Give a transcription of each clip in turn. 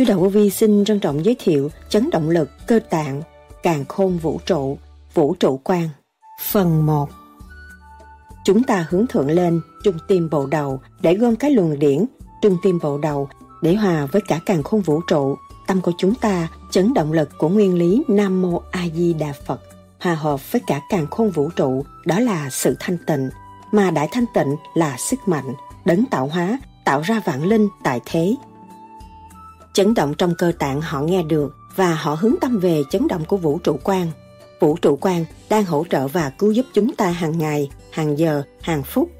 Suy đạo vi xin trân trọng giới thiệu chấn động lực cơ tạng, càng khôn vũ trụ, vũ trụ quan. Phần 1 Chúng ta hướng thượng lên trung tim bộ đầu để gom cái luồng điển trung tim bộ đầu để hòa với cả càng khôn vũ trụ. Tâm của chúng ta chấn động lực của nguyên lý Nam Mô A Di Đà Phật hòa hợp với cả càng khôn vũ trụ đó là sự thanh tịnh mà đại thanh tịnh là sức mạnh đấng tạo hóa tạo ra vạn linh tại thế chấn động trong cơ tạng họ nghe được và họ hướng tâm về chấn động của vũ trụ quan vũ trụ quan đang hỗ trợ và cứu giúp chúng ta hàng ngày, hàng giờ, hàng phút.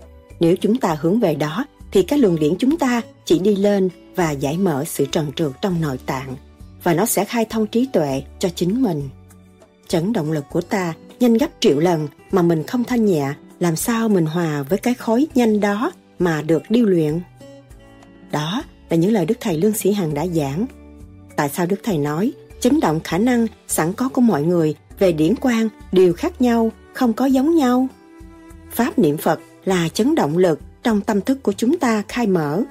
Nếu chúng ta hướng về đó, thì các luồng điển chúng ta chỉ đi lên và giải mở sự trần trượt trong nội tạng, và nó sẽ khai thông trí tuệ cho chính mình. Chấn động lực của ta nhanh gấp triệu lần mà mình không thanh nhẹ, làm sao mình hòa với cái khối nhanh đó mà được điêu luyện? Đó là những lời đức thầy lương sĩ hằng đã giảng. Tại sao đức thầy nói, chấn động khả năng sẵn có của mọi người về điển quan đều khác nhau, không có giống nhau? Pháp niệm phật là chấn động lực trong tâm thức của chúng ta khai mở.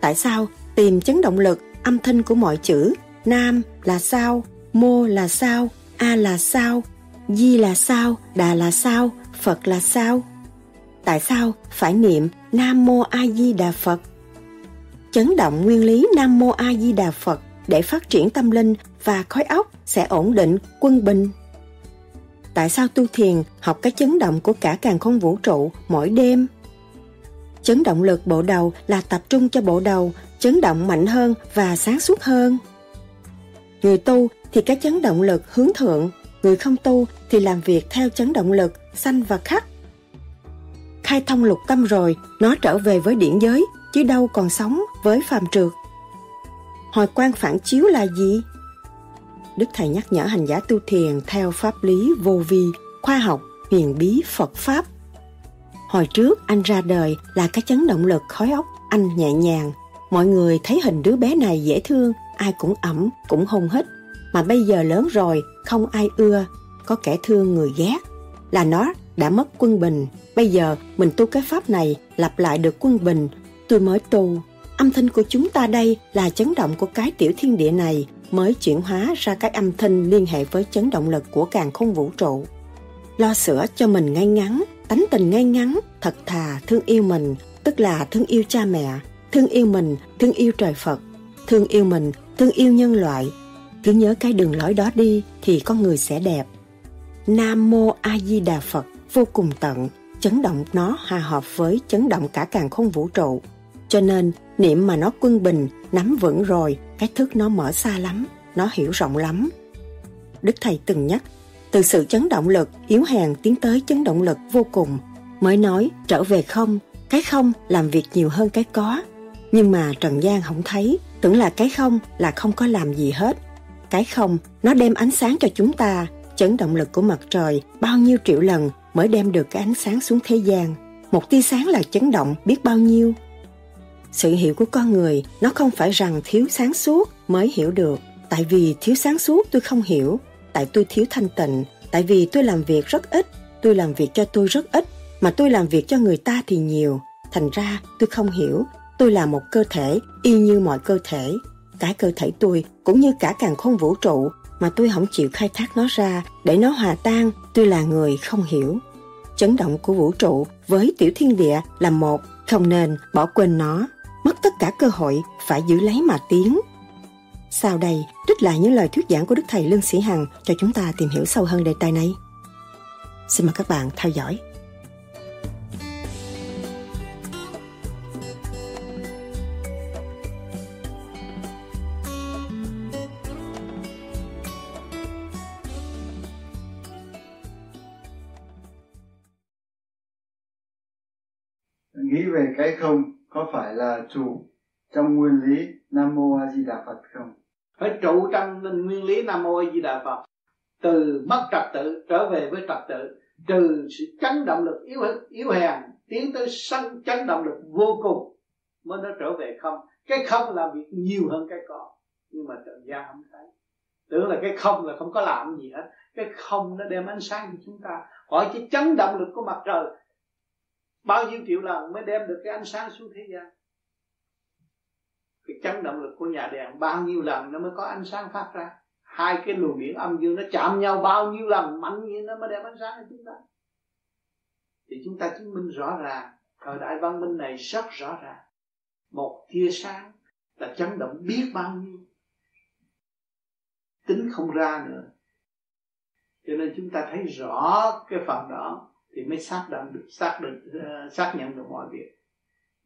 Tại sao tìm chấn động lực âm thanh của mọi chữ, nam là sao, mô là sao, a là sao, di là sao, đà là sao, phật là sao? Tại sao phải niệm nam mô a di đà phật? Chấn động nguyên lý nam mô a di đà phật để phát triển tâm linh và khối óc sẽ ổn định quân bình. Tại sao tu thiền học cái chấn động của cả càng không vũ trụ mỗi đêm? Chấn động lực bộ đầu là tập trung cho bộ đầu chấn động mạnh hơn và sáng suốt hơn. Người tu thì cái chấn động lực hướng thượng, người không tu thì làm việc theo chấn động lực sanh và khắc. Khai thông lục tâm rồi, nó trở về với điển giới, chứ đâu còn sống với phàm trượt. Hồi quan phản chiếu là gì? Đức Thầy nhắc nhở hành giả tu thiền theo pháp lý vô vi, khoa học, huyền bí Phật Pháp. Hồi trước anh ra đời là cái chấn động lực khói óc, anh nhẹ nhàng. Mọi người thấy hình đứa bé này dễ thương, ai cũng ẩm, cũng hôn hít mà bây giờ lớn rồi không ai ưa có kẻ thương người ghét là nó đã mất quân bình bây giờ mình tu cái pháp này lặp lại được quân bình tôi mới tu âm thanh của chúng ta đây là chấn động của cái tiểu thiên địa này mới chuyển hóa ra cái âm thanh liên hệ với chấn động lực của càng không vũ trụ lo sửa cho mình ngay ngắn tánh tình ngay ngắn thật thà thương yêu mình tức là thương yêu cha mẹ thương yêu mình thương yêu trời phật thương yêu mình thương yêu nhân loại cứ nhớ cái đường lối đó đi thì con người sẽ đẹp. Nam Mô A Di Đà Phật vô cùng tận, chấn động nó hòa hợp với chấn động cả càng không vũ trụ. Cho nên, niệm mà nó quân bình, nắm vững rồi, cái thức nó mở xa lắm, nó hiểu rộng lắm. Đức Thầy từng nhắc, từ sự chấn động lực yếu hèn tiến tới chấn động lực vô cùng, mới nói trở về không, cái không làm việc nhiều hơn cái có. Nhưng mà Trần gian không thấy, tưởng là cái không là không có làm gì hết, cái không, nó đem ánh sáng cho chúng ta. Chấn động lực của mặt trời bao nhiêu triệu lần mới đem được cái ánh sáng xuống thế gian. Một tia sáng là chấn động biết bao nhiêu. Sự hiểu của con người, nó không phải rằng thiếu sáng suốt mới hiểu được. Tại vì thiếu sáng suốt tôi không hiểu. Tại tôi thiếu thanh tịnh. Tại vì tôi làm việc rất ít. Tôi làm việc cho tôi rất ít. Mà tôi làm việc cho người ta thì nhiều. Thành ra, tôi không hiểu. Tôi là một cơ thể y như mọi cơ thể cái cơ thể tôi, cũng như cả càng khôn vũ trụ, mà tôi không chịu khai thác nó ra để nó hòa tan, tôi là người không hiểu chấn động của vũ trụ với tiểu thiên địa là một, không nên bỏ quên nó mất tất cả cơ hội phải giữ lấy mà tiến. Sau đây, trích lại những lời thuyết giảng của đức thầy lương sĩ hằng cho chúng ta tìm hiểu sâu hơn đề tài này. Xin mời các bạn theo dõi. Nghĩ về cái không có phải là trụ trong nguyên lý Nam Mô A Di Đà Phật không? Phải trụ trong nguyên lý Nam Mô A Di Đà Phật. Từ mất trật tự trở về với trật tự, trừ sự chấn động lực yếu yếu hèn tiến tới sân chấn động lực vô cùng mới nó trở về không. Cái không làm việc nhiều hơn cái có nhưng mà trần gian không thấy. Tưởng là cái không là không có làm gì hết. Cái không nó đem ánh sáng cho chúng ta. Hỏi cái chấn động lực của mặt trời bao nhiêu triệu lần mới đem được cái ánh sáng xuống thế gian? Cái chấn động lực của nhà đèn bao nhiêu lần nó mới có ánh sáng phát ra? Hai cái luồng điện âm dương nó chạm nhau bao nhiêu lần, mạnh như nó mới đem ánh sáng cho chúng ta? Thì chúng ta chứng minh rõ ràng, thời đại văn minh này rất rõ ràng. Một tia sáng là chấn động biết bao nhiêu. Tính không ra nữa. Cho nên chúng ta thấy rõ cái phần đó thì mới xác định được, xác định ờ, xác nhận được mọi việc.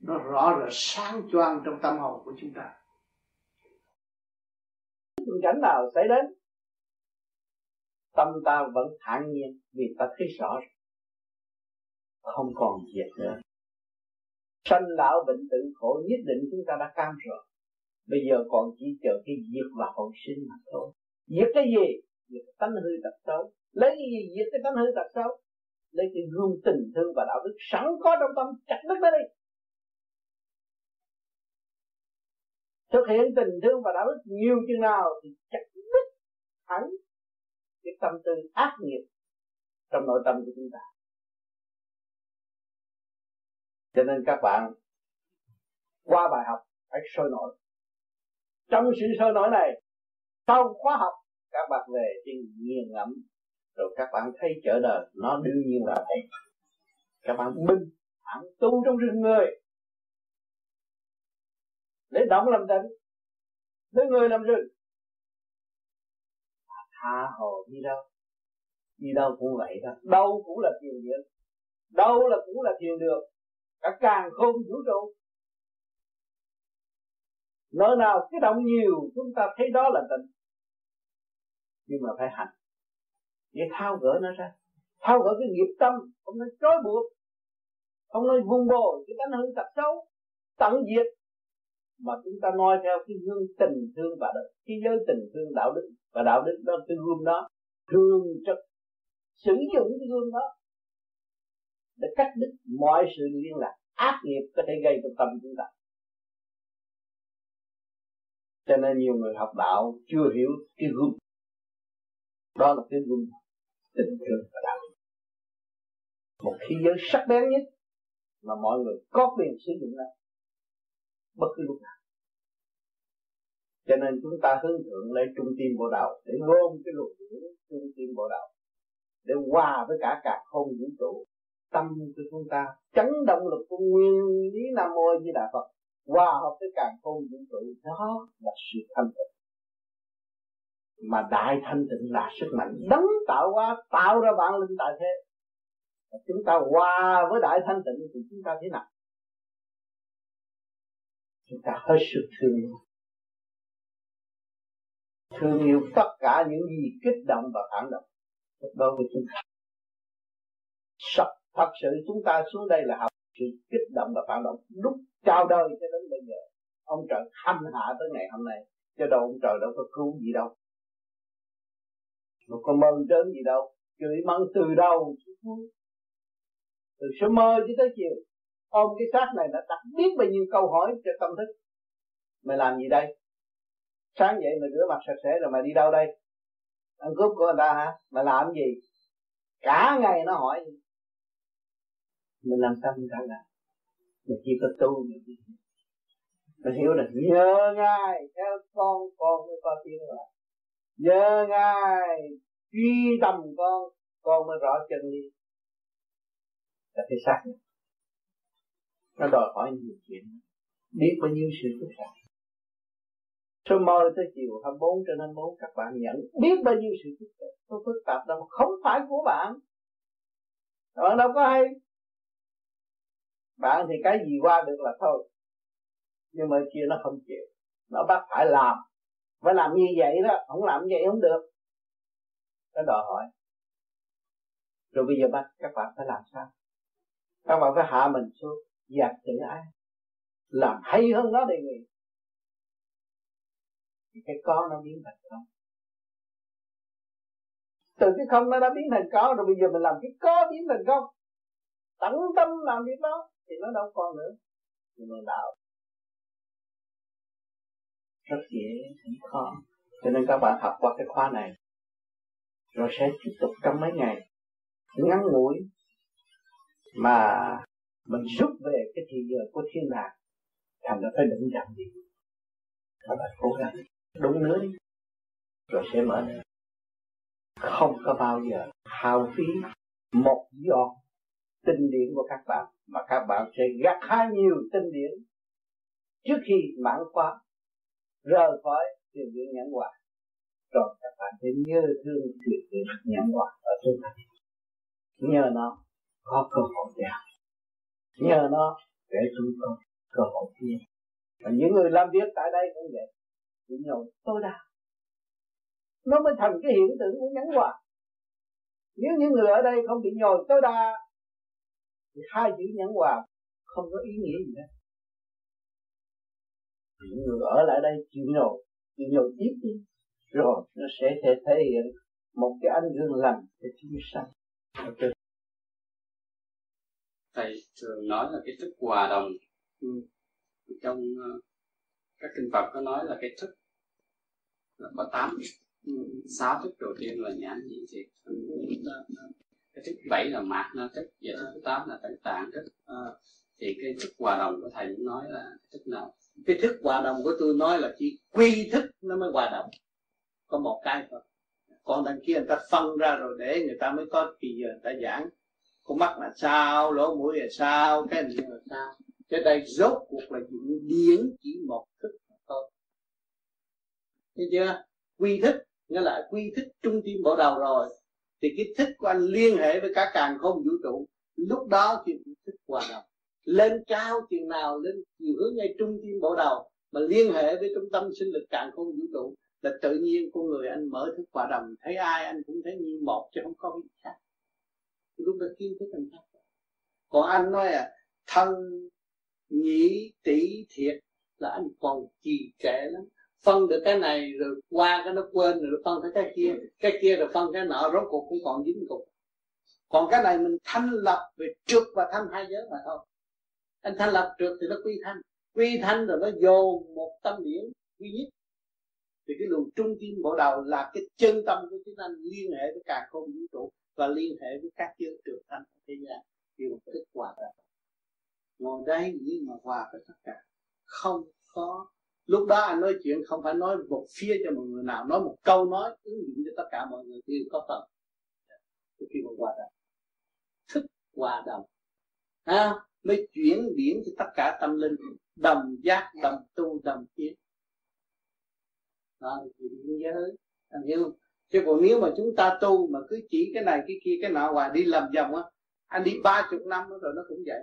Nó rõ rệt sáng choang trong tâm hồn của chúng ta. Tình cảnh nào xảy đến, tâm ta vẫn thản nhiên vì ta thấy rõ không còn việc nữa. Sanh lão bệnh tử khổ nhất định chúng ta đã cam rồi. Bây giờ còn chỉ chờ cái diệt và hồi sinh mà thôi. Diệt cái gì? Diệt cái tánh hư tật xấu. Lấy cái gì? Diệt cái tánh hư tật xấu lấy cái gương tình thương và đạo đức sẵn có trong tâm, chặt đứt nó đi. Thực hiện tình thương và đạo đức nhiều chừng nào thì chặt đứt hẳn cái tâm tư ác nghiệp trong nội tâm của chúng ta. Cho nên các bạn qua bài học phải sôi nổi. Trong sự sôi nổi này, sau khóa học, các bạn về thì nghiền ngẫm rồi các bạn thấy chợ đời, nó đương nhiên là vậy các bạn minh thản tu trong rừng người. Để động làm tịnh để người làm rừng. Tha hồ đi đâu? Đi đâu cũng vậy đó đâu cũng là thiền viện. Đâu là cũng là thiền được cả càng không vũ trụ. Nơi nào cái động nhiều, chúng ta thấy đó là tịnh. Nhưng mà phải hành để thao gỡ nó ra. Thao gỡ cái nghiệp tâm không nên trói buộc không nên vung bồi cái tánh hư tật xấu tận diệt. Mà chúng ta noi theo cái gương tình thương và đạo, cái giới tình thương đạo đức. Và đạo đức đó cái gương đó thương trực sử dụng cái gương đó để cắt đứt mọi sự liên lạc ác nghiệp có thể gây cho tâm chúng ta. Cho nên nhiều người học đạo chưa hiểu cái gương. Đó là cái gương tình thương và đạo đức một thế giới sắc bén nhất mà mọi người có quyền sử dụng nó bất cứ lúc nào. Cho nên chúng ta hướng thượng lấy trung tâm bộ đạo để gom cái luồng điển trung tâm bộ đạo để hòa với cả cả không vũ trụ. Tâm của chúng ta chấn động lực của nguyên lý nam mô di đà phật, hòa hợp với cả không vũ trụ. Đó là sự thanh tịnh mà đại thanh tịnh là sức mạnh đấng tạo hóa tạo ra vạn linh tại thế. Chúng ta hòa với đại thanh tịnh thì chúng ta thế nào? Chúng ta hết sức thương thương yêu tất cả những gì kích động và phản động. Đối với chúng ta. Thật, thật sự chúng ta xuống đây là học sự kích động và phản động. Lúc chào đời cho đến bây giờ ông trời hành hạ tới ngày hôm nay. Cho đâu ông trời đâu có cứu gì đâu mà có mơ đến gì đâu chửi mắng từ đâu từ sớm mơ cho tới chiều, ôm cái xác này đã đặt biết bao nhiêu câu hỏi cho tâm thức. Mày làm gì đây? Sáng dậy mày rửa mặt sạch sẽ rồi mày đi đâu đây? Ăn cướp của người ta hả? Mày làm gì? Cả ngày nó hỏi. Mình làm sao mình trả lời mình chỉ có tu mình hiểu là nhớ ngài, theo con con mới có tiếng rồi nhờ ngài truy tầm con con mới rõ chân lý là cái xác nó đòi hỏi nhiều chuyện biết bao nhiêu sự phức tạp Số mơ tới chiều 24 trên 24 các bạn nhận biết bao nhiêu sự phức tạp, phức tạp đâu không phải của bạn. Bạn đâu có hay. Bạn thì cái gì qua được là thôi. Nhưng mà kia nó không chịu. Nó bắt phải làm. Phải làm như vậy đó. Không làm như vậy không được. Nó đòi hỏi. Rồi bây giờ bắt các bạn phải làm sao? Các bạn phải hạ mình xuống. Dạt tự ái làm hay hơn nó đề nghị thì cái có nó biến thành không từ cái không nó đã biến thành có rồi, bây giờ mình làm cái có biến thành không tận tâm làm việc đó, thì nó đâu còn nữa thì mình đạo rất dễ cũng khó cho nên các bạn học qua cái khóa này rồi sẽ tiếp tục trong mấy ngày. Ngắn ngủi mà mình rút về cái thì giờ của thiên đàng thành ra phải đừng chậm gì các bạn cố gắng đúng nữa đi rồi sẽ mở lên không có bao giờ hao phí một giọt tinh điển của các bạn, mà các bạn sẽ gặt hái nhiều tinh điển trước khi mãn khóa rời khỏi thiền viện nhãn hòa rồi các bạn sẽ nhớ thương thiền viện nhãn hòa ở trên này nhờ nó có cơ hội để nhờ nó để chúng con cơ hội kia. Và những người làm việc tại đây cũng vậy. Chỉ nhồi tối đa nó mới thành cái hiện tượng của nhắn hòa nếu những người ở đây không bị nhồi tối đa thì hai chữ nhẫn hòa không có ý nghĩa gì hết những người ở lại đây chịu nhồi chịu nhồi tiếp đi. Rồi nó sẽ thể thể hiện một cái anh gương lành để chúng sanh okay. thầy thường nói là cái thức hòa đồng. Ừ. trong ờ, các kinh Phật có nói là cái thức là có tám. Ừ, sáu thức đầu tiên là nhãn nhị thiệt. Cái thức bảy là mạt na thức và thức thứ tám là tận tạng thức. À, thì cái thức hòa đồng của thầy cũng nói là thức nào? Cái thức hòa đồng của tôi nói là chỉ quy thức nó mới hòa đồng. Có một cái thôi. Còn đằng kia người ta phân ra rồi để người ta mới có kỳ giờ người ta giảng. Con mắt là sao, lỗ mũi là sao, cái này là sao? Cái đây rốt cuộc là dụng điển chỉ một thức thôi. Thấy chưa? Quy thức, nghĩa là quy thức trung tim bộ đầu rồi. Thì cái thức của anh liên hệ với cả càng không vũ trụ. Lúc đó thì thức hòa đồng lên cao chừng nào, lên chiều hướng ngay trung tim bộ đầu, mà liên hệ với trung tâm sinh lực càng không vũ trụ, là tự nhiên con người anh mở thức hòa đồng. Thấy ai anh cũng thấy như một, chứ không có gì khác. Lúc đó kiến thức anh khác. Còn anh nói à thân, nhĩ, tỷ, thiệt là anh còn trì trệ lắm. Phân được cái này rồi qua cái nó quên rồi phân tới cái kia cái kia rồi phân cái nọ, rốt cuộc cũng còn dính cục. Còn cái này mình thanh lập về trước và thanh hai giới mà thôi anh thanh lập trượt thì nó quy thanh. Quy thanh rồi nó dồn một tâm điểm quy nhất. Thì cái luồng trung tim bộ đầu là cái chân tâm của chúng anh liên hệ với cả không vũ trụ và liên hệ với các giới trượt thanh thế gian. Một thức hòa là ngồi đây nhưng mà hòa với tất cả không có lúc đó anh nói chuyện không phải nói một phía cho mọi người nào nói một câu nói ứng dụng cho tất cả mọi người đều có phần. Khi mà hòa đồng thức hòa đồng à, mới chuyển biến cho tất cả tâm linh. Đồng giác đồng tu đồng tiến. Đó là chuyện giới anh hiểu không? Chứ còn nếu mà chúng ta tu mà cứ chỉ cái này, cái kia, cái nọ, hoài đi làm vòng á, anh đi ba chục năm rồi nó cũng vậy.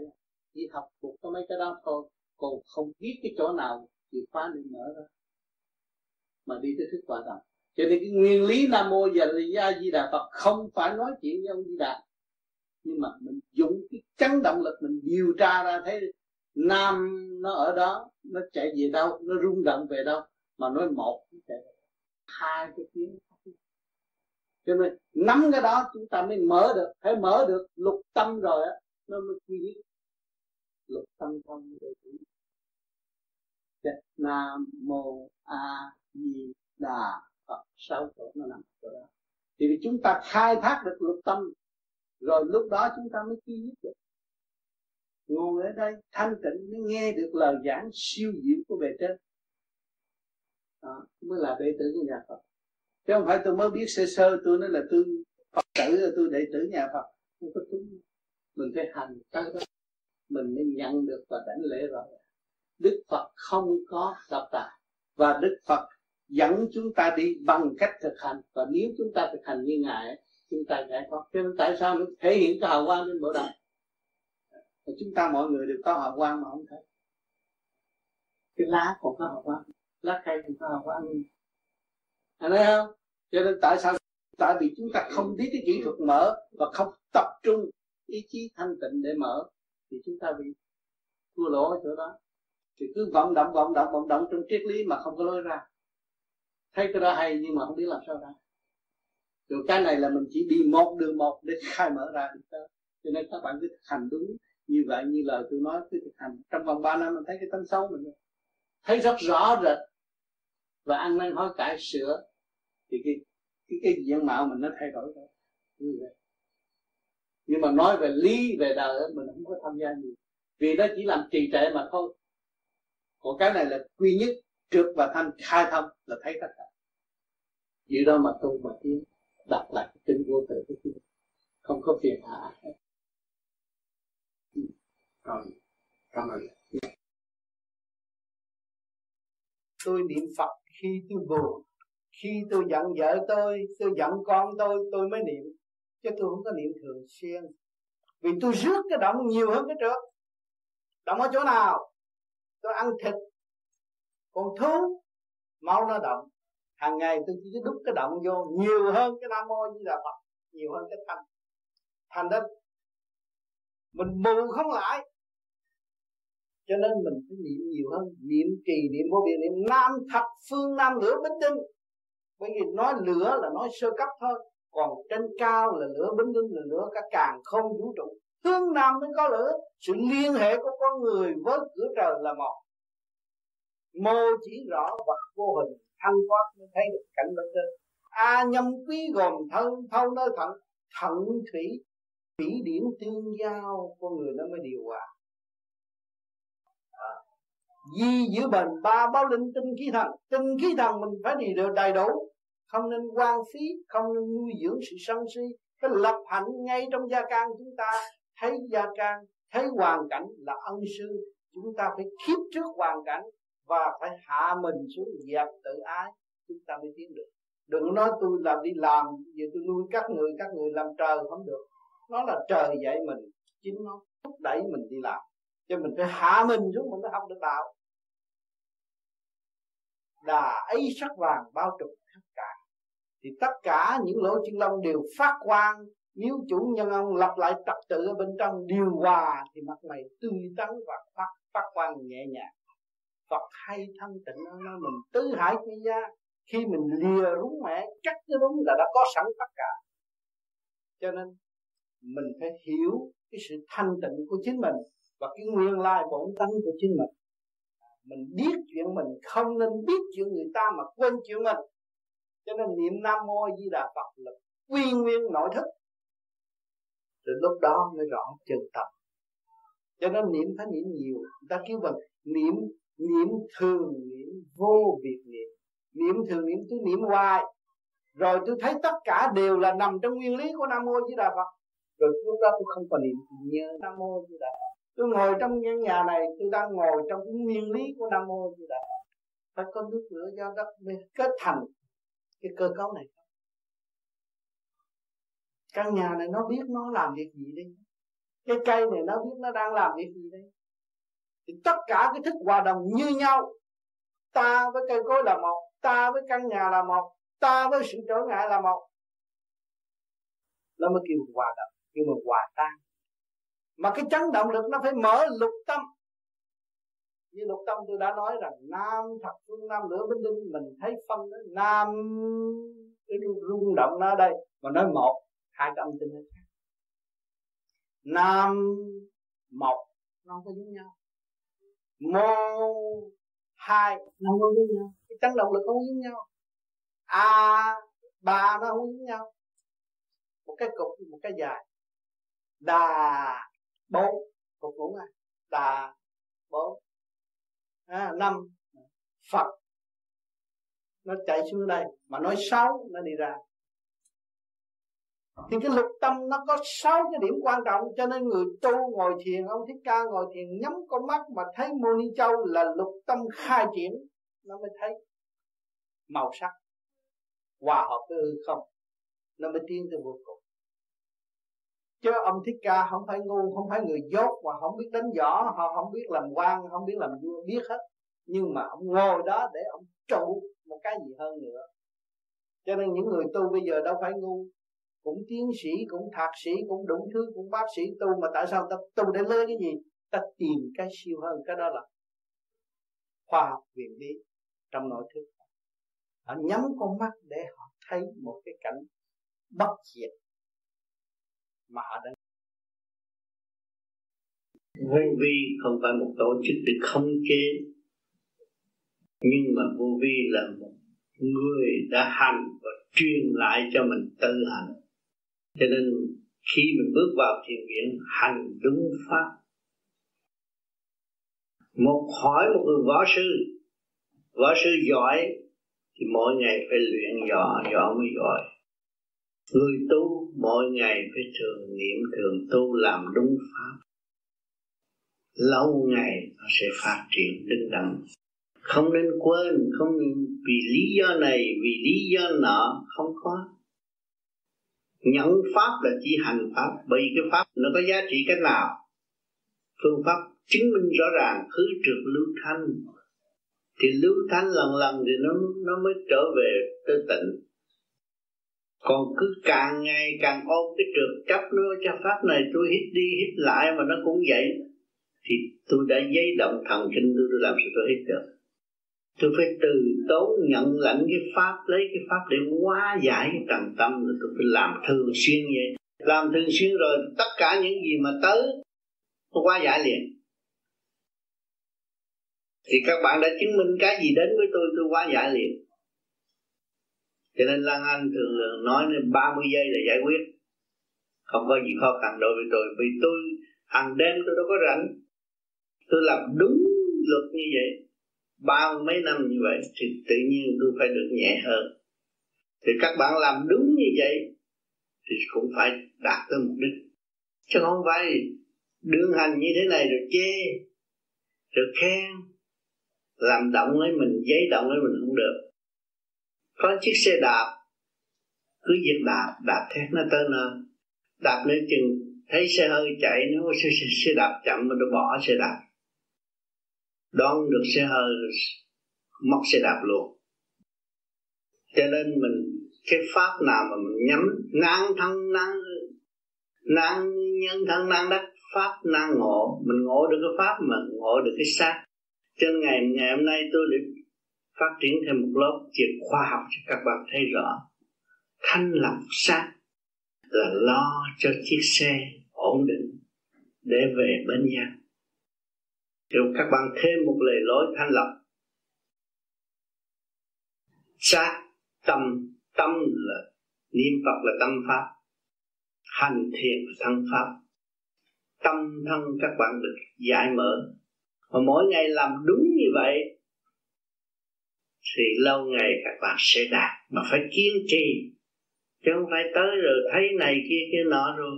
Chỉ học thuộc có mấy cái đó thôi. Còn không biết cái chỗ nào thì khóa để mở ra. Mà đi tới thức quả đồng. Cho nên cái nguyên lý nam mô và di đà phật không phải nói chuyện với ông di đà. Nhưng mà mình dùng cái chấn động lực mình điều tra ra thấy nam nó ở đó, nó chạy về đâu, nó rung động về đâu, mà nói một nó chạy hai cái tiếng. Cho nên nắm cái đó chúng ta mới mở được, phải mở được lục tâm rồi á, nó mới quy nhất. Lục tâm thông để nam mô a di đà phật. Sáu chỗ nó nằm chỗ đó. Thì chúng ta khai thác được lục tâm rồi lúc đó chúng ta mới duy nhất được. Ngồi ở đây thanh tịnh mới nghe được lời giảng siêu diệu của bề trên. Đó, mới là đệ tử của nhà Phật. Chứ không phải tôi mới biết sơ sơ tôi nói là tôi Phật tử tôi đệ tử nhà Phật. Không có đúng mình phải hành tới đó. Mình mới nhận được và đánh lễ rồi. Đức Phật không có độc tài. Và Đức Phật dẫn chúng ta đi bằng cách thực hành. Và nếu chúng ta thực hành như ngài chúng ta giải thoát cho nên tại sao nó thể hiện cái hào quang trên bộ đầu và chúng ta mọi người đều có hào quang mà không thấy. Cái lá còn có hào quang. Lá cây còn có hào quang. Anh thấy không? Cho nên tại sao? Tại vì chúng ta không biết cái kỹ thuật mở và không tập trung ý chí thanh tịnh để mở, thì chúng ta bị thua lỗ ở chỗ đó. Thì cứ vận động vận động vận động trong triết lý mà không có lối ra. Thấy cái đó hay nhưng mà không biết làm sao ra rồi cái này là mình chỉ đi một đường một để khai mở ra được đó. cho nên các bạn cứ thực hành đúng như vậy, như lời tôi nói, cứ thực hành. Trong vòng 3 năm mình thấy cái tâm xấu mình thấy rất rõ rệt và ăn năn hối cải, sửa, thì cái cái cái diện mạo mình nó thay đổi rồi như vậy. Nhưng mà nói về lý, về đời mình không có tham gia nhiều. Vì nó chỉ làm trì trệ mà thôi. Còn cái này là quy nhất trước và thanh, khai thông là thấy tất cả. Giữ đó mà tu mà tiến đặt lại cái kinh vô tự không có phiền hà rồi ừ. cảm ơn. Tôi niệm Phật khi tôi buồn, khi tôi giận vợ tôi tôi giận con tôi tôi mới niệm. Chứ tôi không có niệm thường xuyên. Vì tôi rước cái động nhiều hơn cái trước. Động ở chỗ nào? Tôi ăn thịt còn thú, máu nó động hàng ngày tôi chỉ đúc cái động vô, nhiều hơn cái nam mô như là phật, nhiều hơn cái thanh. Thành đó mình mù không lại. Cho nên mình phải niệm nhiều hơn, niệm trì, niệm vô biên, niệm nam thập phương nam lửa bính tinh bởi vì nói lửa là nói sơ cấp thôi, còn trên cao là lửa bính tinh là lửa cả càng không vũ trụ. Hướng nam mới có lửa, sự liên hệ của con người với cửa trời là một. Mô chỉ rõ vật vô hình thăng thoát mới thấy được cảnh bên trên a nhâm quý gồm thân, thâu nơi thận thận thủy thủy điển tương giao, con người nó mới điều hòa. À, di giữ bền ba báo linh tinh khí thần. Tinh khí thần mình phải đi được đầy đủ, không nên quan phí, không nên nuôi dưỡng sự sân si. Cái lập hạnh ngay trong gia can chúng ta, thấy gia can, thấy hoàn cảnh là ân sư. Chúng ta phải khiếp trước hoàn cảnh và phải hạ mình xuống dẹp tự ái. Chúng ta mới tiến được. Đừng nói tôi làm đi làm, giờ tôi nuôi các người các người làm trời không được. Nó là trời dạy mình, chính nó thúc đẩy mình đi làm. Cho mình phải hạ mình xuống mình mới học được đạo. Đà ấy sắc vàng bao trùm tất cả. Thì tất cả những lỗ chân lông đều phát quang. Nếu chủ nhân ông lập lại trật tự ở bên trong điều hòa, thì mặt mày tươi tắn và phát phát quang nhẹ nhàng. Phật hay thân tịnh nó mình. Tứ hải chi gia khi mình lìa rúng mẹ, chắc cái rúng là đã có sẵn tất cả. Cho nên, mình phải hiểu cái sự thanh tịnh của chính mình và cái nguyên lai bổn tánh của chính mình. Mình biết chuyện mình, không nên biết chuyện người ta mà quên chuyện mình. Cho nên niệm nam mô di đà phật là quy nguyên nội thức. Rồi lúc đó mới rõ chân tâm. Cho nên niệm phải niệm nhiều. Người ta kêu bằng niệm niệm thường niệm vô việc niệm. Niệm thường niệm tôi niệm hoài. Rồi tôi thấy tất cả đều là nằm trong nguyên lý của nam mô di đà phật. Rồi lúc đó tôi không còn niệm nhớ nam mô di đà phật. Tôi ngồi trong căn nhà này, tôi đang ngồi trong cái nguyên lý của nam mô di đà phật. Phải có nước lửa do đất mới kết thành cái cơ cấu này. Căn nhà này nó biết nó làm việc gì đi cái cây này nó biết nó đang làm việc gì đây? Thì tất cả cái thức hòa đồng như nhau. Ta với cây cối là một, ta với căn nhà là một, ta với sự trở ngại là một. Nó mới kêu hòa đồng, kêu mà hòa tan. Mà cái chấn động lực nó phải mở lục tâm. Như lục tâm tôi đã nói rằng, nam thật phương nam lửa binh đinh mình thấy phân đó, nam, cái rung động nó ở đây, mà nói một, hai cái âm tinh nó khác. Nam, một, nó không có giống nhau mô hai nó không giống nhau. Cái chấn động lực không giống nhau. A ba nó không giống nhau. Một cái cục một cái dài. Đà bốn. Cục ngủ à đà bốn. À, năm. Phật. Nó chạy xuống đây. Mà nói sáu nó đi ra thì cái lục tâm nó có sáu cái điểm quan trọng, cho nên người tu ngồi thiền, ông thích ca ngồi thiền nhắm con mắt mà thấy mô ni châu là lục tâm khai triển, nó mới thấy màu sắc, hòa hợp với hư không, nó mới tiến tới vô cùng. Chứ ông thích ca không phải ngu, không phải người dốt và không biết đánh võ, họ không biết làm quan, không biết làm vua, biết hết. Nhưng mà ông ngồi đó để ông trụ một cái gì hơn nữa. Cho nên những người tu bây giờ đâu phải ngu cũng tiến sĩ, cũng thạc sĩ, cũng đủ thứ, cũng bác sĩ tu, mà tại sao ta tu để lấy cái gì? Ta tìm cái siêu hơn, cái đó là khoa học viện lý trong nội thức. Họ nhắm con mắt để họ thấy một cái cảnh bất diệt mà họ đang vô vi không phải một tổ chức được không chế, nhưng mà vô vi là một người đã hành và truyền lại cho mình tự hành cho nên khi mình bước vào thiền viện, hành đúng pháp. Một hỏi một người võ sư. Võ sư giỏi, thì mỗi ngày phải luyện võ võ mới giỏi. Người tu mỗi ngày phải thường niệm, thường tu làm đúng pháp. Lâu ngày nó sẽ phát triển đứng đẳng không nên quên, không vì lý do này, vì lý do nọ, không có nhận pháp là chỉ hành pháp bởi vì cái pháp nó có giá trị cách nào phương pháp chứng minh rõ ràng khứ trượt lưu thanh. Thì lưu thanh lần lần thì nó nó mới trở về tới tịnh còn cứ càng ngày càng ôm cái trượt chấp nó cho pháp này tôi hít đi hít lại mà nó cũng vậy. Thì tôi đã giấy động thần kinh tôi, tôi làm sao tôi hít được? Tôi phải từ tốn nhận lãnh cái pháp, lấy cái pháp để hóa giải cái trần tâm rồi tôi phải làm thường xuyên vậy. Làm thường xuyên rồi tất cả những gì mà tới, nó hóa giải liền. Thì các bạn đã chứng minh cái gì đến với tôi tôi hóa giải liền. Cho nên Lan Anh thường nói nên 30 giây là giải quyết. Không có gì khó khăn đối với tôi, vì tôi hàng đêm tôi đâu có rảnh. Tôi làm đúng luật như vậy bao mấy năm như vậy thì tự nhiên tôi phải được nhẹ hơn. Thì các bạn làm đúng như vậy thì cũng phải đạt tới mục đích. Chứ không phải đương hành như thế này rồi chê rồi khen làm động lấy mình giấy động lấy mình không được. Có chiếc xe đạp cứ việc đạp đạp thét nó tới nơi. Đạp lên chừng thấy xe hơi chạy nó xe, xe, xe đạp chậm mà nó bỏ xe đạp đón được xe hơi móc xe đạp luôn. Cho nên mình, cái pháp nào mà mình nhắm năng thân năng năng nhân thân năng đắc pháp năng ngộ, mình ngộ được cái pháp mà ngộ được cái xác. Cho nên ngày ngày hôm nay tôi để phát triển thêm một lớp chuyện khoa học cho các bạn thấy rõ. Thanh lọc xác là lo cho chiếc xe ổn định để về bên nhau rồi các bạn thêm một lời lối thanh lập sát tâm tâm là niệm phật là tâm pháp. Hành thiện là thân pháp. Tâm thân các bạn được giải mở. Và mỗi ngày làm đúng như vậy, thì lâu ngày các bạn sẽ đạt. Mà phải kiên trì. Chứ không phải tới rồi thấy này kia kia nọ rồi.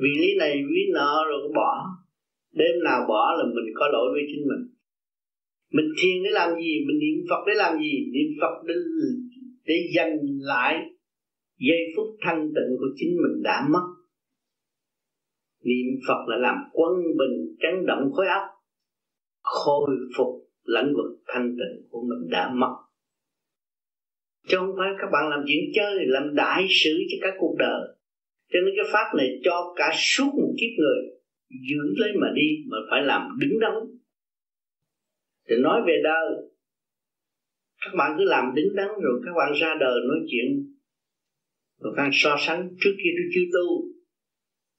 Vì lý này, vì nọ rồi bỏ đêm nào bỏ là mình có lỗi với chính mình. Mình thiền để làm gì? Mình niệm phật để làm gì? Niệm phật để để giành lại giây phút thanh tịnh của chính mình đã mất. Niệm phật là làm quân bình, chấn động khối óc, khôi phục lãnh vực thanh tịnh của mình đã mất. Chứ không phải các bạn làm chuyện chơi, làm đại sự cho cả cuộc đời. Cho nên cái pháp này cho cả suốt một kiếp người giữ lấy mà đi, mà phải làm đứng đắn. Thì nói về đời, các bạn cứ làm đứng đắn rồi các bạn ra đời nói chuyện. Rồi các bạn so sánh trước kia tôi chưa tu.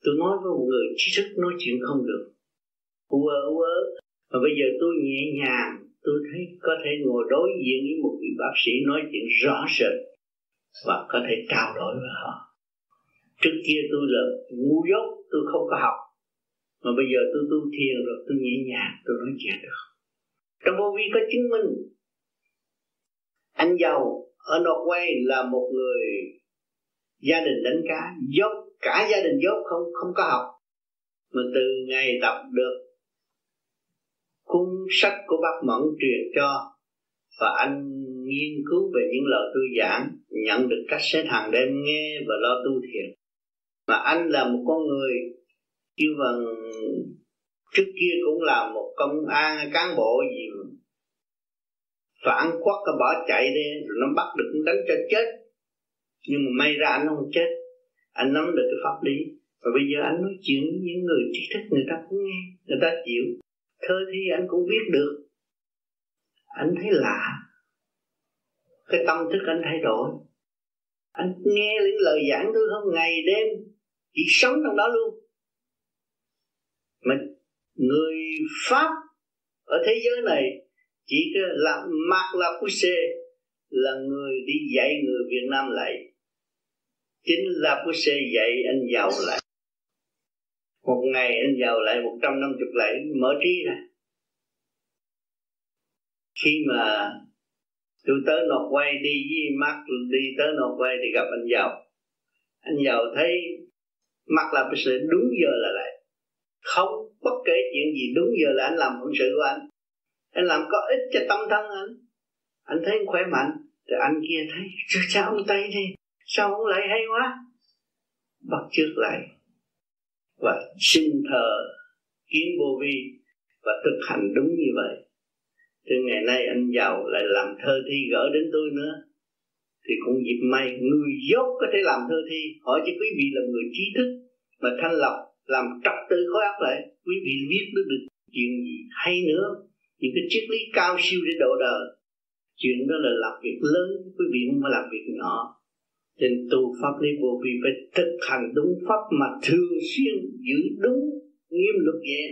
Tôi nói với một người trí thức nói chuyện không được. U ơ u ơ mà bây giờ tôi nhẹ nhàng, tôi thấy có thể ngồi đối diện với một vị bác sĩ nói chuyện rõ rệt và có thể trao đổi với họ. Trước kia tôi là ngu dốt, tôi không có học mà bây giờ tôi tu thiền rồi, tôi nhẹ nhàng, tôi nói chuyện được. Trong vô vi có chứng minh. Anh giàu ở Norway là một người gia đình đánh cá, dốt cả gia đình dốt, không không có học. Mà từ ngày đọc được cuốn sách của bác Mẫn truyền cho, và anh nghiên cứu về những lời tôi giảng nhận được cách xét hàng đêm nghe và lo tu thiền. Mà anh là một con người kêu bằng trước kia cũng là một công an, cán bộ gì mà phản quốc cái bỏ chạy đi, rồi nó bắt được đánh cho chết. Nhưng mà may ra anh không chết. Anh nắm được cái pháp lý. Và bây giờ anh nói chuyện với những người trí thức người ta cũng nghe, người ta chịu. Thơ thi anh cũng biết được. Anh thấy lạ. Cái tâm thức anh thay đổi. Anh nghe những lời giảng tôi không ngày, đêm, chỉ sống trong đó luôn người pháp ở thế giới này chỉ là mặc Marc Lapusse là người đi dạy người Việt Nam lại. Chính là Lapusse dạy anh giàu lại. Một ngày anh giàu lại một trăm năm chục lại mở trí ra. Khi mà tôi tới nộp quay đi với mắt đi tới nộp quay thì gặp anh giàu. Anh giàu thấy mắt là cái sự đúng giờ là lại. Không bất kể chuyện gì, đúng giờ là anh làm phận sự của anh. Anh làm có ích cho tâm thân anh. Anh thấy anh khỏe mạnh, rồi anh kia thấy sao ông tây này, sao ông lại hay quá? Bắt trước lại và xin thờ kiến vô vi và thực hành đúng như vậy. Từ ngày nay anh giàu lại làm thơ thi gỡ đến tôi nữa. Thì cũng dịp may người dốt có thể làm thơ thi. Hỏi cho quý vị là người trí thức mà thanh lọc làm trật tự khối óc lại. Quý vị viết được, được chuyện gì hay nữa. Những cái triết lý cao siêu để độ đời. Chuyện đó là làm việc lớn quý vị không phải làm việc nhỏ. Trên tu pháp lý vô vi phải thực hành đúng pháp mà thường xuyên giữ đúng nghiêm luật vậy.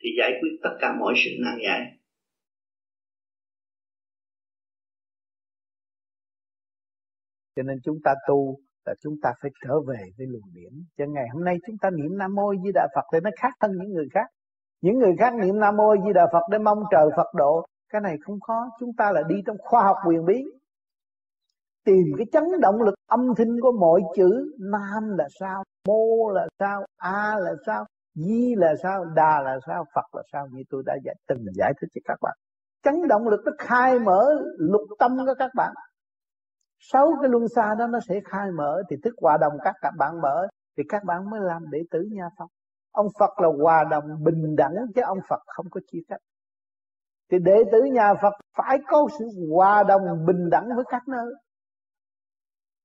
Thì giải quyết tất cả mọi sự nan giải. Cho nên chúng ta tu là chúng ta phải trở về với luồng điển cho ngày hôm nay chúng ta niệm nam mô di đà phật thì nó khác hơn những người khác. Những người khác niệm nam mô di đà phật để mong trời phật độ. Cái này không khó. Chúng ta là đi trong khoa học quyền bí. Tìm cái chấn động lực âm thanh của mọi chữ. Nam là sao? Mô là sao? A là sao? Di là sao? Đà là sao? Phật là sao? Như tôi đã giải, từng giải thích cho các bạn. Chấn động lực nó khai mở lục tâm của các bạn sáu cái luân xa đó nó sẽ khai mở, thì thức hòa đồng các các bạn mở, thì các bạn mới làm đệ tử nhà Phật. Ông Phật là hòa đồng bình đẳng chứ ông Phật không có chia cách thì đệ tử nhà Phật phải có sự hòa đồng bình đẳng với các nơi.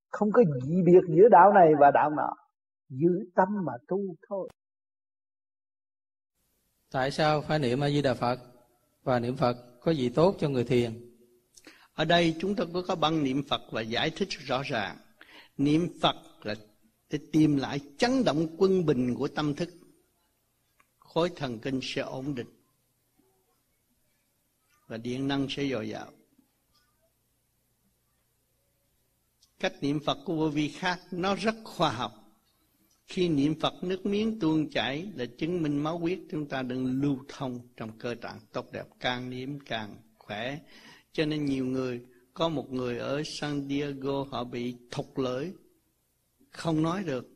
Không có dị biệt giữa đạo này và đạo nọ. Giữ tâm mà tu thôi. Tại sao phải niệm a di đà phật và niệm phật có gì tốt cho người thiền? Ở đây chúng ta có có băng niệm phật và giải thích rõ ràng. Niệm phật là để tìm lại chấn động quân bình của tâm thức. Khối thần kinh sẽ ổn định. Và điện năng sẽ dồi dào. Cách niệm phật của vô vi khác, nó rất khoa học. Khi niệm phật, nước miếng tuôn chảy là chứng minh máu huyết chúng ta đừng lưu thông trong cơ trạng tốt đẹp. Càng niệm, càng khỏe cho nên nhiều người, có một người ở San Diego, họ bị thục lưỡi. Không nói được.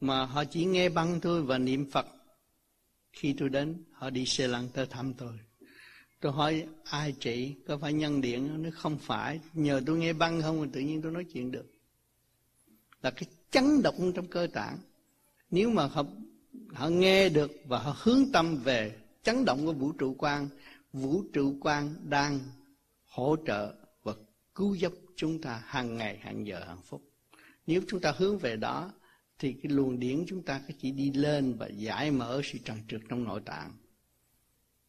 Mà họ chỉ nghe băng thôi và niệm Phật. Khi tôi đến, họ đi xe lăn tới thăm tôi. Tôi hỏi, ai trị? Có phải nhân điện? Nó không phải. Nhờ tôi nghe băng không mà tự nhiên tôi nói chuyện được. Là cái chấn động trong cơ tạng. Nếu mà họ họ nghe được và họ hướng tâm về chấn động của vũ trụ quan vũ trụ quan đang hỗ trợ và cứu giúp chúng ta hàng ngày hàng giờ hàng phút. Nếu chúng ta hướng về đó thì cái luồng điển chúng ta chỉ đi lên và giải mở sự trần trượt trong nội tạng.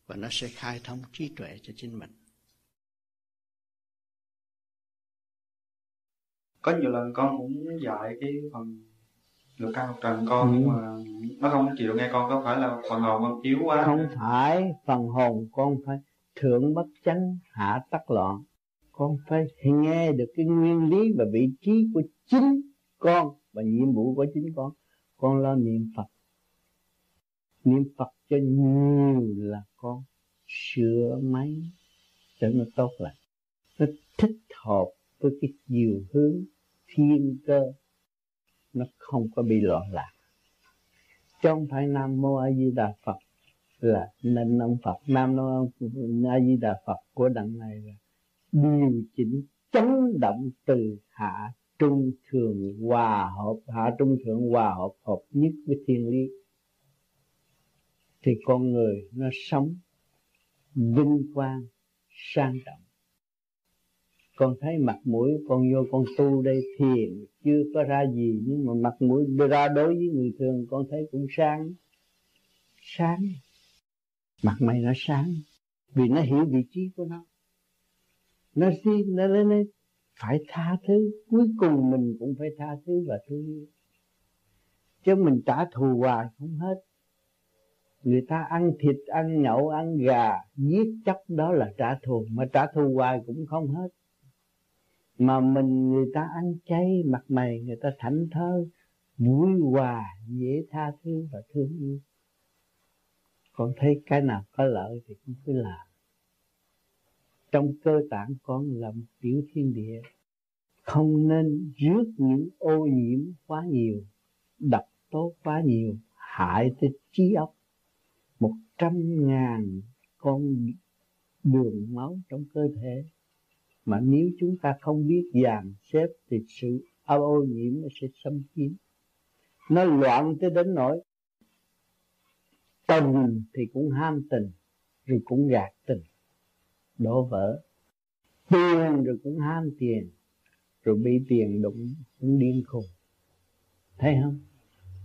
Và nó sẽ khai thông trí tuệ cho chính mình. Có nhiều lần con cũng dạy cái phần được cao học trần con ừ. nhưng mà nó không chịu nghe con có phải là phần hồn con yếu quá? Không phải phần hồn con phải thượng bất chánh hạ tắc loạn. Con phải nghe được cái nguyên lý và vị trí của chính con và nhiệm vụ của chính con. Con lo niệm phật. Niệm phật cho nhiều là con sửa máy cho nó tốt lại. Nó thích hợp với cái chiều hướng thiên cơ. Nó không có bị loạn lạc. Trong phải nam mô a di đà phật là nên ông phật, nam mô a di đà phật của đằng này là điều chỉnh chấn động từ hạ trung thường hòa hợp, hạ trung thượng hòa hợp hợp nhất với thiên lý. Thì con người nó sống vinh quang, sang trọng. Con thấy mặt mũi con vô con tu đây thiền, chưa có ra gì, nhưng mà mặt mũi ra đối với người thường con thấy cũng sáng. Sáng mặt mày nó sáng, vì nó hiểu vị trí của nó. Nó xin, nó lên lên phải tha thứ, cuối cùng mình cũng phải tha thứ và thương yêu. Chứ mình trả thù hoài không hết. Người ta ăn thịt, ăn nhậu, ăn gà, giết chóc đó là trả thù, mà trả thù hoài cũng không hết. Mà mình, người ta ăn chay, mặt mày người ta thảnh thơ vui hòa, dễ tha thứ và thương yêu con thấy cái nào có lợi thì con cứ làm. Trong cơ tạng con là một tiểu thiên địa. Không nên rước những ô nhiễm quá nhiều, độc tố quá nhiều, hại tới trí óc. Một trăm ngàn con đường máu trong cơ thể. Mà nếu chúng ta không biết dàn xếp thì sự ô nhiễm nó sẽ xâm chiếm. Nó loạn tới đến nỗi tình thì cũng ham tình, rồi cũng gạt tình, đổ vỡ. Tiền rồi cũng ham tiền, rồi bị tiền đụng cũng điên khùng. Thấy không?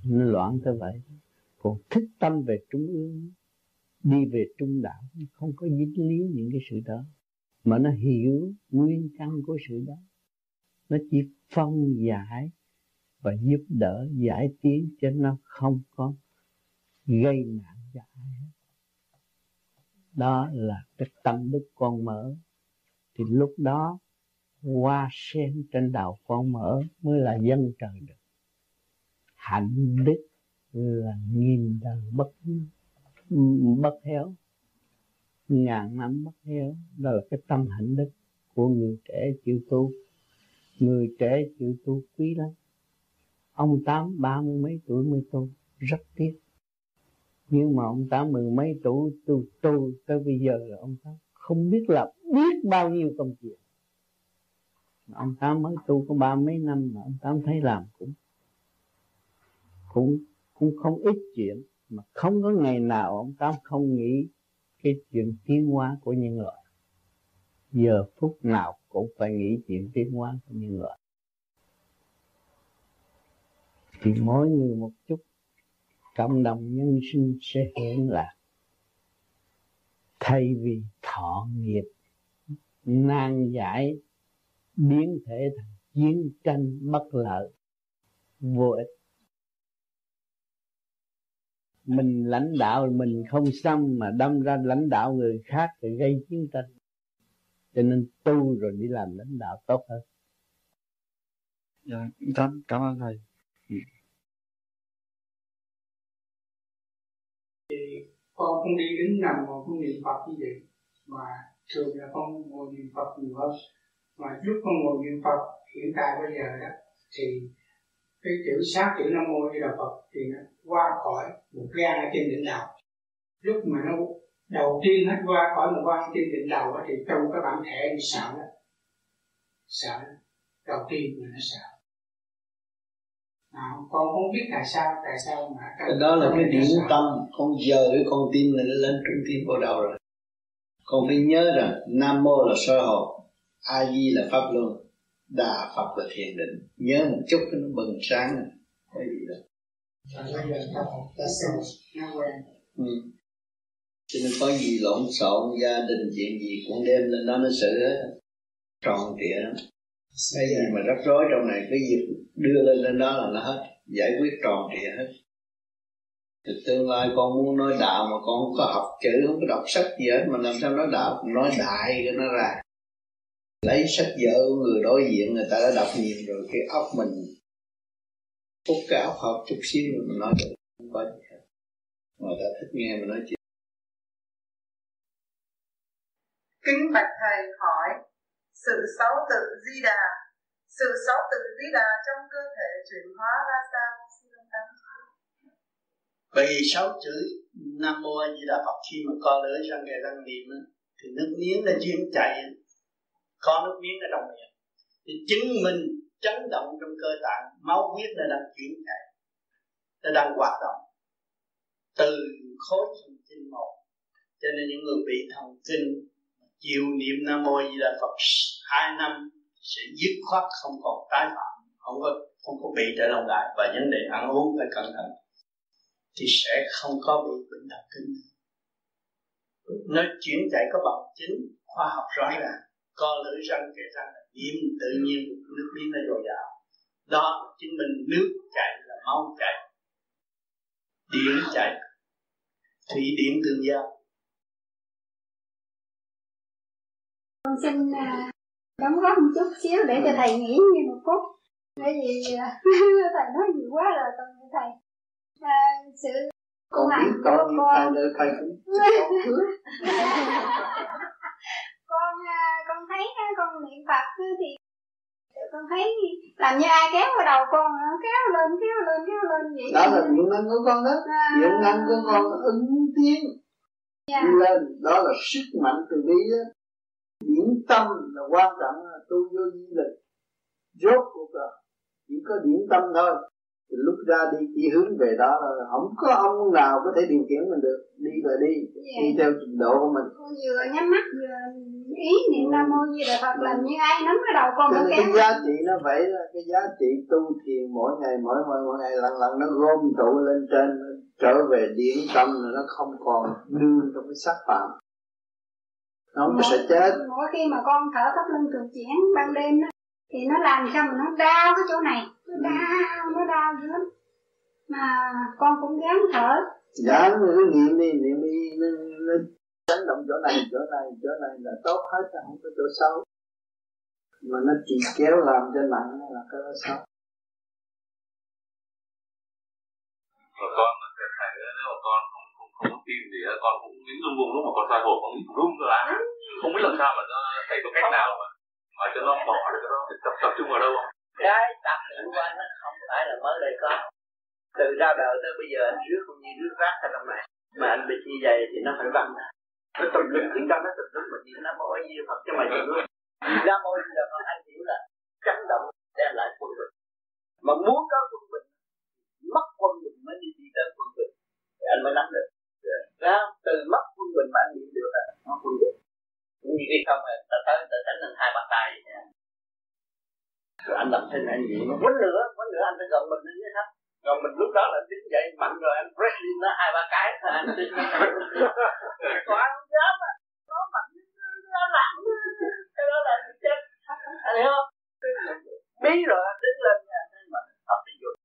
Nó loạn tới vậy. Còn thích tâm về trung ương, đi về trung đạo, không có dính líu những cái sự đó. Mà nó hiểu nguyên căn của sự đó. Nó chỉ phân giải và giúp đỡ, giải tiến cho nó không có gây nạn cho ai hết. Đó là cái tâm đức con mở. Thì lúc đó, hoa sen trên đầu con mở mới là dân trời được. Hạnh đức là nghìn đời bất bất héo ngàn năm bất héo đó là cái tâm hạnh đức của người trẻ chịu tu. Người trẻ chịu tu quý lắm. Ông tám ba mươi mấy tuổi mới tu. Rất tiếc nhưng mà ông tám mười mấy tuổi tu tu tới bây giờ là ông tám không biết là biết bao nhiêu công chuyện ông tám mới tu có ba mấy năm mà ông tám thấy làm cũng cũng cũng không ít chuyện. Mà không có ngày nào ông tám không nghĩ cái chuyện tiến hóa của nhân loại. Giờ phút nào cũng phải nghĩ chuyện tiến hóa của nhân loại. Thì mỗi người một chút cộng đồng nhân sinh sẽ hiện lạc thay vì thọ nghiệp, nan giải, biến thể thành chiến tranh bất lợi, vô ích. Mình lãnh đạo mình không xong mà đâm ra lãnh đạo người khác thì gây chiến tranh. Cho nên tu rồi đi làm lãnh đạo tốt hơn. Dạ cảm ơn thầy. Con không đi đứng nằm mà không niệm phật như vậy mà thường là con ngồi niệm phật nhiều hơn. Mà lúc con ngồi niệm phật hiện tại bây giờ đó thì cái chữ sát chữ nam mô di đà phật thì nó qua khỏi một gan ở trên đỉnh đầu lúc mà nó đầu tiên hết qua khỏi một quan trên đỉnh đầu đó, thì trong cái bản thể bị sợ đó sợ đầu tiên mà nó sợ à, con không biết tại sao tại sao mà cái đó là cái điểm tâm. Con giờ cái con tim này nó lên trung tim vào đầu rồi. Con phải nhớ rằng nam mô là soi hồn a di là pháp luân đà phật là thiền định. Nhớ một chút cái nó bừng sáng có gì đâu ừ. cho nên có gì lộn xộn gia đình chuyện gì cũng đem lên đó nó xử hết. Tròn trịa lắm cái gì mà rắc rối trong này, cái gì đưa lên lên đó là nó hết. Giải quyết tròn trịa hết. Thì tương lai con muốn nói đạo mà con không có học chữ, không có đọc sách gì hết, mà làm sao nói đạo? Nói đại cho nó ra. Lấy sách vở của người đối diện, người ta đã đọc nhiều rồi, cái óc mình phúc cái óc học chút xíu rồi mình nói được, không có gì hết. Người ta thích nghe mình nói chuyện. Kính bạch thầy hỏi sự xấu tự di đà. Sự xấu tự di đà trong cơ thể chuyển hóa ra sao? Xin ông tám bởi vì sáu chữ nam mô a di đà phật. Khi mà co lưỡi răng ngày răng niệm thì nước miếng nó chuyên chạy có nước miếng ở trong miệng. Thì chứng minh chấn động trong cơ tạng, máu huyết nó đang chuyển chạy. Nó đang hoạt động. Từ khối thần kinh một, cho nên những người bị thần kinh chịu niệm nam mô di đà phật, hai năm sẽ dứt khoát không còn tái phạm, không có không có bị trở lòng lại. Và vấn đề ăn uống phải cẩn thận, thì sẽ không có bị bệnh thần kinh. Nó chuyển chạy có bằng chứng, khoa học rõ ràng, co lưỡi răng kể răng là niệm tự nhiên nước miếng nó dồi dào. Đó chứng minh nước chảy là máu chảy điện chạy, thủy điện tương giao. Con xin uh, đóng góp một chút xíu để cho thầy nghĩ như một phút bởi vì uh, thầy nói nhiều quá rồi con thầy uh, sự con biết con con thầy thầy cũng con uh, con niệm phật thì con thấy làm như ai kéo vào đầu con kéo lên kéo lên kéo lên vậy đó là điện năng của con đó à. điện năng của con ứng tiếng yeah. Dạ. đi lên đó là sức mạnh từ bi đó điển tâm là quan trọng là tu vô di lực rốt cuộc là chỉ có điển tâm thôi. Thì lúc ra đi chỉ hướng về đó là không có ông nào có thể điều khiển mình được. Đi là đi yeah. Dạ. đi theo trình độ của mình. Vừa nhắm mắt vừa ý niệm nam mô di đà phật làm như ai nắm cái đầu con cái, cái giá trị nó vậy là cái giá trị tu thiền mỗi ngày mỗi mỗi mỗi ngày lần lần nó gom tụ lên trên trở về điển tâm là nó không còn đương trong cái sắc phạm nó không sẽ chết. Mỗi khi mà con thở pháp luân thường chuyển ban đêm đó, thì nó làm cho mình nó đau cái chỗ này? Nó ừ. đau nó đau dữ lắm. Mà con cũng gắng thở. Dạ cứ niệm đi niệm đi nó, nó chấn động chỗ này chỗ này chỗ này là tốt hết không có chỗ xấu. Mà nó chỉ kéo làm cho nặng là cái đó xấu. Con nó sẽ thầy nếu mà con không tin thì con cũng đứng rung rung lúc mà con xoay hồn con rung ra. Lá không biết làm sao mà nó thầy có cách nào mà mà cho nó bỏ được cái đó tập tập trung vào đâu. Không cái tập luyện của anh nó không phải là mới đây có. Từ ra đời tới bây giờ anh rước cũng như rước rác ở trong này mà anh bị như vậy thì nó phải văng nó tùm lum chúng ta nó tùm lum mà niệm nam mô a di phật cho mày được nam mô di phật anh hiểu là chấn động đem lại quân bình. Mà muốn có quân bình mất quân bình mới đi đi tới quân bình. Thì anh mới nắm được ra từ mất quân bình mà anh niệm được là nó quân bình. Như khi không là ta tới ta đánh lên hai bàn tay rồi anh làm thế này gì nó quấn nữa quấn nữa anh phải gần mình lên như thế rồi mình lúc đó là đứng dậy mạnh rồi anh wrestling nó hai ba cái. Thôi anh tin quả không dám à nó mạnh nó nặng cái đó là chết. Anh hiểu không? Bí rồi anh đứng lên nha. Anh mà học đi dũng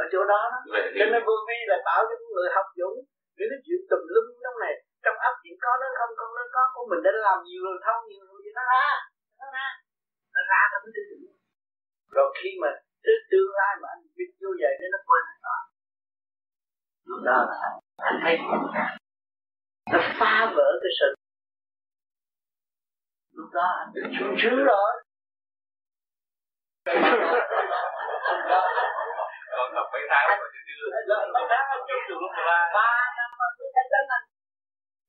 ở chỗ đó đó. Cho nên vô vi là tạo cho người học dũng những cái chuyện tùm lum trong này trong ấp chuyện có nó không không nó có của mình đã làm nhiều rồi thông nhiều rồi nó ra nó ra. Nó ra nó mới tin rồi khi mà tới tương lai mà anh biết vô vậy để nó quên đó. Lúc đó là anh thấy nó phá vỡ cái sự. Lúc đó anh được sướng rồi còn tập mấy tháng rồi chứ chưa. Mấy tháng anh chưa được lúc ba ba năm anh mới thấy đến anh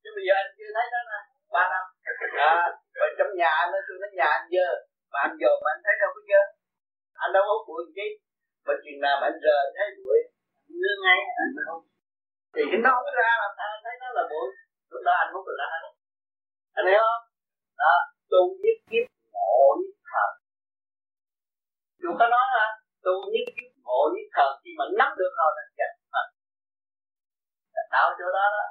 chứ bây giờ anh chưa thấy đến anh ba năm. À, rồi trong nhà anh nói tôi nói nhà anh dơ mà anh dồn mà anh thấy đâu có dơ anh đâu hút bụi gì mà chừng nào mà anh rờ thấy bụi nương ngay anh hút thì nó không ra làm sao anh thấy nó là bụi lúc đó anh hút rồi đó. Anh hiểu không? Đó tu nhất kiếp ngộ nhất thần dù có nói là tu nhất kiếp ngộ nhất thần khi mà nắm được rồi là chết thật tạo chỗ đó đó.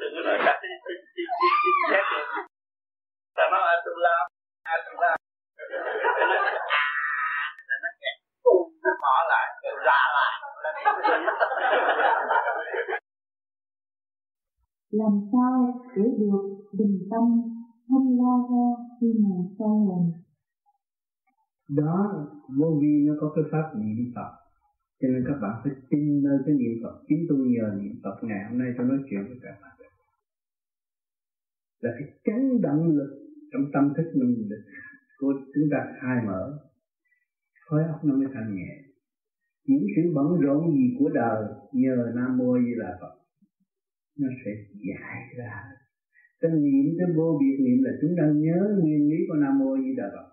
Đừng có nói cắt đi đi đi đi chết ta nói a tu la a tu la là nó kẹt nó bỏ lại rồi ra lại. Làm sao để được bình tâm không lo ra khi mà soi hồn đó, vô vi nó có cái pháp niệm phật. Cho nên các bạn phải tin nơi cái niệm phật. Chính tôi nhờ niệm phật, ngày hôm nay tôi nói chuyện với các bạn. Là cái chấn động lực trong tâm thức mình của chúng ta khai mở khối óc nó mới thanh nhẹ. Những sự bận rộn gì của đời, nhờ nam mô di đà phật, nó sẽ giải ra. Cái niệm, cái vô biệt niệm là chúng ta nhớ nguyên lý của nam mô di đà phật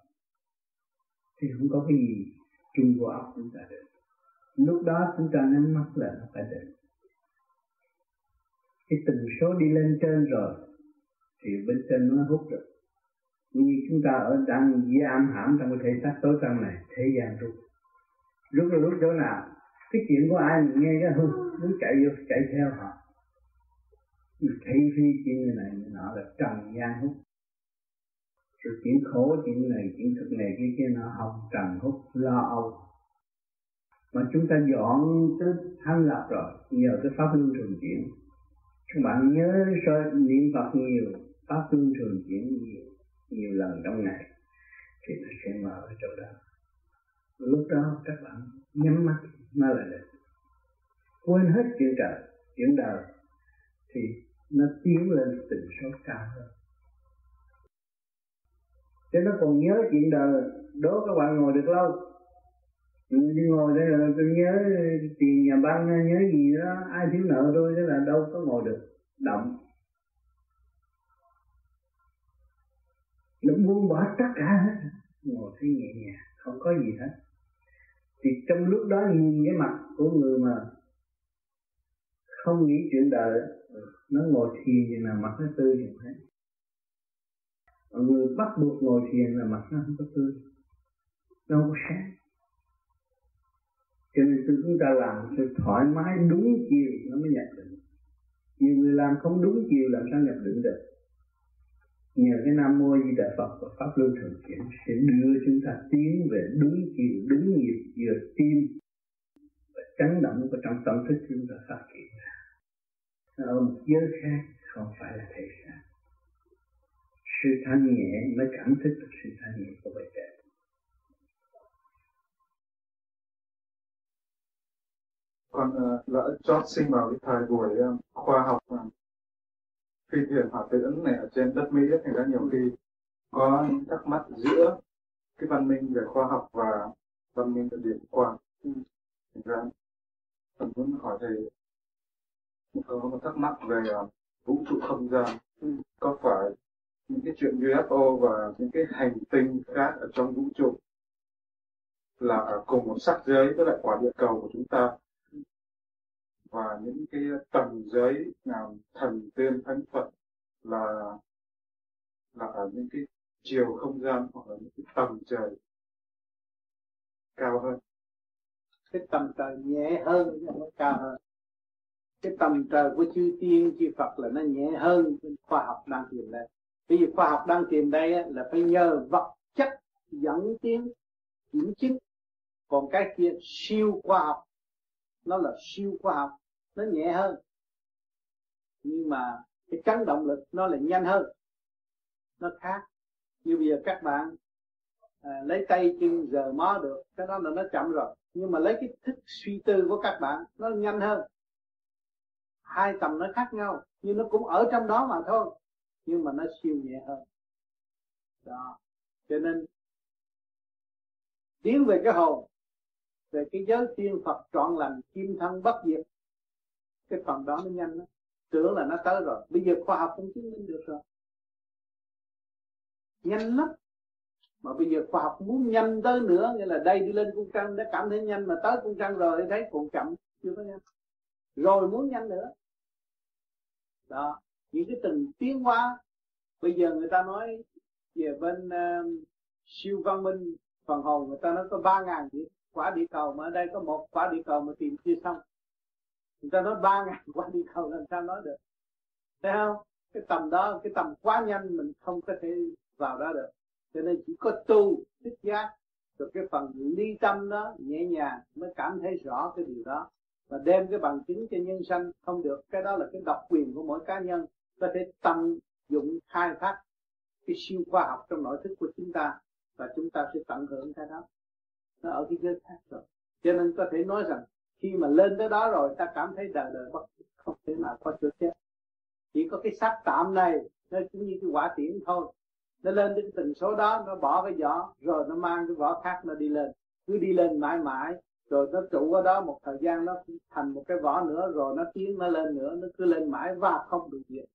thì không có cái gì chung vô óc chúng ta được. Lúc đó chúng ta nhắm mắt là nó phải định. Cái tần số đi lên trên rồi, thì bên trên nó hút được. Như chúng ta ở đang giam hãm trong cái thể xác tối tăm này, thế gian rút rút là rút chỗ nào, cái chuyện của ai mình nghe cái hư, muốn chạy vô, chạy theo họ. Thị phi chuyện như này nọ là trần gian hút rồi chuyện khổ, chuyện này, chuyện thực này kia kia, nó học trần hút lo âu. Mà chúng ta dọn tới thanh lập rồi, nhờ cái pháp luân thường chuyển. Các bạn nhớ soi niệm phật nhiều, pháp luân thường chuyển nhiều nhiều lần trong ngày, thì nó sẽ mở ở chỗ đó. Lúc đó các bạn nhắm mắt nó là được quên hết chuyện trời, chuyện đời, thì nó tiến lên tình số cao hơn chứ nó còn nhớ chuyện đời. Đố các bạn ngồi được lâu. Ừ, đi ngồi đây là tôi nhớ tiền nhà băng, nhớ gì đó. Ai thiếu nợ tôi thế là đâu có ngồi được. Động. Nó buông bỏ tất cả hết. Ngồi thấy nhẹ nhàng, không có gì hết. Thì trong lúc đó nhìn cái mặt của người mà không nghĩ chuyện đời, nó ngồi thiền thì là mặt nó tươi như thế. Mọi người bắt buộc ngồi thiền là mặt nó không có tươi. Nó không có sáng. Cho nên chúng ta làm sự thoải mái đúng chiều nó mới nhập định. Nhiều người làm không đúng chiều làm sao nhập định được? Nhờ cái Nam Mô Di Đà Phật và Pháp Luân Thường Chuyển Sẽ đưa chúng ta tiến về đúng chiều, đúng nhịp vừa tim Và chấn động của trong tâm thức chúng ta phát triển ra. Ở một giới khác không phải là thể xác sự thanh nhẹ mới cảm thức được sự thanh nhẹ của bề trên con uh, lỡ chót sinh vào cái thời buổi ờ, khoa học ờ, phi thuyền hỏa tiễn này ở trên đất Mỹ thì ra nhiều khi có những thắc mắc giữa cái văn minh về khoa học và văn minh về điện quang. Thì thành ra tôi muốn hỏi thầy có một thắc mắc về uh, vũ trụ không gian có phải những cái chuyện UFO và những cái hành tinh khác ở trong vũ trụ là ở cùng một sắc giới với lại quả địa cầu của chúng ta. Và những cái tầng giới nào thần, tiên, thánh phật là là ở những cái chiều không gian hoặc là những cái tầng trời cao hơn. Cái tầng trời nhẹ hơn nó cao hơn. Cái tầng trời của chư tiên, chư phật là nó nhẹ hơn, khoa học đang tìm lên Bây giờ khoa học đang tìm đây là phải nhờ vật chất dẫn tiến kiểm chứng. Còn cái kia siêu khoa học nó là siêu khoa học nó nhẹ hơn. Nhưng mà cái chấn động lực nó là nhanh hơn nó khác. Như bây giờ các bạn à, lấy tay chân giờ mó được cái đó là nó chậm rồi. Nhưng mà lấy cái thức suy tư của các bạn nó nhanh hơn. Hai tầm nó khác nhau nhưng nó cũng ở trong đó mà thôi nhưng mà nó siêu nhẹ hơn. Đó. Cho nên tiến về cái hồn về cái giới tiên Phật trọn lành kim thân bất diệt cái phần đó nó nhanh lắm, tưởng là nó tới rồi. Bây giờ khoa học cũng chứng minh được rồi. Nhanh lắm. Mà bây giờ khoa học muốn nhanh tới nữa nghĩa là đây đi lên cung trăng đã cảm thấy nhanh mà tới cung trăng rồi thấy còn chậm chưa có nhanh. Rồi muốn nhanh nữa. Đó những cái từng tiến hóa. Bây giờ người ta nói về bên uh, siêu văn minh phần hồn người ta nói có ba ngàn quả địa cầu mà ở đây có một quả địa cầu mà tìm chưa xong. Người ta nói ba ngàn quả địa cầu làm sao nói được? Thấy không? Cái tầm đó cái tầm quá nhanh mình không có thể vào đó được. Cho nên chỉ có tu thích giác rồi cái phần ly tâm đó nhẹ nhàng mới cảm thấy rõ cái điều đó. Và đem cái bằng chứng cho nhân sanh không được. Cái đó là cái độc quyền của mỗi cá nhân có thể tận dụng khai thác cái siêu khoa học trong nội thức của chúng ta và chúng ta sẽ tận hưởng cái đó. Nó ở cái giới khác rồi. Cho nên có thể nói rằng khi mà lên tới đó rồi, ta cảm thấy đời đời bất không thể nào có chỗ chết. Chỉ có cái xác tạm này, nó cũng như cái quả tiễn thôi. Nó lên đến tần số đó, nó bỏ cái vỏ, rồi nó mang cái vỏ khác nó đi lên. Cứ đi lên mãi mãi, rồi nó trụ ở đó một thời gian, nó thành một cái vỏ nữa, rồi nó tiến, nó lên nữa, nó cứ lên mãi và không được diệt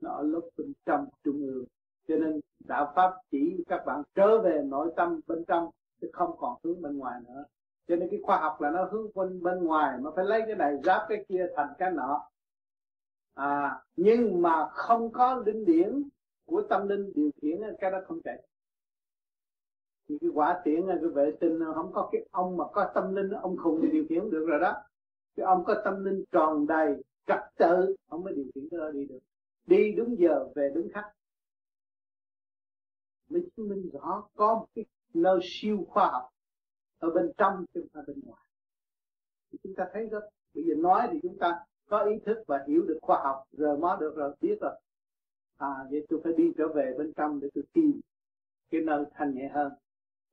nó ở lúc bên trong trung ương. Cho nên đạo pháp chỉ các bạn trở về nội tâm bên trong, chứ không còn hướng bên ngoài nữa. Cho nên cái khoa học là nó hướng bên bên ngoài, mà phải lấy cái này giáp cái kia thành cái nọ. À nhưng mà không có linh điển của tâm linh điều khiển, cái đó không chạy. Thì cái quả tiễn, cái vệ tinh, không có cái ông mà có tâm linh, ông khùng thì điều khiển được rồi đó. Cái ông có tâm linh tròn đầy, trật tự ông mới điều khiển, cái đó đi được đi đúng giờ, về đúng khắc. Mới chứng minh rõ có một cái nơi siêu khoa học ở bên trong chứ không phải bên ngoài. Thì chúng ta thấy rất bây giờ nói thì chúng ta có ý thức và hiểu được khoa học rồi mới được rồi, biết rồi. À vậy tôi phải đi trở về bên trong để tôi tìm cái nơi thanh nhẹ hơn.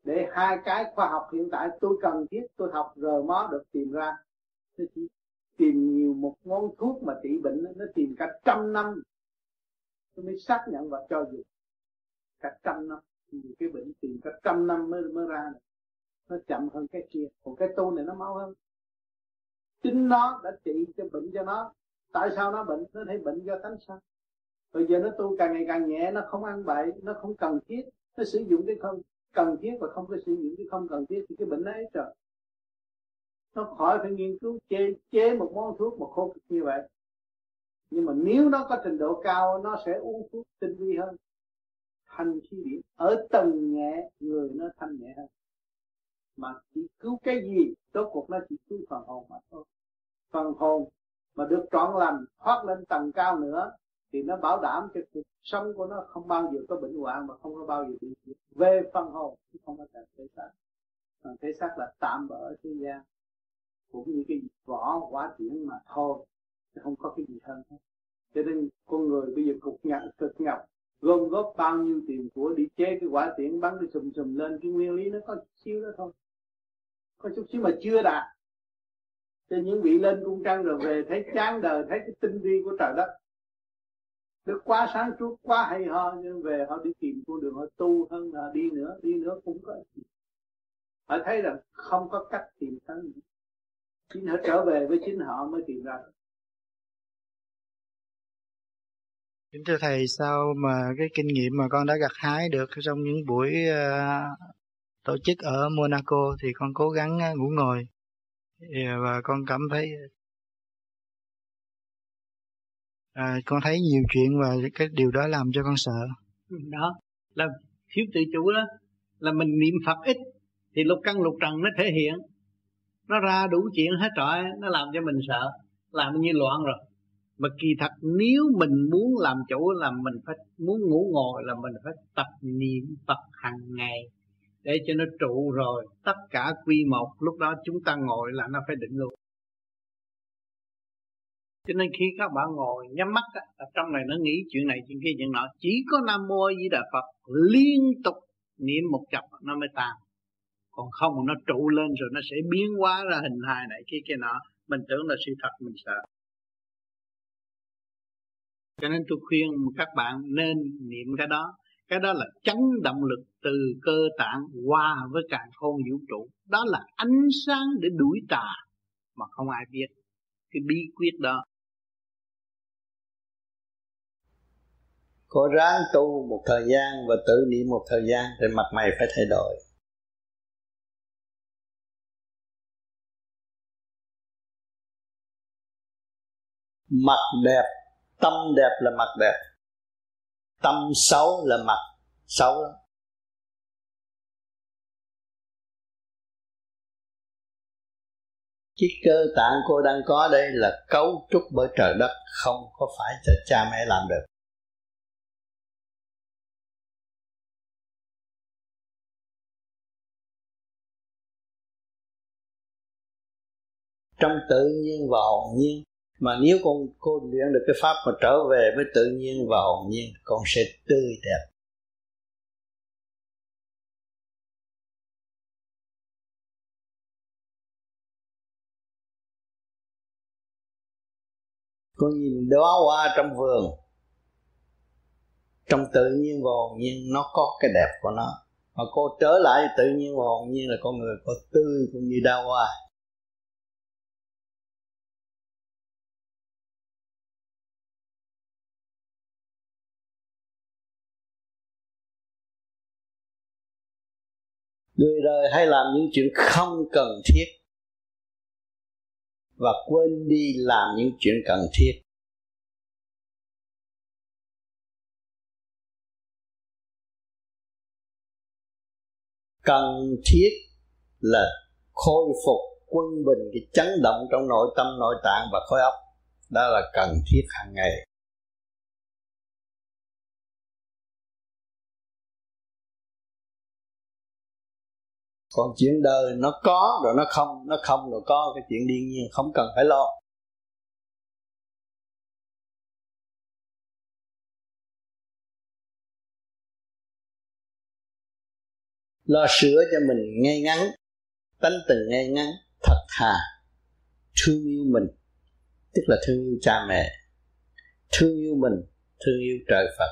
Để hai cái khoa học hiện tại tôi cần thiết, tôi học rồi mó được tìm ra. Chỉ tìm nhiều một ngón thuốc mà trị bệnh, nó tìm cả trăm năm tôi mới xác nhận và cho dùng cả trăm năm, vì cái bệnh tìm cả trăm năm mới mới ra được. nó chậm hơn cái kia. Còn cái tu này nó mau hơn. Chính nó đã trị cho bệnh cho nó. Tại sao nó bệnh? Nó thấy bệnh do tánh sao bây giờ nó tu càng ngày càng nhẹ, nó không ăn bậy, nó không cần thiết. Nó sử dụng cái không cần thiết và không có sử dụng cái không cần thiết thì cái bệnh nó ấy trời nó khỏi phải nghiên cứu, chế chế một món thuốc mà khô như vậy nhưng mà nếu nó có trình độ cao, nó sẽ uống thuốc tinh vi hơn. Thanh khí điển ở tầng nhẹ, người nó thanh nhẹ hơn. Mà chỉ cứu cái gì, rốt cuộc nó chỉ cứu phần hồn mà thôi. Phần hồn mà được trọn lành, thoát lên tầng cao nữa, thì nó bảo đảm cho cuộc sống của nó không bao giờ có bệnh hoạn và không có bao giờ bị diệt. Về phần hồn, chứ không có thể xác. Phần thể xác là tạm bỡ thế gian. Cũng như cái vỏ, quả triển mà thôi không có cái gì hơn hết. Cho nên con người bây giờ cục nhặt cực nhọc gom góp bao nhiêu tiền của đi chế cái quả tiễn bắn cái sùm sùm lên, cái nguyên lý nó có chút xíu đó thôi. Có chút xíu mà chưa đạt. Cho những vị lên cung trăng rồi về, thấy chán đời, thấy cái tinh vi của trời đất. Được quá sáng suốt, quá hay ho nhưng về họ đi tìm con đường, họ tu hơn là đi nữa đi nữa cũng có. Gì họ thấy rằng không có cách tìm tới nữa. Chính họ trở về với chính họ mới tìm ra được. Kính thưa Thầy, sao mà cái kinh nghiệm mà con đã gặt hái được trong những buổi uh, tổ chức ở Monaco thì con cố gắng uh, ngủ ngồi. Yeah, ờ, và con cảm thấy uh, con thấy nhiều chuyện và cái điều đó làm cho con sợ. Ừ, đó. Là thiếu tự chủ đó. Là mình niệm Phật ít thì lục căn lục trần nó thể hiện. Nó ra đủ chuyện hết trọi nó làm cho mình sợ. Làm như loạn rồi mà kỳ thật nếu mình muốn làm chủ là mình phải muốn ngủ ngồi là mình phải tập niệm Phật hàng ngày để cho nó trụ rồi tất cả quy một. Lúc đó chúng ta ngồi là nó phải định luôn cho nên khi các bạn ngồi nhắm mắt á, ở trong này nó nghĩ chuyện này chuyện kia chuyện nọ. Chỉ có nam mô di đà phật liên tục niệm một chập nó mới tan. Còn không nó trụ lên rồi nó sẽ biến hóa ra hình hài này kia kia nọ. Mình tưởng là sự thật mình sợ cho nên tôi khuyên các bạn nên niệm cái đó. Cái đó là chấn động lực từ cơ tạng qua với cả khôn vũ trụ. Đó là ánh sáng để đuổi tà mà không ai biết cái bí quyết đó. Cô ráng tu một thời gian và tự niệm một thời gian thì mặt mày phải thay đổi. Mặt đẹp tâm đẹp là mặt đẹp, tâm xấu là mặt xấu lắm. Chiếc cơ tạng cô đang có đây là cấu trúc bởi trời đất, Không có phải cho cha mẹ làm được. Trong tự nhiên và hồn nhiên mà nếu con cô luyện được cái pháp mà trở về với tự nhiên và hồn nhiên, con sẽ tươi đẹp. Con nhìn đóa hoa trong vườn. Trong tự nhiên và hồn nhiên, nó có cái đẹp của nó. Mà cô trở lại tự nhiên và hồn nhiên là con người có tươi cũng như đóa hoa. Người đời hay làm những chuyện không cần thiết và quên đi làm những chuyện cần thiết. Cần thiết là khôi phục quân bình, cái chấn động trong nội tâm, nội tạng và khối óc. Đó là cần thiết hàng ngày. Còn chuyện đời nó có rồi nó không nó không rồi có cái chuyện đương nhiên, không cần phải lo. Lo sửa cho mình ngay ngắn, tánh tình ngay ngắn, thật thà, thương yêu mình, tức là thương yêu cha mẹ. Thương yêu mình, thương yêu trời phật.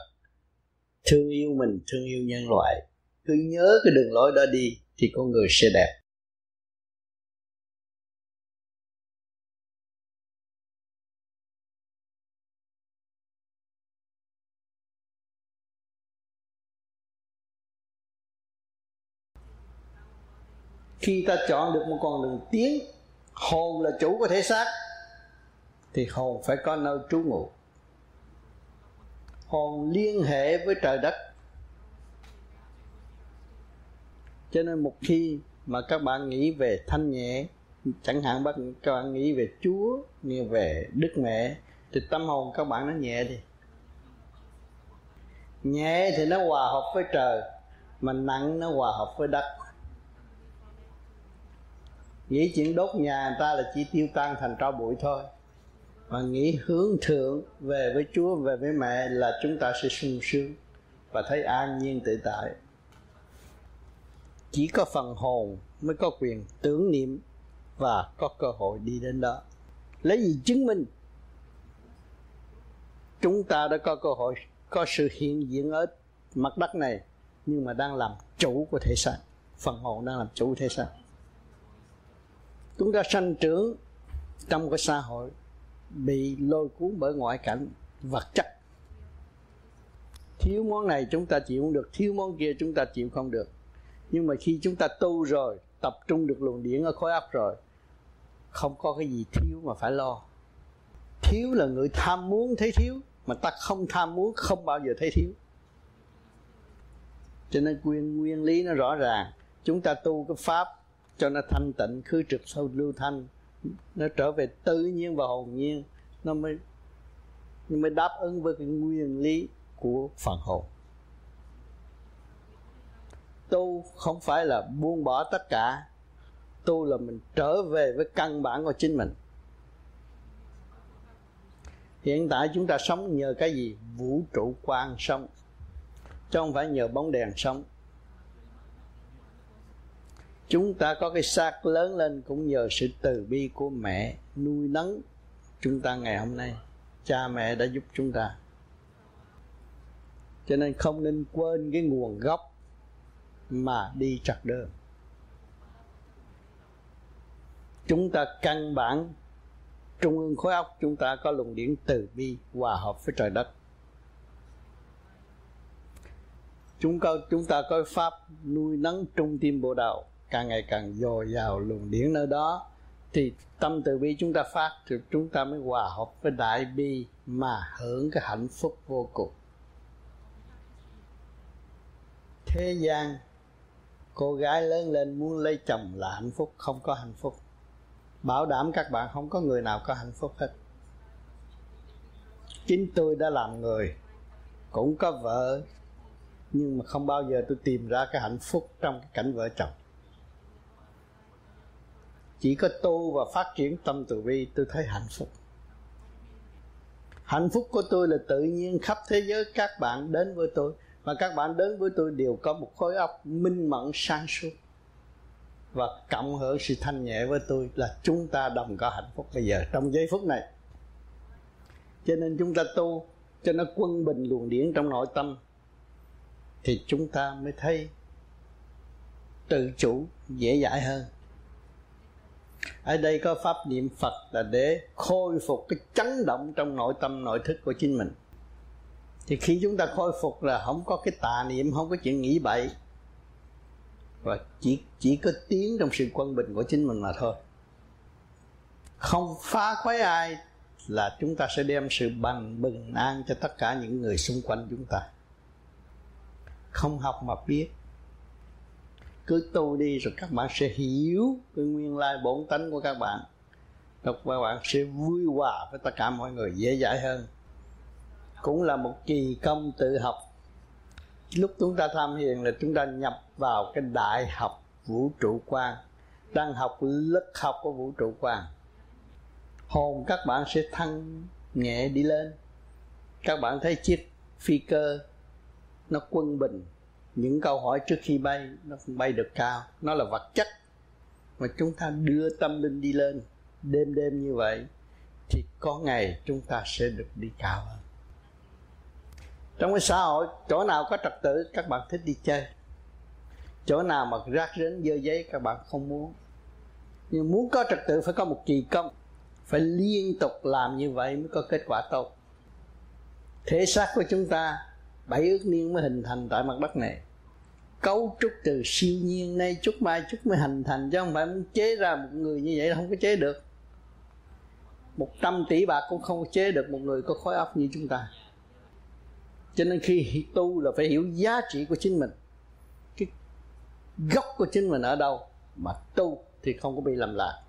Thương yêu mình, thương yêu nhân loại. Cứ nhớ cái đường lối đó đi thì con người sẽ đẹp. Khi ta chọn được một con đường tiến, hồn là chủ của thể xác, thì hồn phải có nơi trú ngụ. Hồn liên hệ với trời đất. Cho nên một khi mà các bạn nghĩ về thanh nhẹ, chẳng hạn các bạn nghĩ về chúa, nghĩ về đức mẹ, thì tâm hồn các bạn nó nhẹ đi. Nhẹ thì nó hòa hợp với trời, mà nặng nó hòa hợp với đất. Nghĩ chuyện đốt nhà người ta là chỉ tiêu tan thành tro bụi thôi. Mà nghĩ hướng thượng về với Chúa, về với mẹ là chúng ta sẽ sung sướng và thấy an nhiên tự tại chỉ có phần hồn mới có quyền tưởng niệm và có cơ hội đi đến đó. Lấy gì chứng minh? Chúng ta đã có cơ hội, có sự hiện diện ở mặt đất này, nhưng mà đang làm chủ của thể xác. Phần hồn đang làm chủ thể xác. Chúng ta sanh trưởng trong cái xã hội bị lôi cuốn bởi ngoại cảnh vật chất. Thiếu món này chúng ta chịu không được, thiếu món kia chúng ta chịu không được nhưng mà khi chúng ta tu rồi, tập trung được luồng điển ở khối óc rồi, không có cái gì thiếu mà phải lo. Thiếu là người tham muốn thấy thiếu, mà ta không tham muốn, không bao giờ thấy thiếu. Cho nên nguyên nguyên lý nó rõ ràng, chúng ta tu cái pháp cho nó thanh tịnh, khứ trực sâu lưu thanh, nó trở về tự nhiên và hồn nhiên, nó mới nó mới đáp ứng với cái nguyên lý của phần hồn tu không phải là buông bỏ tất cả. Tu là mình trở về với căn bản của chính mình. Hiện tại chúng ta sống nhờ cái gì? Vũ trụ quan sống. Chứ không phải nhờ bóng đèn sống. Chúng ta có cái xác lớn lên cũng nhờ sự từ bi của mẹ nuôi nấng chúng ta ngày hôm nay. Cha mẹ đã giúp chúng ta. Cho nên không nên quên cái nguồn gốc mà đi trật đường. Chúng ta căn bản, trung ương khối óc chúng ta có luồng điển từ bi hòa hợp với trời đất. Chúng ta chúng ta có pháp nuôi nấng trung tim bộ đạo, càng ngày càng dồi dào luồng điển nơi đó, thì tâm từ bi chúng ta phát thì chúng ta mới hòa hợp với đại bi mà hưởng cái hạnh phúc vô cùng. Thế gian cô gái lớn lên muốn lấy chồng là hạnh phúc, không có hạnh phúc. Bảo đảm các bạn không có người nào có hạnh phúc hết. Chính tôi đã làm người, cũng có vợ, nhưng mà không bao giờ tôi tìm ra cái hạnh phúc trong cái cảnh vợ chồng. Chỉ có tu và phát triển tâm từ bi tôi thấy hạnh phúc. Hạnh phúc của tôi là tự nhiên khắp thế giới, các bạn đến với tôi và các bạn đến với tôi đều có một khối óc minh mẫn, sáng suốt. Và cộng hưởng sự thanh nhẹ với tôi là chúng ta đồng có hạnh phúc bây giờ, trong giây phút này. Cho nên chúng ta tu cho nó quân bình luồng điển trong nội tâm, thì chúng ta mới thấy tự chủ dễ dãi hơn. Ở đây có pháp niệm phật là để khôi phục cái chấn động trong nội tâm, nội thức của chính mình thì khi chúng ta khôi phục là không có cái tà niệm, không có chuyện nghĩ bậy. Và chỉ chỉ có tiến trong sự quân bình của chính mình mà thôi. Không phá khuấy ai là chúng ta sẽ đem sự bằng bình an cho tất cả những người xung quanh chúng ta. Không học mà biết. Cứ tu đi rồi các bạn sẽ hiểu cái nguyên lai bổn tánh của các bạn. Rồi các bạn sẽ vui hòa với tất cả mọi người, dễ dãi hơn cũng là một kỳ công tự học. Lúc chúng ta tham hiền là chúng ta nhập vào cái đại học vũ trụ quan đang học lớp học của vũ trụ quan hồn các bạn sẽ thăng nhẹ đi lên. Các bạn thấy chiếc phi cơ, nó quân bình. Những câu hỏi trước khi bay, nó không bay được cao. Nó là vật chất mà chúng ta đưa tâm linh đi lên. Đêm đêm như vậy, thì có ngày chúng ta sẽ được đi cao hơn trong cái xã hội, chỗ nào có trật tự, các bạn thích đi chơi. Chỗ nào mà rác rến, dơ giấy, các bạn không muốn. Nhưng muốn có trật tự, phải có một kỳ công. Phải liên tục làm như vậy mới có kết quả tốt. Thể xác của chúng ta, bảy ước niên mới hình thành tại mặt đất này. Cấu trúc từ siêu nhiên, nay chút mai chút mới hình thành, chứ không phải muốn chế ra một người như vậy không có chế được. Một trăm tỷ bạc cũng không chế được một người có khối óc như chúng ta cho nên khi tu là phải hiểu giá trị của chính mình. Cái gốc của chính mình ở đâu mà tu thì không có bị lầm lạc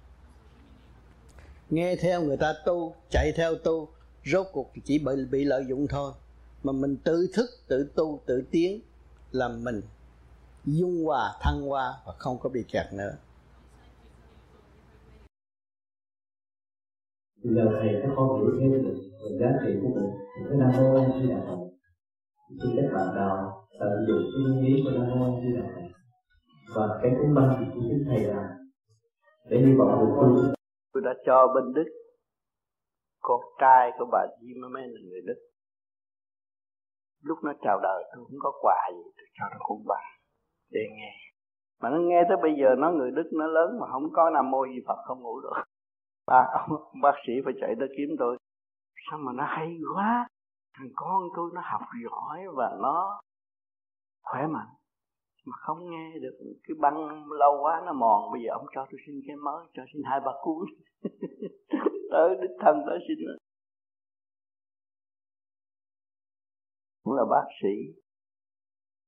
nghe theo người ta tu, chạy theo tu, rốt cuộc chỉ bị bị lợi dụng thôi. Mà mình tự thức, tự tu, tự tiến là mình dung hòa, thăng hoa và không có bị kẹt nữa. Bây giờ thầy các con hiểu thêm được về giá trị của mình. Thì cái nam mô a di đà phật khi các bạn nào tận dụng cái nguyên lý của nam mô di đà phật. Và cái cúng băng thì cũng thích thầy làm. Để hy vọng được tu tôi đã cho bên đức, con trai của bà Zimmerman là người đức. Lúc nó chào đời, tôi không có quà gì, tôi cho nó cũng bà để nghe. Mà nó nghe tới bây giờ, nó người đức, nó lớn mà không có nam mô gì phật không ngủ được. Ba ông bác sĩ phải chạy tới kiếm tôi. Sao mà nó hay quá? Thằng con tôi nó học giỏi và nó khỏe mạnh, mà không nghe được cái băng lâu quá nó mòn. Bây giờ ông cho tôi xin cái mới, cho xin hai ba cuốn. Tới đích thân tới xin. Cũng là bác sĩ.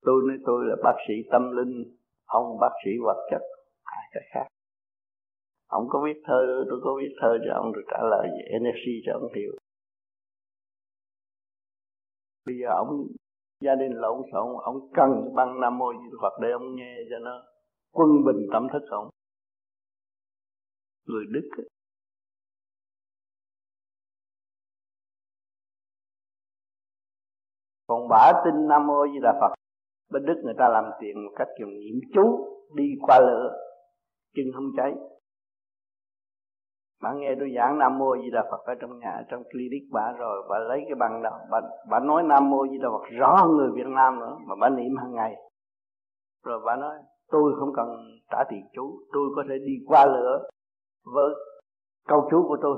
Tôi nói tôi là bác sĩ tâm linh, ông bác sĩ vật chất, hai cái khác. Ông có viết thơ, tôi có viết thơ cho ông rồi trả lời về energy cho ông hiểu bây giờ ông, gia đình lộn xộn ông cần băng nam mô di phật để ông nghe cho nó quân bình tâm thức ông người đức ấy. còn bả tin nam mô di đà phật, bên đức người ta làm tiền một cách dùng niệm chú, đi qua lửa, chân không cháy bà nghe tôi giảng nam mô di đà phật ở trong nhà trong clinic bà rồi bà lấy cái bằng đó bà, bà nói nam mô di đà phật rõ hơn người việt nam nữa mà bà niệm hàng ngày. Rồi bà nói tôi không cần trả tiền chú tôi có thể đi qua lửa với câu chú của tôi.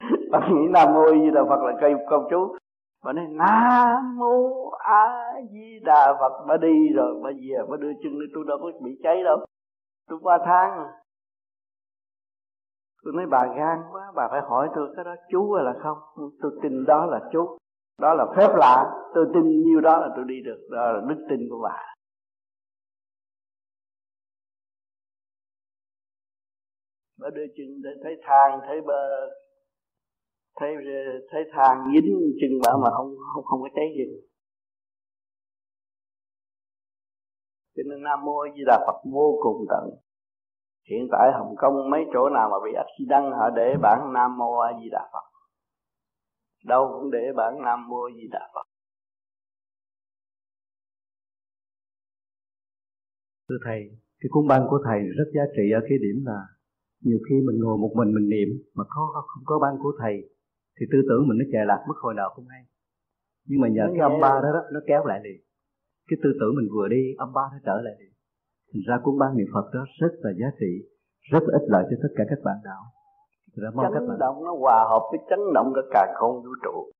Bà nghĩ nam mô di đà phật là cây câu chú bà nói nam mô a di đà phật. Bà đi rồi bà về bà đưa chân đi tôi đâu có bị cháy đâu. Tôi qua tháng à tôi nói, bà gan quá, bà phải hỏi tôi cái đó, chú hay là không? Tôi tin đó là chú, đó là phép lạ. Tôi tin nhiêu đó là tôi đi được, đó là đức tin của bà. Bà đưa chân thấy thang, thấy bờ thấy thấy thang dính chân bà mà không không không có cháy gì. Cho nên nam mô di đà phật vô cùng tận hiện tại hồng kông mấy chỗ nào mà bị accident họ để bản nam mô a di đà phật. Đâu cũng để bản nam mô a di đà phật. Thưa thầy cái cuốn băng của thầy rất giá trị ở cái điểm là nhiều khi mình ngồi một mình mình niệm mà có không có băng của thầy thì tư tưởng mình nó chạy lạc mất hồi nào không hay. Nhưng mà nhờ cái âm ba đó, đó nó kéo lại liền. Cái tư tưởng mình vừa đi âm ba nó trở lại liền thành ra cuốn băng niệm phật đó rất là giá trị rất là ích lợi cho tất cả các bạn đạo. Mong chấn các bạn động nó hòa hợp với chấn động cả càng không vũ trụ.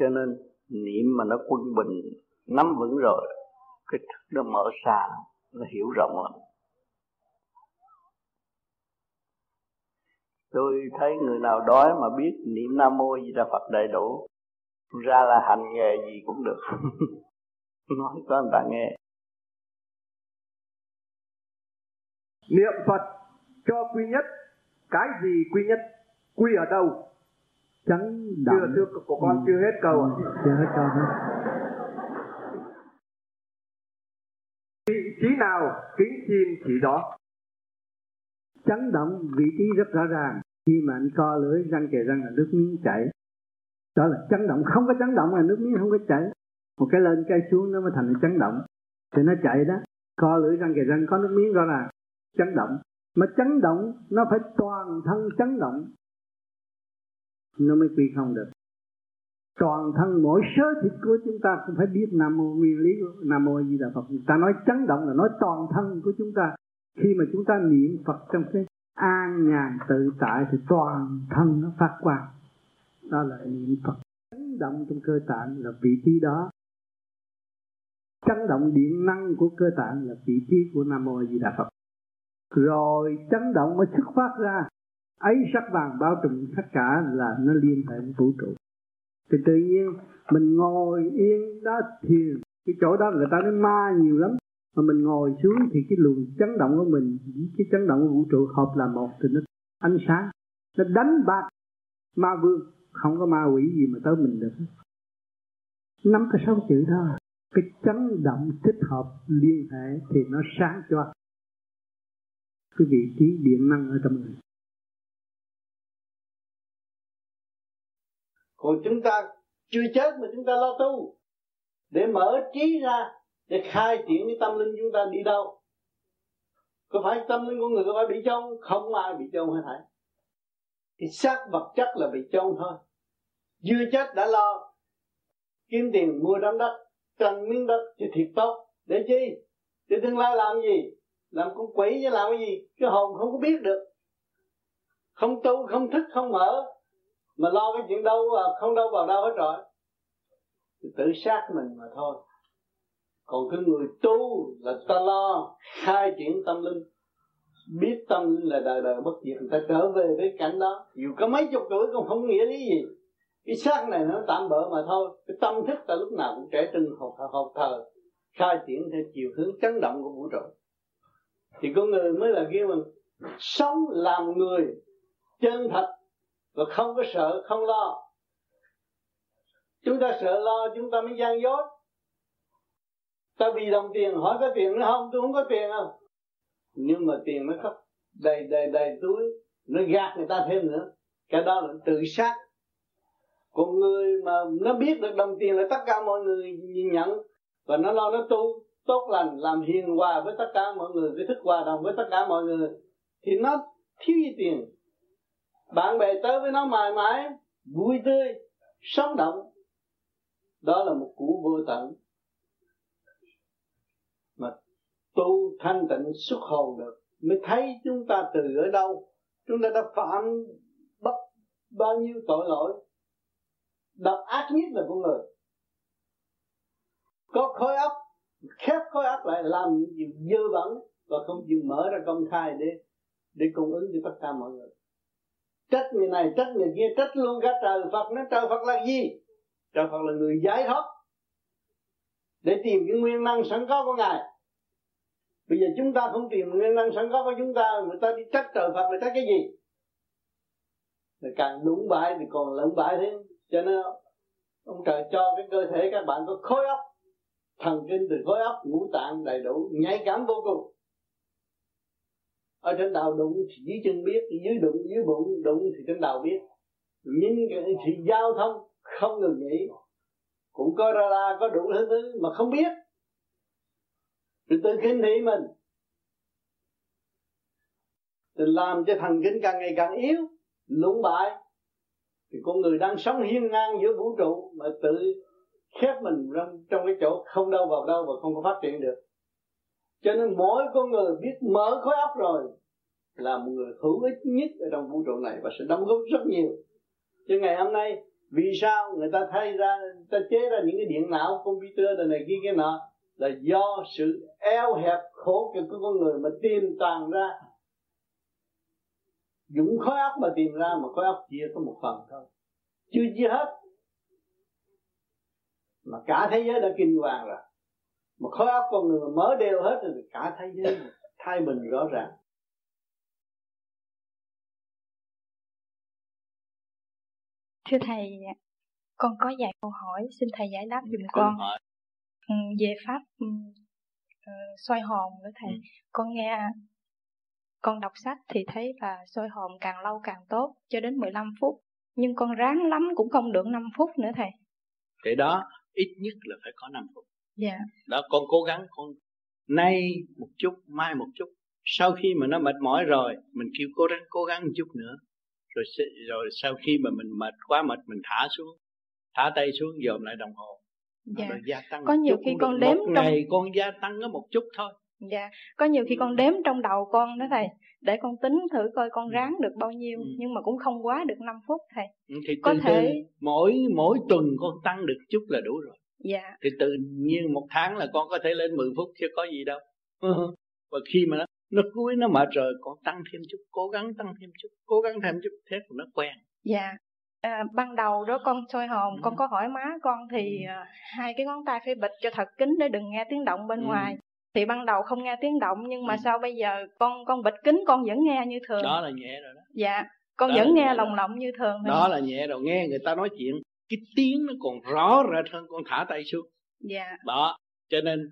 Cho nên niệm mà nó quân bình nắm vững rồi cái thức nó mở xa nó hiểu rộng lắm. Tôi thấy người nào đói mà biết niệm nam mô di đà phật đầy đủ ra là hành nghề gì cũng được. Nói cho người ta nghe niệm phật cho quy nhất. Cái gì quy nhất? Quy ở đâu? Chấn chưa thưa của con chưa hết câu ạ. Ừ. chưa hết câu nữa vị trí nào kính xin chỉ đó? Chấn động vị trí rất rõ ràng. Khi mà anh co lưỡi răng kề răng là nước miếng chảy. Đó là chấn động không có chấn động là nước miếng không có chảy. Một cái lên cái xuống nó mới thành chấn động thì nó chạy đó. Co lưỡi răng kề răng có nước miếng rõ ràng chấn động. Mà chấn động, nó phải toàn thân chấn động. Nó mới quy không được. Toàn thân mỗi sớ thịt của chúng ta cũng phải biết nam mô nguyên lý, nam mô di đà phật. Ta nói chấn động là nói toàn thân của chúng ta. Khi mà chúng ta niệm phật trong cái an nhàn tự tại thì toàn thân nó phát quang. Đó là niệm phật. Chấn động trong cơ tạng là vị trí đó. Chấn động điện năng của cơ tạng là vị trí của nam mô di đà phật rồi chấn động mới xuất phát ra. Ấy sắc vàng bao trùm tất cả là nó liên hệ với vũ trụ. Thì tự nhiên mình ngồi yên đó thiền cái chỗ đó người ta nói ma nhiều lắm. Mà mình ngồi xuống thì cái luồng chấn động của mình với cái chấn động của vũ trụ hợp là một thì nó ánh sáng. Nó đánh bạc. Ma vương, không có ma quỷ gì mà tới mình được. Nắm cái sáu chữ đó cái chấn động thích hợp liên hệ thì nó sáng cho cái vị trí điện năng ở trong người. Còn chúng ta chưa chết mà chúng ta lo tu, để mở trí ra để khai triển cái tâm linh chúng ta đi đâu. Có phải tâm linh của người có phải bị trông không ai bị trông hết thảy thì xác vật chất là bị trông thôi. Chưa chết đã lo, kiếm tiền mua đám đất, cần miếng đất cho thiệt tốt. Để chi? Để tương lai làm gì? Làm con quỷ chứ làm cái gì? Cái hồn không có biết được. Không tu không thức, không mở mà lo cái chuyện đâu không đâu vào đâu hết rồi. Thì tự sát mình mà thôi. Còn cái người tu là ta lo khai triển tâm linh. Biết tâm linh là đời đời bất diệt. Người ta trở về với cảnh đó. Dù có mấy chục tuổi cũng không nghĩa lý gì. Cái xác này nó tạm bỡ mà thôi. Cái tâm thức ta lúc nào cũng trẻ trung học học thờ. Khai triển theo chiều hướng chấn động của vũ trụ thì con người mới là kêu mình, sống làm người chân thật và không có sợ, không lo. Chúng ta sợ lo, chúng ta mới gian dối. Ta vì đồng tiền, hỏi có tiền nữa không? Tôi không có tiền không nhưng mà tiền nó khắp đầy đầy đầy túi, nó gạt người ta thêm nữa. Cái đó là tự sát. Còn người mà nó biết được đồng tiền là tất cả mọi người nhìn nhận và nó lo, nó tu tốt lành, làm hiền hòa với tất cả mọi người cái thức hòa đồng với tất cả mọi người, thì nó thiếu gì tiền. Bạn bè tới với nó mãi mãi, vui tươi, sống động. Đó là một củ vô tận mà tu thanh tịnh xuất hồn được. Mới thấy chúng ta từ ở đâu, chúng ta đã phạm bất bao nhiêu tội lỗi. Độc ác nhất là con người. Có khối óc khép khối óc lại, làm những điều dơ bẩn và không chịu mở ra công khai để để cung ứng cho tất cả mọi người. Trách người này, trách người kia, trách luôn cả trời Phật. Nó trời Phật là gì? Trời Phật là người giải thoát để tìm cái nguyên năng sẵn có của ngài. Bây giờ chúng ta không tìm nguyên năng sẵn có của chúng ta, người ta đi trách trời Phật là trách cái gì? Rồi càng đúng bại thì còn lẫn bại thêm cho nên ông trời cho cái cơ thể các bạn có khối óc thần kinh từ khối óc, ngũ tạng đầy đủ, nhạy cảm vô cùng. Ở trên đầu đụng thì dưới chân biết, dưới đụng, dưới bụng đụng thì trên đầu biết. Nhìn cái sự giao thông không ngừng nghỉ. Cũng có ra ra, có đủ thứ thứ mà không biết. Rồi tự kinh thị mình. Thì làm cho thần kinh càng ngày càng yếu lũng bại. Thì con người đang sống hiên ngang giữa vũ trụ mà tự khép mình trong cái chỗ không đâu vào đâu và không có phát triển được. Cho nên mỗi con người biết mở khối óc rồi là một người hữu ích nhất ở trong vũ trụ này và sẽ đóng góp rất nhiều. Cho ngày hôm nay, vì sao người ta thay ra người ta chế ra những cái điện não, computer đời này kia kia nọ, là do sự eo hẹp khổ cực của con người mà tìm toàn ra. Dụng khối óc mà tìm ra mà khối óc chia có một phần thôi. Chưa chia hết mà cả thế giới đã kinh hoàng rồi. Mà khối óc con người mà mở đều hết rồi thì cả thế giới thay mình rõ ràng. Thưa thầy con có vài câu hỏi xin thầy giải đáp giùm con. ừ, về pháp uh, soi hồn nữa thầy. Ừ. con nghe con đọc sách thì thấy là soi hồn càng lâu càng tốt cho đến 15 phút. Nhưng con ráng lắm cũng không được 5 phút nữa thầy. Cái đó ít nhất là phải có 5 phút. Dạ. Đó con cố gắng con nay một chút mai một chút. Sau khi mà nó mệt mỏi rồi mình kêu cố gắng cố gắng một chút nữa. Rồi rồi sau khi mà mình mệt quá mệt mình thả xuống thả tay xuống dòm lại đồng hồ. Dạ. rồi gia tăng có nhiều khi con đếm một trong ngày con gia tăng có một chút thôi. Dạ. Có nhiều khi con đếm trong đầu con đó thầy để con tính thử coi con ừ. ráng được bao nhiêu ừ. nhưng mà cũng không quá được 5 phút thầy ừ, thì có từ thể từ, mỗi mỗi tuần con tăng được chút là đủ rồi dạ thì tự nhiên một tháng là con có thể lên 10 phút chứ có gì đâu và khi mà nó nó cuối nó mệt rồi con tăng thêm chút cố gắng tăng thêm chút cố gắng thêm chút thế là nó quen dạ à, ban đầu đó con soi hồn ừ. con có hỏi má con thì ừ. uh, hai cái ngón tay phải bịt cho thật kín để đừng nghe tiếng động bên ừ. ngoài thì ban đầu không nghe tiếng động nhưng mà ừ. sao bây giờ con con bịt kín con vẫn nghe như thường. Đó là nhẹ rồi đó. Dạ con đó vẫn nghe lồng lộng như thường đó thôi. là nhẹ rồi nghe người ta nói chuyện cái tiếng nó còn rõ rệt hơn con thả tay xuống. Dạ. Đó cho nên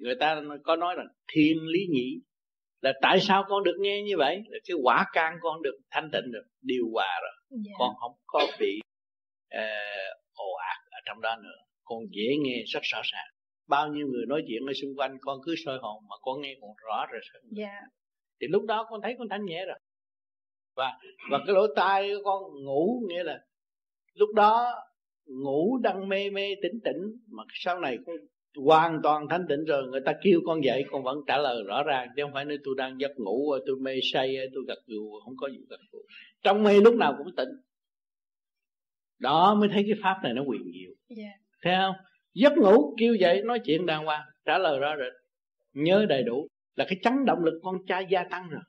người ta có nói là thiên lý nhị là tại sao con được nghe như vậy? Là cái quả can con được thanh tịnh được điều hòa rồi. Dạ. con không có bị uh, ồ ạt ở trong đó nữa. Con dễ nghe rất rõ ràng bao nhiêu người nói chuyện ở xung quanh con cứ soi hồn mà con nghe còn rõ rồi dạ. thì lúc đó con thấy con thanh nhẹ rồi. Và và cái lỗ tai của con ngủ nghĩa là lúc đó ngủ đang mê mê tỉnh tỉnh mà sau này con hoàn toàn thanh tịnh rồi người ta kêu con dậy con vẫn trả lời rõ ràng chứ không phải nói tôi đang giấc ngủ tôi mê say tôi gật gù không có gì gật gù. Trong mê lúc nào cũng tỉnh. Đó mới thấy cái pháp này nó quyền diệu. Yeah. thấy không giấc ngủ kêu dậy nói chuyện đàng hoàng trả lời rõ rệt. Nhớ đầy đủ là cái chấn động lực con trai gia tăng rồi.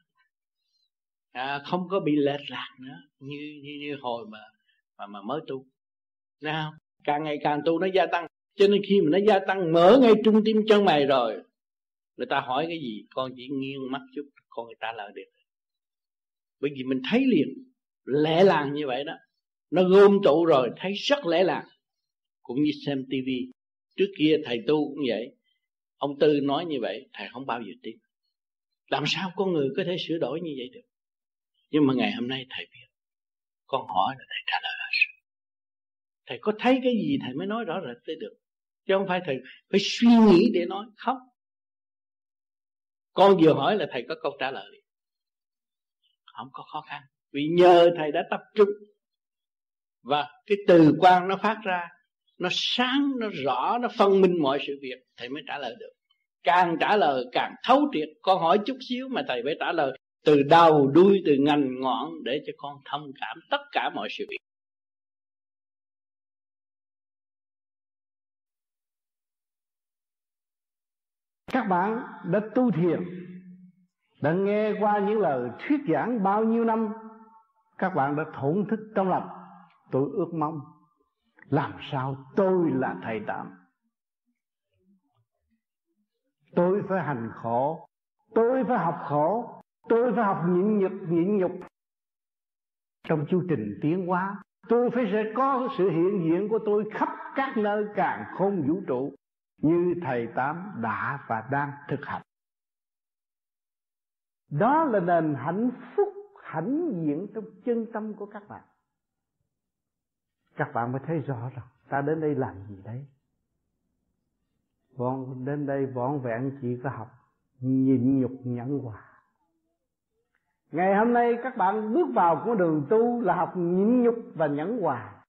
À, không có bị lệch lạc nữa như như, như hồi mà mà mà mới tu. Nào càng ngày càng tu nó gia tăng. Cho nên khi mà nó gia tăng mở ngay trung tim chân mày rồi người ta hỏi cái gì con chỉ nghiêng mắt chút con người ta lời được. Bởi vì mình thấy liền lẽ làng như vậy đó. Nó gom tụ rồi thấy rất lẽ làng cũng như xem tivi trước kia thầy tu cũng vậy. Ông tư nói như vậy, thầy không bao giờ tin. Làm sao con người có thể sửa đổi như vậy được? Nhưng mà ngày hôm nay thầy biết. Con hỏi là thầy trả lời là thầy có thấy cái gì thầy mới nói rõ rệt tới được? Chứ không phải thầy phải suy nghĩ để nói. Không. Con vừa hỏi là thầy có câu trả lời không có khó khăn. Vì nhờ thầy đã tập trung. Và cái từ quan nó phát ra nó sáng, nó rõ, nó phân minh mọi sự việc, thầy mới trả lời được. Càng trả lời, càng thấu triệt. Con hỏi chút xíu mà thầy phải trả lời. Từ đầu đuôi, từ ngành ngọn để cho con thông cảm tất cả mọi sự việc. Các bạn đã tu thiền, đã nghe qua những lời thuyết giảng bao nhiêu năm, các bạn đã thổn thức trong lòng. Tôi ước mong làm sao tôi là thầy tạm? Tôi phải hành khổ. Tôi phải học khổ. Tôi phải học nhịn nhục nhịn nhục. Trong chu trình tiến hóa, tôi phải sẽ có sự hiện diện của tôi khắp các nơi càng không vũ trụ như thầy tám đã và đang thực hành. Đó là nền hạnh phúc, hãnh diện trong chân tâm của các bạn các bạn mới thấy rõ rằng ta đến đây làm gì đấy. Vọn đến đây vọn vẹn chỉ có học, nhịn nhục nhẫn hòa. Ngày hôm nay các bạn bước vào con đường tu là học nhịn nhục và nhẫn hòa.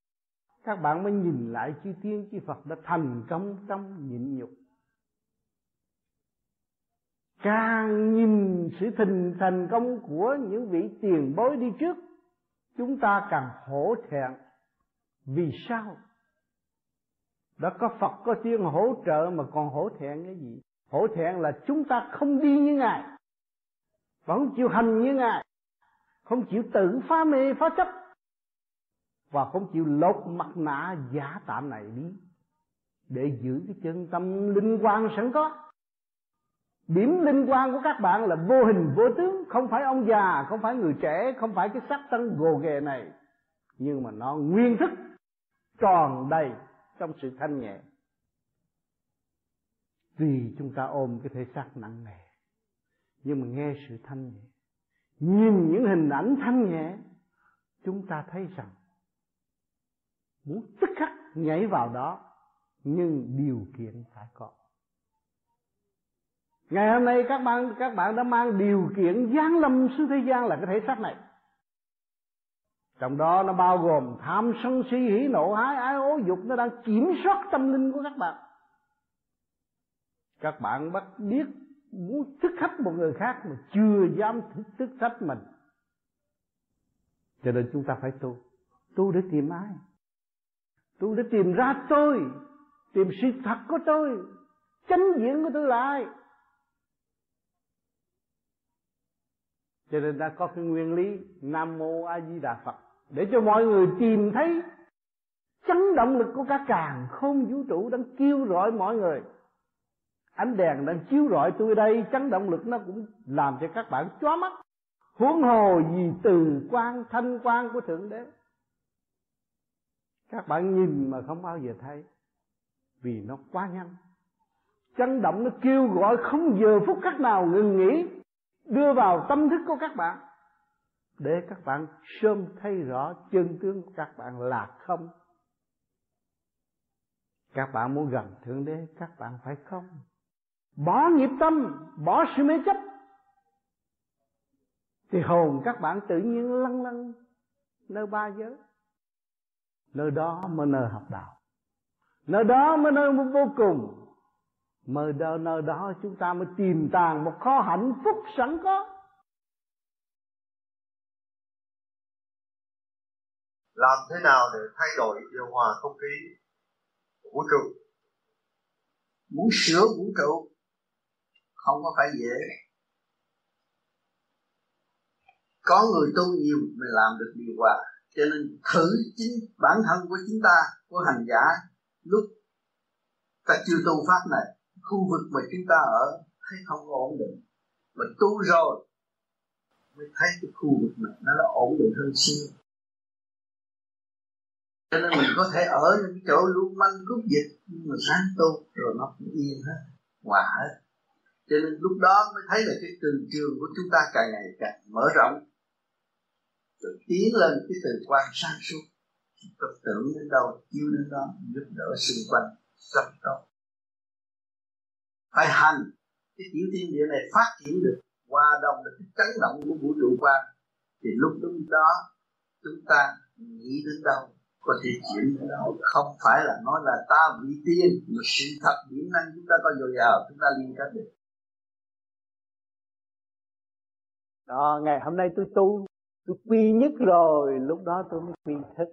Các bạn mới nhìn lại chư tiên, chư Phật đã thành công trong nhịn nhục. Càng nhìn sự thành thành công của những vị tiền bối đi trước, chúng ta càng hổ thẹn vì sao? Đã có Phật có tiên hỗ trợ mà còn hổ thẹn cái gì? Hổ thẹn là chúng ta không đi như ngài. Vẫn chịu hành như ngài. Không chịu tự phá mê, phá chấp. Và không chịu lột mặt nạ giả tạm này đi. Để giữ cái chân tâm linh quan sẵn có. Điểm linh quan của các bạn là vô hình, vô tướng. Không phải ông già, không phải người trẻ, không phải cái sắc thân gồ ghề này. Nhưng mà nó nguyên thức tròn đầy trong sự thanh nhẹ. Vì chúng ta ôm cái thể xác nặng nề, nhưng mà nghe sự thanh nhẹ, nhìn những hình ảnh thanh nhẹ, chúng ta thấy rằng muốn tức khắc nhảy vào đó, nhưng điều kiện phải có. Ngày hôm nay các bạn các bạn đã mang điều kiện giáng lâm xuống thế gian là cái thể xác này trong đó nó bao gồm tham sân si hỉ nộ ái ái ố dục. Nó đang kiểm soát tâm linh của các bạn. Các bạn bắt biết muốn thức khách một người khác mà chưa dám thức, thức khách mình. Cho nên chúng ta phải tu. Tu để tìm ai? Tu để tìm ra tôi. Tìm sự thật của tôi. Chánh diện của tôi là ai? Cho nên đã có cái nguyên lý nam mô a di đà phật để cho mọi người tìm thấy chấn động lực của cả càng không vũ trụ đang kêu gọi mọi người. Ánh đèn đang chiếu rọi tôi đây, chấn động lực nó cũng làm cho các bạn chóa mắt. Huống hồ gì từ quan thanh quan của thượng đế. Các bạn nhìn mà không bao giờ thấy, vì nó quá nhanh. Chấn động nó kêu gọi không giờ phút khắc nào ngừng nghỉ, đưa vào tâm thức của các bạn để các bạn sớm thấy rõ chân tướng của các bạn là không. Các bạn muốn gần thượng đế, các bạn phải không? Bỏ nghiệp tâm, bỏ sự mê chấp. Thì hồn các bạn tự nhiên lăn lăn nơi ba giới. Nơi đó mới nơi học đạo. Nơi đó mới nơi vô cùng. Nơi đó nơi đó chúng ta mới tìm tàng một kho hạnh phúc sẵn có. Làm thế nào để thay đổi điều hòa không khí vũ trụ? Muốn sửa vũ trụ không có phải dễ. Có người tu nhiều mới làm được điều hòa. Cho nên thử chính bản thân của chúng ta, của hành giả, lúc ta chưa tu pháp này, khu vực mà chúng ta ở thấy không có ổn định. Mà tu rồi, mới thấy cái khu vực này nó là ổn định hơn xưa cho nên mình có thể ở những chỗ lưu manh cướp dịch, nhưng mà sáng tu rồi nó cũng yên hết, hòa hết. Cho nên lúc đó mới thấy là cái từ trường của chúng ta càng ngày càng mở rộng. Rồi tiến lên cái từ quan sáng suốt. Tập tưởng đến đâu, chiếu đến đó, giúp đỡ xung quanh rất tốt phải hành. Cái tiểu thiên địa này phát triển được, hòa đồng được cái chấn động của vũ trụ quan. Thì lúc đúng đó, chúng ta nghĩ đến đâu? Có thể chuyển đâu không phải là nói là ta vị tiên, mà sự thật điểm năng chúng ta có dồi dào, chúng ta liên kết được. Đó, ngày hôm nay tôi tu, tôi quy nhất rồi, lúc đó tôi mới quy thức.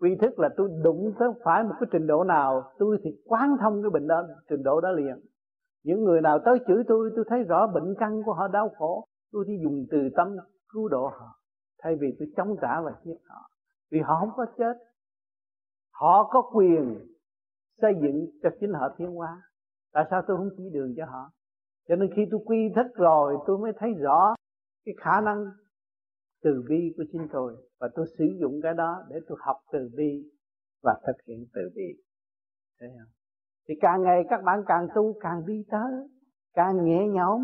Quy thức là tôi đụng tới phải một cái trình độ nào, tôi thì quán thông cái bệnh đó, trình độ đó liền. Những người nào tới chửi tôi tôi thấy rõ bệnh căn của họ đau khổ, tôi chỉ dùng từ tâm cứu độ họ, thay vì tôi chống trả và giết họ vì họ không có chết. Họ có quyền xây dựng cho chính họ thiên hóa tại sao tôi không chỉ đường cho họ? Cho nên khi tôi quy thức rồi, tôi mới thấy rõ cái khả năng từ bi của chính tôi. Và tôi sử dụng cái đó để tôi học từ bi và thực hiện từ bi. Thấy không? Thì càng ngày các bạn càng tu, càng đi tới, càng nhẹ nhõm,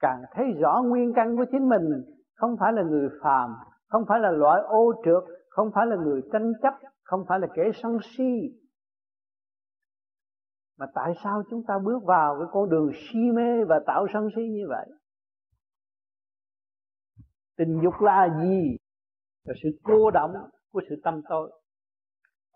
càng thấy rõ nguyên căn của chính mình. Không phải là người phàm, không phải là loại ô trượt không phải là người tranh chấp, không phải là kẻ sân si. Mà tại sao chúng ta bước vào cái con đường si mê và tạo sân si như vậy? Tình dục là gì? Là sự cô động của sự tâm tôi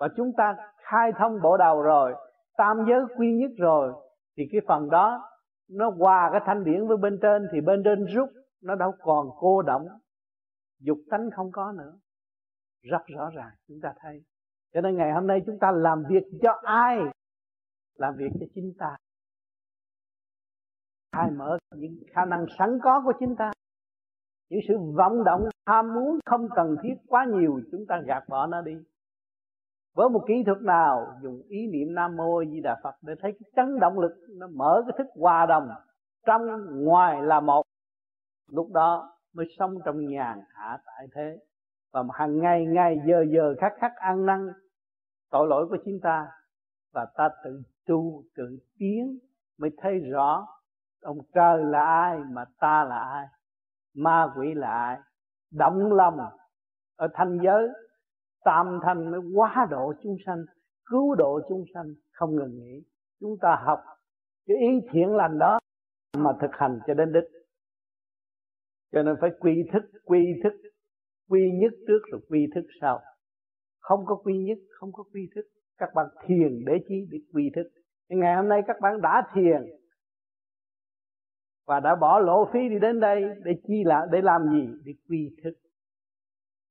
và chúng ta khai thông bộ đầu rồi, tam giới quy nhất rồi, thì cái phần đó nó hòa cái thanh điển với bên trên, thì bên trên rút, nó đâu còn cô động. Dục tánh không có nữa rất rõ ràng, chúng ta thấy. Cho nên ngày hôm nay chúng ta làm việc cho ai? Làm việc cho chính ta. Khai mở những khả năng sẵn có của chính ta? Những sự vọng động, ham muốn không cần thiết quá nhiều, chúng ta gạt bỏ nó đi. Với một kỹ thuật nào, dùng ý niệm nam mô di đà phật để thấy cái chấn động lực, nó mở cái thức hòa đồng trong ngoài là một. Lúc đó mới sống trong nhàn hạ tại thế và hàng ngày ngày giờ giờ khắc khắc ăn năn, tội lỗi của chúng ta. Và ta tự tu tự tiến mới thấy rõ ông trời là ai mà ta là ai, ma quỷ là ai. Động lòng ở thanh giới, tam thanh mới quá độ chúng sanh, cứu độ chúng sanh, không ngừng nghỉ. Chúng ta học cái ý thiện lành đó mà thực hành cho đến đích. Cho nên phải quy thức quy thức quy nhất trước rồi quy thức sau. Không có quy nhất, không có quy thức. Các bạn thiền để chi để quy thức. Ngày hôm nay các bạn đã thiền và đã bỏ lộ phí đi đến đây để chi là, để làm gì? Để quy thức.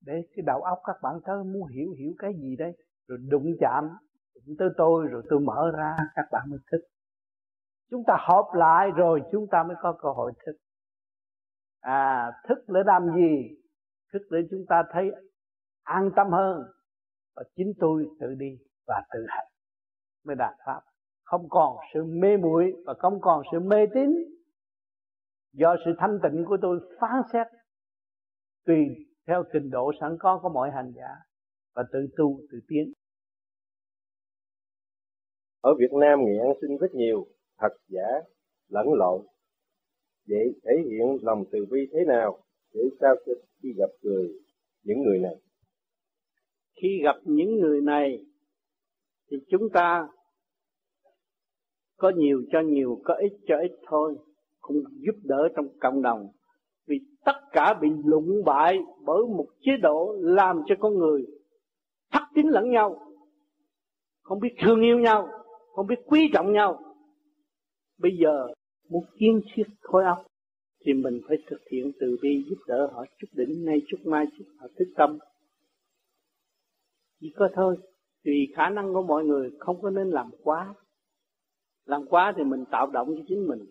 Để cái đầu óc các bạn tới muốn hiểu hiểu cái gì đây? Rồi đụng chạm, đụng tới tôi rồi tôi mở ra, các bạn mới thức. Chúng ta họp lại rồi chúng ta mới có cơ hội thức. À thức để làm gì? Thức để chúng ta thấy an tâm hơn và chính tôi tự đi và tự hành mới đạt pháp. Không còn sự mê muội và không còn sự mê tín do sự thanh tịnh của tôi phán xét tùy theo trình độ sẵn có của mọi hành giả và tự tu, tự tiến. Ở Việt Nam nghiện ăn xin rất nhiều, thật giả, lẫn lộn. Vậy thể hiện lòng từ bi thế nào? Để sao cho khi gặp người, những người này. Khi gặp những người này, thì chúng ta có nhiều cho nhiều, có ít cho ít thôi, cũng giúp đỡ trong cộng đồng. Vì tất cả bị lụng bại bởi một chế độ làm cho con người thất tín lẫn nhau, không biết thương yêu nhau, không biết quý trọng nhau. Bây giờ muốn kiến thiết khối óc thì mình phải thực hiện từ bi giúp đỡ họ, chút đỉnh nay chút mai, chút họ thức tâm. Chỉ có thôi tùy khả năng của mọi người không có nên làm quá. Làm quá thì mình tạo động cho chính mình.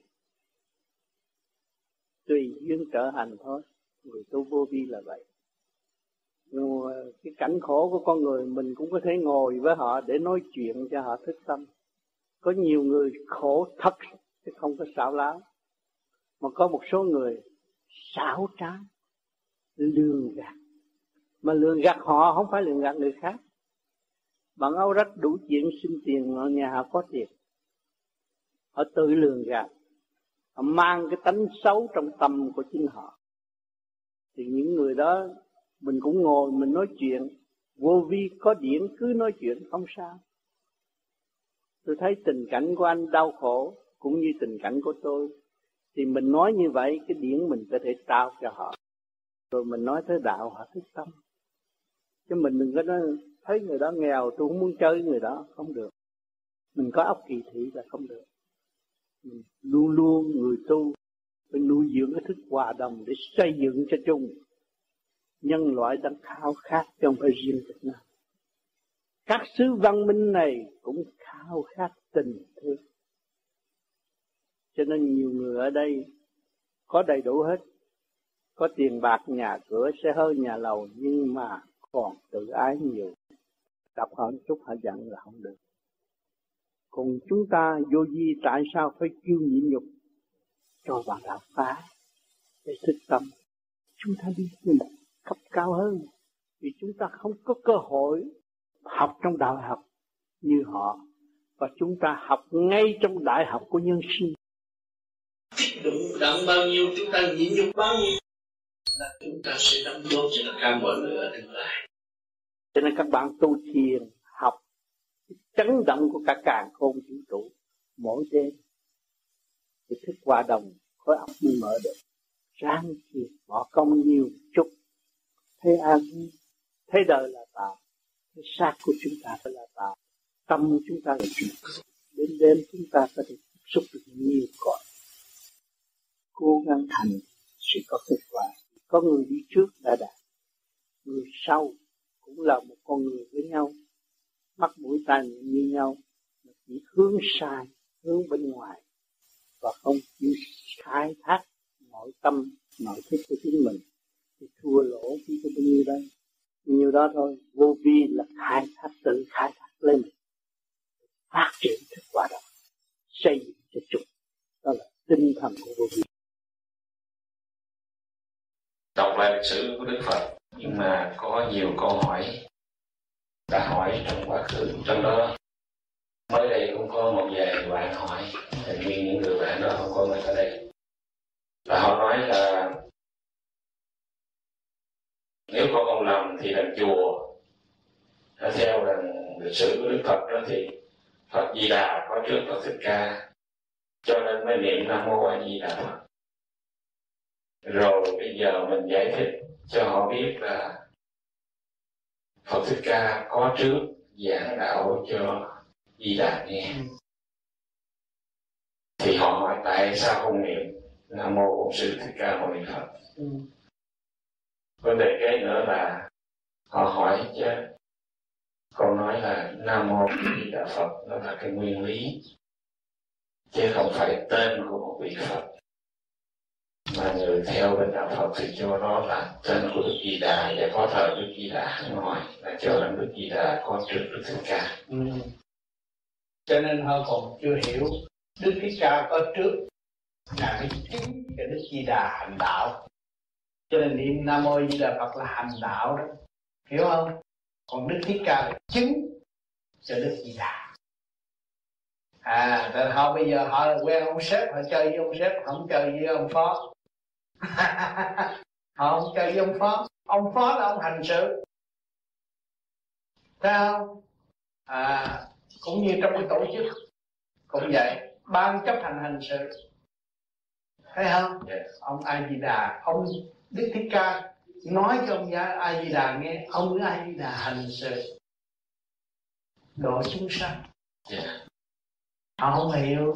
Tùy duyên trợ hành thôi, người tu vô vi là vậy. Nhưng mà cái cảnh khổ của con người mình cũng có thể ngồi với họ để nói chuyện cho họ thức tâm. Có nhiều người khổ thật, chứ không có xảo láo mà có một số người xảo trá, lường gạt. Mà lường gạt họ không phải lường gạt người khác. Bạn áo rách đủ chuyện xin tiền ở nhà họ có tiền. Họ tự lường gạt. Họ mang cái tánh xấu trong tâm của chính họ. Thì những người đó, mình cũng ngồi, mình nói chuyện. Vô vi có điển, cứ nói chuyện, không sao. Tôi thấy tình cảnh của anh đau khổ, cũng như tình cảnh của tôi thì mình nói như vậy, cái điển mình có thể trao cho họ. Rồi mình nói tới đạo, họ thích tâm chứ mình đừng có nói, thấy người đó nghèo, tôi không muốn chơi người đó. Không được. Mình có óc kỳ thị là không được. Mình luôn luôn người tu, phải nuôi dưỡng cái thức hòa đồng để xây dựng cho chung. Nhân loại đang khao khát trong phải riêng Việt Nam. Các xứ văn minh này cũng khao khát tình thương cho nên nhiều người ở đây có đầy đủ hết. Có tiền bạc, nhà cửa, xe hơi, nhà lầu, nhưng mà còn tự ái nhiều. Gặp họ chút, họ giận là không được. Còn chúng ta vô di tại sao phải kêu nhịn nhục? Cho bạn đạo phá để thức tâm. Chúng ta đi lên cấp cao hơn, vì chúng ta không có cơ hội học trong đại học như họ. Và chúng ta học ngay trong đại học của nhân sinh đụng đặng bao nhiêu chúng ta nhịn nhục bao nhiêu. Là chúng ta sẽ đóng góp cho tất cả mọi người ở tương lai cho nên các bạn tu thiền học chấn động của cả càng khôn vũ trụ mỗi đêm thì thức hòa đồng khối óc mới mở được. Ráng thiền bỏ công nhiều chút. Thấy an thấy đời là tạo thấy xác của chúng ta phải là tạo tâm chúng ta là chủ, đến đêm chúng ta có thể tiếp xúc được nhiều cõi cố gắng thành sẽ có kết quả. Có người đi trước đã đạt. Người sau cũng là một con người với nhau. Mắt mũi tai miệng như nhau, mà chỉ hướng sai, hướng bên ngoài. Và không chịu khai thác nội tâm nội thức của chính mình. Thì thua lỗ chỉ có bao nhiêu đây nhiều đó thôi, vô vi là khai thác, tự khai thác lên. Phát triển thức quả đó, xây dựng cho chúng. Đó là tinh thần của vô vi đọc lại lịch sử của Đức Phật, nhưng mà có nhiều câu hỏi đã hỏi trong quá khứ, trong đó mới đây cũng có một vài bạn hỏi, thì nguyên những người bạn đó không có mặt ở đây. Và họ nói là nếu có công lầm thì làm chùa. Theo rằng lịch sử của Đức Phật đó thì Phật Di Đà có trước Phật Thích Ca, cho nên mới niệm Nam Mô A Di Đà Phật rồi bây giờ mình giải thích cho họ biết là Phật Thích Ca có trước giảng đạo cho Di Đà nghe thì họ hỏi tại sao không niệm Nam mô Bổn Sư Thích Ca Mâu Ni Phật? Ừ. vấn đề kế nữa là họ hỏi chứ con nói là Nam mô Di Đà Phật nó là cái nguyên lý chứ không phải tên của một vị Phật mà người theo bên đạo Phật thì cho nó là tên của Đức Di Đà, và có thờ Đức Di Đà hắn nói là cho rằng Đức Di Đà có trước Đức Thích Ca. Ừ. cho nên họ còn chưa hiểu Đức Thích Ca có trước là cái chứng cái Đức Di Đà hành đạo. Cho nên niệm Nam Mô Di Đà Phật là hành đạo đó. Hiểu không? Còn Đức Thích Ca là chứng cho Đức Di Đà. À tại họ bây giờ họ quen ông sếp, họ chơi với ông sếp, không chơi với ông phó. không chơi với ông phó. Ông phó là ông hành sự. Không? À cũng như trong cái tổ chức. Cũng vậy. Ban chấp hành hành sự. Thấy không? Yes. ông a di đà ông đức thích ca nói cho ông a di đà nghe. Ông a di đà hành sự. Độ chúng sanh. Yeah. họ không hiểu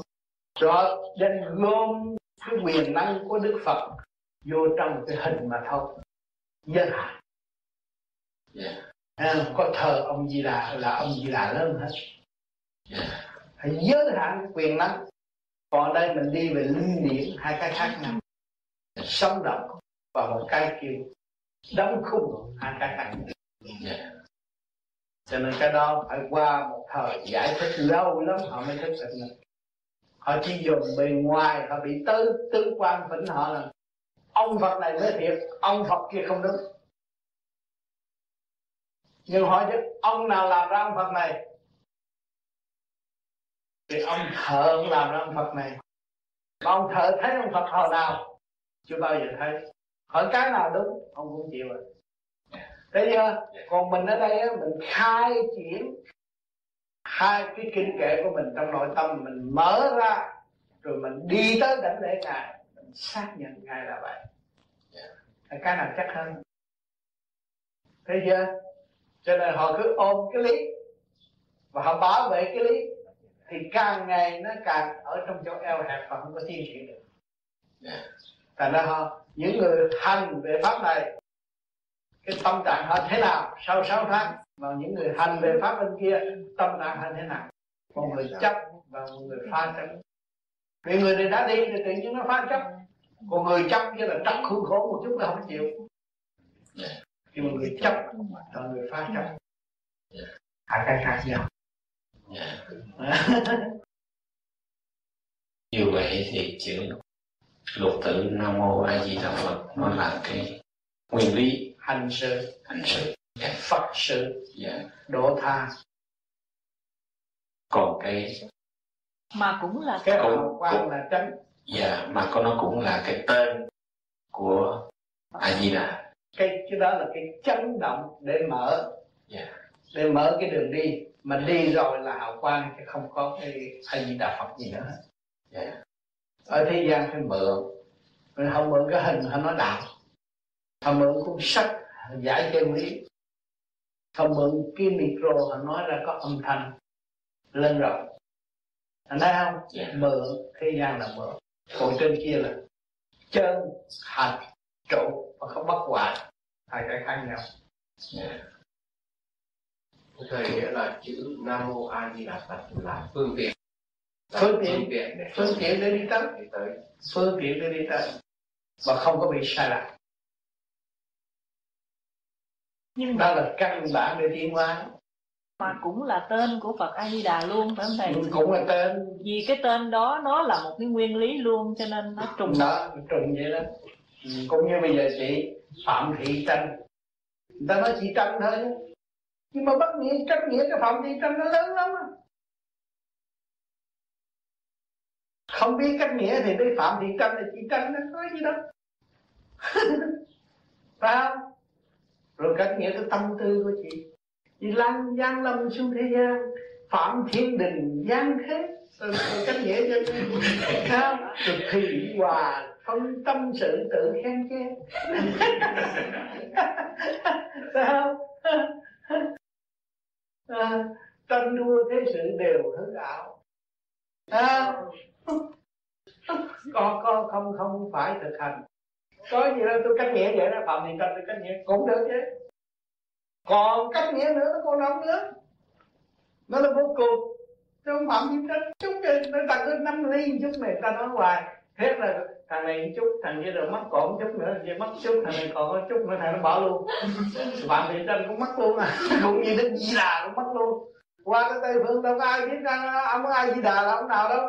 rồi đem gom cái quyền năng của đức phật vô trong cái hình mà thôi. Giới hạn. Yeah. có thờ ông di đà là ông di đà lớn hết. Yeah. phải giới hạn quyền năng. Còn đây mình đi về linh niệm hai cái khác nhau. Sống động và một cái kêu đóng khung hai cái khác nhau. Yeah. cho nên cái đó phải qua một thời giải thích lâu lắm họ mới thức được. Họ chỉ dùng bề ngoài họ bị tư tư quan phỉnh họ là ông Phật này mới thiệt ông Phật kia không đúng. Nhưng hỏi chứ ông nào làm ra ông Phật này? Thì ông thợ làm ra ông Phật này. Mà ông thợ thấy ông Phật hồi nào? Chưa bao giờ thấy. Hỏi cái nào đúng ông cũng chịu rồi. Thấy chưa còn mình ở đây á, mình khai triển hai cái kinh kệ của mình trong nội tâm mình mở ra rồi mình đi tới đảnh lễ ngài xác nhận ngài là vậy. Yeah. cái nào chắc hơn. Thế chưa? Cho nên họ cứ ôm cái lý. Và họ bảo vệ cái lý. Thì càng ngày nó càng ở trong chỗ eo hẹp và không có tiến triển được. Yeah. thành ra họ, những người hành về pháp này, cái tâm trạng họ thế nào sau 6 tháng và những người hành về pháp bên kia, tâm trạng họ thế nào? Một người chấp và một người pha chấp vì người này đã đi, thì tự nhiên nó phá chấp còn người chấp như là chấp khuôn khổ một chút là không chịu. Nhưng mà người chấp là người phá chấp. Hai cái khác nhau như vậy thì chữ lục tự nam mô a di đà phật nó là cái nguyên lý. Hành sự. Hành sự. Cái phật sự. Yeah. độ tha. Còn cái mà cũng là cái hào quang là tránh dạ mà có nó cũng là cái tên của a di đà cái cái đó là cái chấn động để mở. Yeah. để mở cái đường đi. Mà đi rồi là hào quang chứ không có cái a di đà phật gì nữa. Yeah. ở thế gian phải mượn. Mình không mượn cái hình hay nói đạo. Không mượn cuốn sách giải chân lý. Không mượn cái micro họ nói ra có âm thanh lên rồi. Anh thấy không? Yeah. Dạ. mượn. Thế gian là mượn còn trên kia là chân hành trụ và không bất hoại hai cái khác nhau. Yeah. Dạ. thầy nghĩa là chữ nam mô a di đà phật là phương tiện. Là phương tiện. Phương tiện để, phương tiện để đi tới. phương tiện để đi tới. Và không có bị sai lạc nhưng đó là căn bản để tiến hóa mà cũng là tên của Phật A Di Đà luôn phải không thầy? Cũng là tên. Vì cái tên đó nó là một cái nguyên lý luôn cho nên nó trùng. Đó, trùng vậy đó. Ừ, cũng như bây giờ chị Phạm Thị Tranh, người ta nói chị Tranh thôi, nhưng mà bất nghĩa cách nghĩa cái Phạm Thị Tranh nó lớn lắm. Không biết cách nghĩa thì cái Phạm Thị Tranh là chị Tranh nó có gì đâu. phải không? Rồi cách nghĩa cái tâm tư của chị thì lăng giang lâm xuống thế gian phạm thiên đình giang thế. Cách nghĩa cho sao? Cực thủy hòa không tâm sự tự khen chê. Sao? À, tranh đua thế sự đều hư ảo. À, có có không không phải thực hành. Có gì đâu tôi cách nghĩa vậy đó phạm thì đình tôi cách nghĩa cũng được chứ còn cách nghĩa nữa nó còn nóng nữa nó là vô cùng. Không phạm gì tranh chút thì nó tặng tôi năm ly chút này ta nói hoài. Thế là thằng này chút thằng kia rồi mất còn chút nữa kia mất chút thằng này còn có chút nữa thằng nó bỏ luôn. Phạm thị tranh cũng mất luôn à. Cũng như đến di đà cũng mất luôn. Qua cái tây phương đâu có ai biết ra ông ai di đà là ông nào đâu.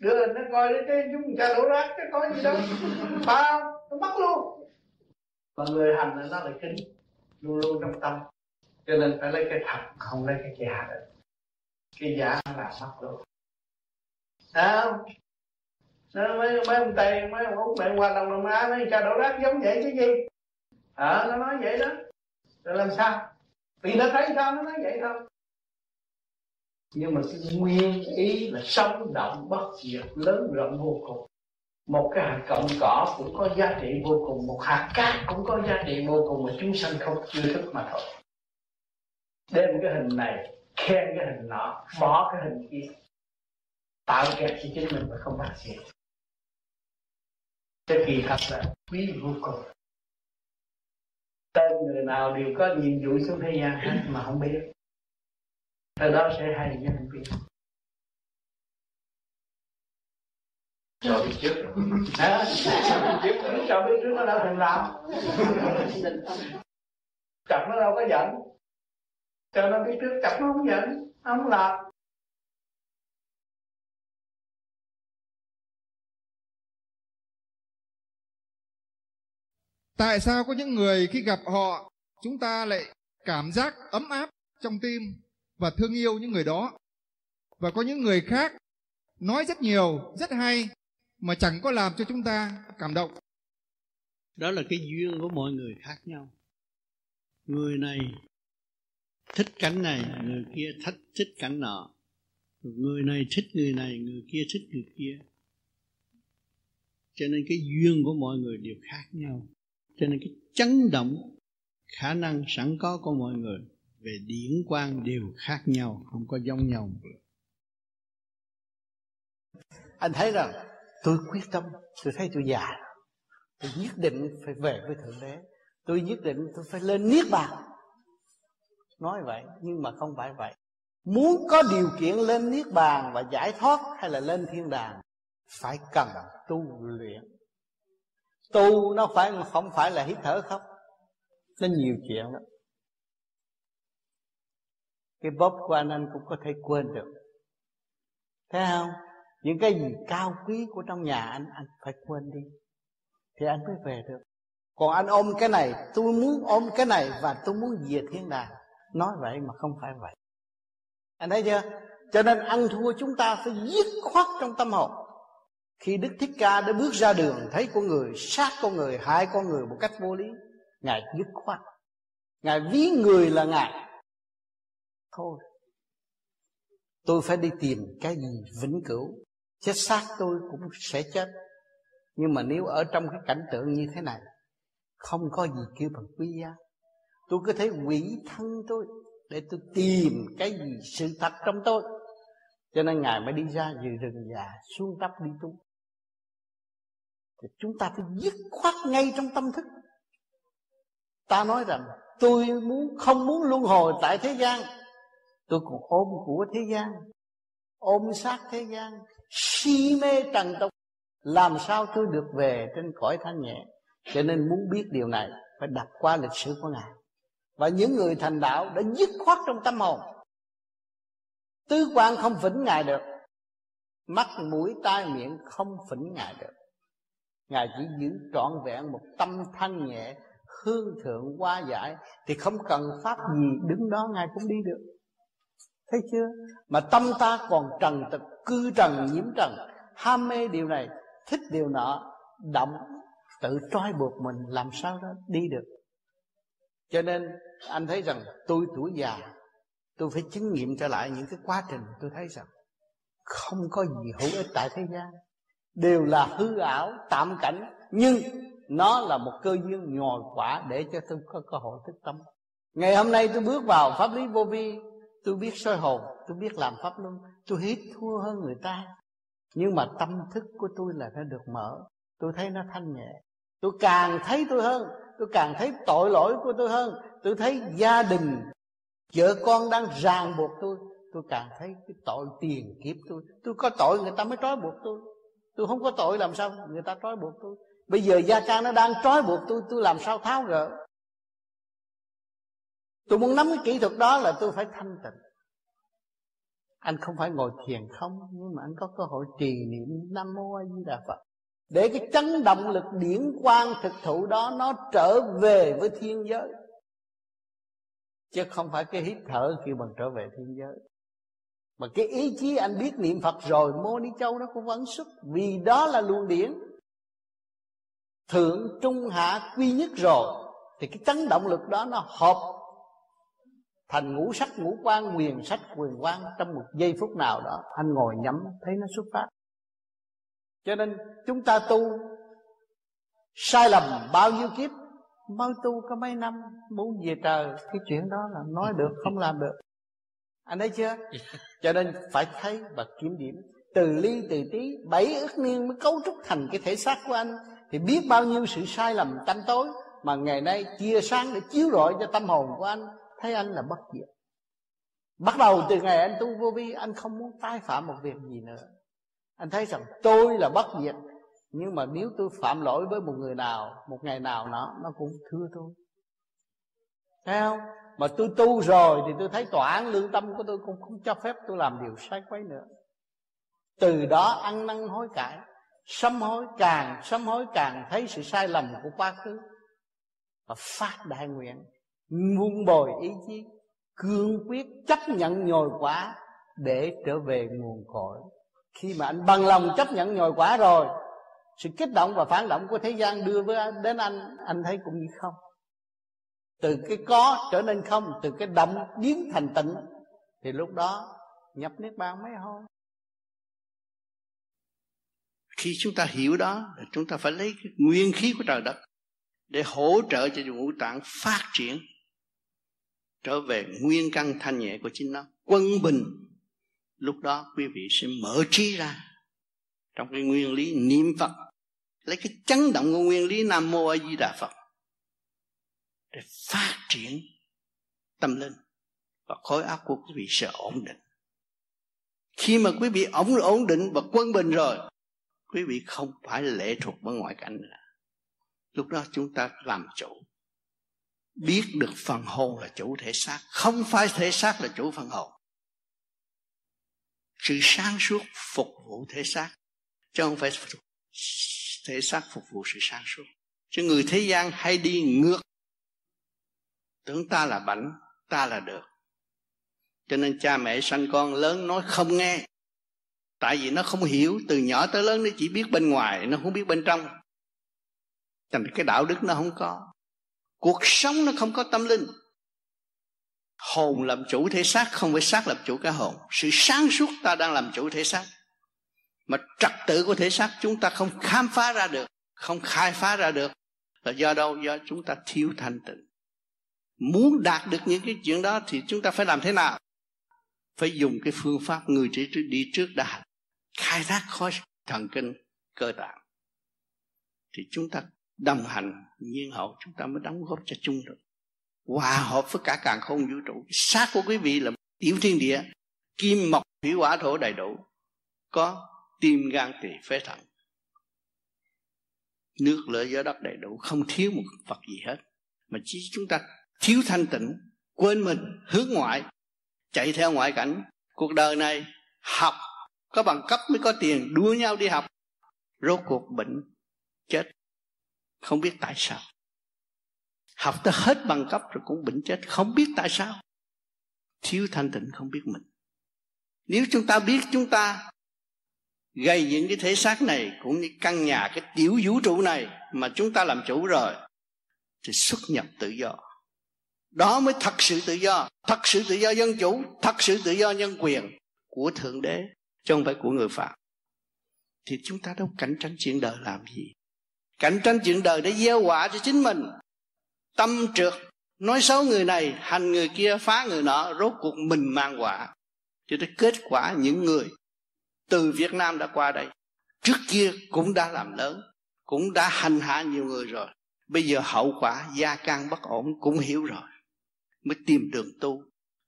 Đưa nó coi đến cái chúng cha đổ rác cái có gì đâu. Bao nó mất luôn. Mà người hành là nó lại kính luôn luôn trong tâm. Cho nên phải lấy cái thật không lấy cái giả được cái giả là mất luôn. Sao nó mấy mấy ông tây mấy ông út mẹ qua đồng đồng á mấy cha đổ rác giống vậy chứ gì? Ờ à, nó nói vậy đó. Rồi làm sao? Vì nó thấy sao nó nói vậy thôi. Nhưng mà cái nguyên ý là sống động bất diệt lớn rộng vô cùng một cái hạt cọng cỏ cũng có giá trị vô cùng, một hạt cát cũng có giá trị vô cùng mà chúng sanh không chưa thức mà thôi. Đem cái hình này, khen cái hình nọ, bỏ cái hình kia, tạo kẹt cho chính mình mà không phát triển cái kỳ thật là quý vô cùng. Tên người nào đều có nhiệm vụ xuống thế gian hết mà không biết. Từ đó sẽ hay cho không biết. Cho biết trước. À, biết trước. Cho biết trước nó đâu thèm làm. Chặt nó đâu có giận. Cho nó biết trước chặt nó không giận. Nó không làm. Tại sao có những người khi gặp họ chúng ta lại cảm giác ấm áp trong tim và thương yêu những người đó. Và có những người khác nói rất nhiều, rất hay mà chẳng có làm cho chúng ta cảm động. Đó là cái duyên của mọi người khác nhau. Người này thích cảnh này, người kia thích thích cảnh nọ. Người này thích người này, người kia thích người kia. Cho nên cái duyên của mọi người đều khác nhau. Cho nên cái chấn động khả năng sẵn có của mọi người về điển quan đều khác nhau không có giống nhau anh thấy rằng tôi quyết tâm, tôi thấy tôi già tôi nhất định phải về với thượng đế. Tôi nhất định tôi phải lên niết bàn. Nói vậy, nhưng mà không phải vậy. Muốn có điều kiện lên niết bàn và giải thoát hay là lên thiên đàng, phải cần tu luyện. Tu nó phải, không phải là hít thở không? Nó nhiều chuyện lắm. Cái bóp của anh anh cũng có thể quên được. Thấy không? Những cái gì cao quý của trong nhà anh anh phải quên đi. Thì anh mới về được. Còn anh ôm cái này, tôi muốn ôm cái này và tôi muốn về thiên đàng nói vậy mà không phải vậy. Anh thấy chưa? Cho nên ăn thua chúng ta phải dứt khoát trong tâm hồn. Khi đức thích ca đã bước ra đường, thấy con người, sát con người, hại con người một cách vô lý, ngài dứt khoát. Ngài ví người là ngài. Thôi, tôi phải đi tìm cái gì vĩnh cửu? Chết xác tôi cũng sẽ chết. Nhưng mà nếu ở trong cái cảnh tượng như thế này, không có gì kêu bằng quý giá. Tôi có thể quỷ thân tôi để tôi tìm cái gì sự thật trong tôi. Cho nên ngài mới đi ra từ rừng già xuống tấp đi tu. Thì chúng ta phải dứt khoát ngay trong tâm thức. Ta nói rằng, tôi muốn, không muốn luân hồi tại thế gian. Tôi còn ôm của thế gian, ôm sát thế gian si mê trần tục, làm sao tôi được về trên cõi thanh nhẹ? Cho nên muốn biết điều này, phải đặt qua lịch sử của ngài. Và những người thành đạo đã dứt khoát trong tâm hồn. Tư quan không phỉnh ngài được. Mắt, mũi, tai, miệng không phỉnh ngài được. Ngài chỉ giữ trọn vẹn một tâm thanh nhẹ, hương thượng, hoa giải, thì không cần pháp gì đứng đó, ngài cũng đi được. Thấy chưa? Mà tâm ta còn trần tục cư trần nhiễm trần ham mê điều này, thích điều nọ, động, tự trói buộc mình làm sao đó đi được. Cho nên anh thấy rằng tôi tuổi già, tôi phải chứng nghiệm trở lại những cái quá trình tôi thấy rằng không có gì hữu ích tại thế gian. Đều là hư ảo, tạm cảnh, nhưng nó là một cơ duyên nhồi quả để cho tôi có cơ hội thức tâm. Ngày hôm nay tôi bước vào pháp lý vô vi, tôi biết soi hồn, tôi biết làm pháp luân tôi hít thua hơn người ta. Nhưng mà tâm thức của tôi là nó được mở. Tôi thấy nó thanh nhẹ. Tôi càng thấy tôi hơn. Tôi càng thấy tội lỗi của tôi hơn. Tôi thấy gia đình, vợ con đang ràng buộc tôi. Tôi càng thấy cái tội tiền kiếp tôi. Tôi có tội người ta mới trói buộc tôi. Tôi không có tội làm sao người ta trói buộc tôi. Bây giờ gia trang nó đang trói buộc tôi tôi làm sao tháo gỡ? Tôi muốn nắm cái kỹ thuật đó là tôi phải thanh tịnh anh không phải ngồi thiền không, nhưng mà anh có cơ hội trì niệm nam mô a di đà phật. Để cái chấn động lực điển quang thực thụ đó nó trở về với thiên giới. Chứ không phải cái hít thở kêu bằng trở về thiên giới. Mà cái ý chí anh biết niệm phật rồi, mô ni châu nó cũng vẫn xuất, vì đó là luồng điển. Thượng, trung, hạ, quy nhất rồi, thì cái chấn động lực đó nó hợp thành ngũ sắc, ngũ quan quyền sắc, quyền quan, trong một giây phút nào đó, anh ngồi nhắm, thấy nó xuất phát. Cho nên, chúng ta tu, sai lầm bao nhiêu kiếp mới tu có mấy năm muốn về trời, cái chuyện đó là nói được, không làm được. Anh thấy chưa? Cho nên phải thấy và kiểm điểm. Từ ly, từ tí, bảy ức niên mới cấu trúc thành cái thể xác của anh. Thì biết bao nhiêu sự sai lầm tâm tối mà ngày nay chia sáng để chiếu rọi cho tâm hồn của anh thấy anh là bất diệt. Bắt đầu từ ngày anh tu vô vi, anh không muốn tái phạm một việc gì nữa. Anh thấy rằng tôi là bất diệt, nhưng mà nếu tôi phạm lỗi với một người nào, một ngày nào nó nó cũng thưa tôi. Thấy không? Mà tôi tu rồi thì tôi thấy tòa án lương tâm của tôi cũng không cho phép tôi làm điều sai quấy nữa. Từ đó ăn năn hối cải, sám hối càng, sám hối càng thấy sự sai lầm của quá khứ và phát đại nguyện muôn bồi ý chí, cương quyết chấp nhận nhồi quả để trở về nguồn cội. Khi mà anh bằng lòng chấp nhận nhồi quả rồi, sự kích động và phản động của thế gian đưa với đến anh anh thấy cũng như không. Từ cái có trở nên không, từ cái động biến thành tịnh, thì lúc đó nhập niết bàn mới thôi. Khi chúng ta hiểu đó chúng ta phải lấy cái nguyên khí của trời đất để hỗ trợ cho ngũ tạng phát triển trở về nguyên căn thanh nhẹ của chính nó, quân bình. Lúc đó quý vị sẽ mở trí ra trong cái nguyên lý niệm phật. Lấy cái chấn động của nguyên lý nam mô a di đà phật để phát triển tâm linh và khối óc của quý vị sẽ ổn định. Khi mà quý vị ổn ổn định và quân bình rồi, quý vị không phải lệ thuộc với ngoại cảnh nữa. Lúc đó chúng ta làm chủ biết được phần hồn là chủ thể xác, không phải thể xác là chủ phần hồn. Sự sáng suốt phục vụ thể xác, chứ không phải thể xác phục vụ sự sáng suốt. Chứ người thế gian hay đi ngược, tưởng ta là bảnh, ta là được. Cho nên cha mẹ sanh con lớn nói không nghe. Tại vì nó không hiểu, từ nhỏ tới lớn nó chỉ biết bên ngoài, nó không biết bên trong. Thành cái đạo đức nó không có cuộc sống nó không có tâm linh. Hồn làm chủ thể xác không phải xác làm chủ cả hồn. Sự sáng suốt ta đang làm chủ thể xác. Mà trật tự của thể xác chúng ta không khám phá ra được, không khai phá ra được. Là do đâu? Do chúng ta thiếu thanh tịnh. Muốn đạt được những cái chuyện đó thì chúng ta phải làm thế nào? Phải dùng cái phương pháp người trí đi trước đã. Khai thác khối thần kinh, cơ tạng. Thì chúng ta đồng hành, nhiên hậu chúng ta mới đóng góp cho chung được. Hòa hợp với cả càng không vũ trụ. Xác của quý vị là tiểu thiên địa, kim, mộc, thủy, hỏa, thổ đầy đủ. Có tim gan tỳ phế thận. Nước, lửa, gió, đất đầy đủ. Không thiếu một vật gì hết. Mà chỉ chúng ta thiếu thanh tịnh, quên mình, hướng ngoại, chạy theo ngoại cảnh. Cuộc đời này học, có bằng cấp mới có tiền, đua nhau đi học. Rốt cuộc bệnh, chết không biết tại sao. Học tới hết bằng cấp rồi cũng bệnh chết. Không biết tại sao. Thiếu thanh tịnh không biết mình. Nếu chúng ta biết chúng ta gây những cái thể xác này cũng như căn nhà, cái tiểu vũ trụ này mà chúng ta làm chủ rồi, thì xuất nhập tự do. Đó mới thật sự tự do. Thật sự tự do dân chủ, thật sự tự do nhân quyền của thượng đế, chứ không phải của người phạm thì chúng ta đâu cạnh tranh chuyện đời làm gì? Cạnh tranh chuyện đời để gieo quả cho chính mình. Tâm trượt, nói xấu người này, hành người kia, phá người nọ, rốt cuộc mình mang quả. Cho tới kết quả những người từ Việt Nam đã qua đây, trước kia cũng đã làm lớn, cũng đã hành hạ nhiều người rồi. Bây giờ hậu quả gia can bất ổn cũng hiểu rồi, mới tìm đường tu.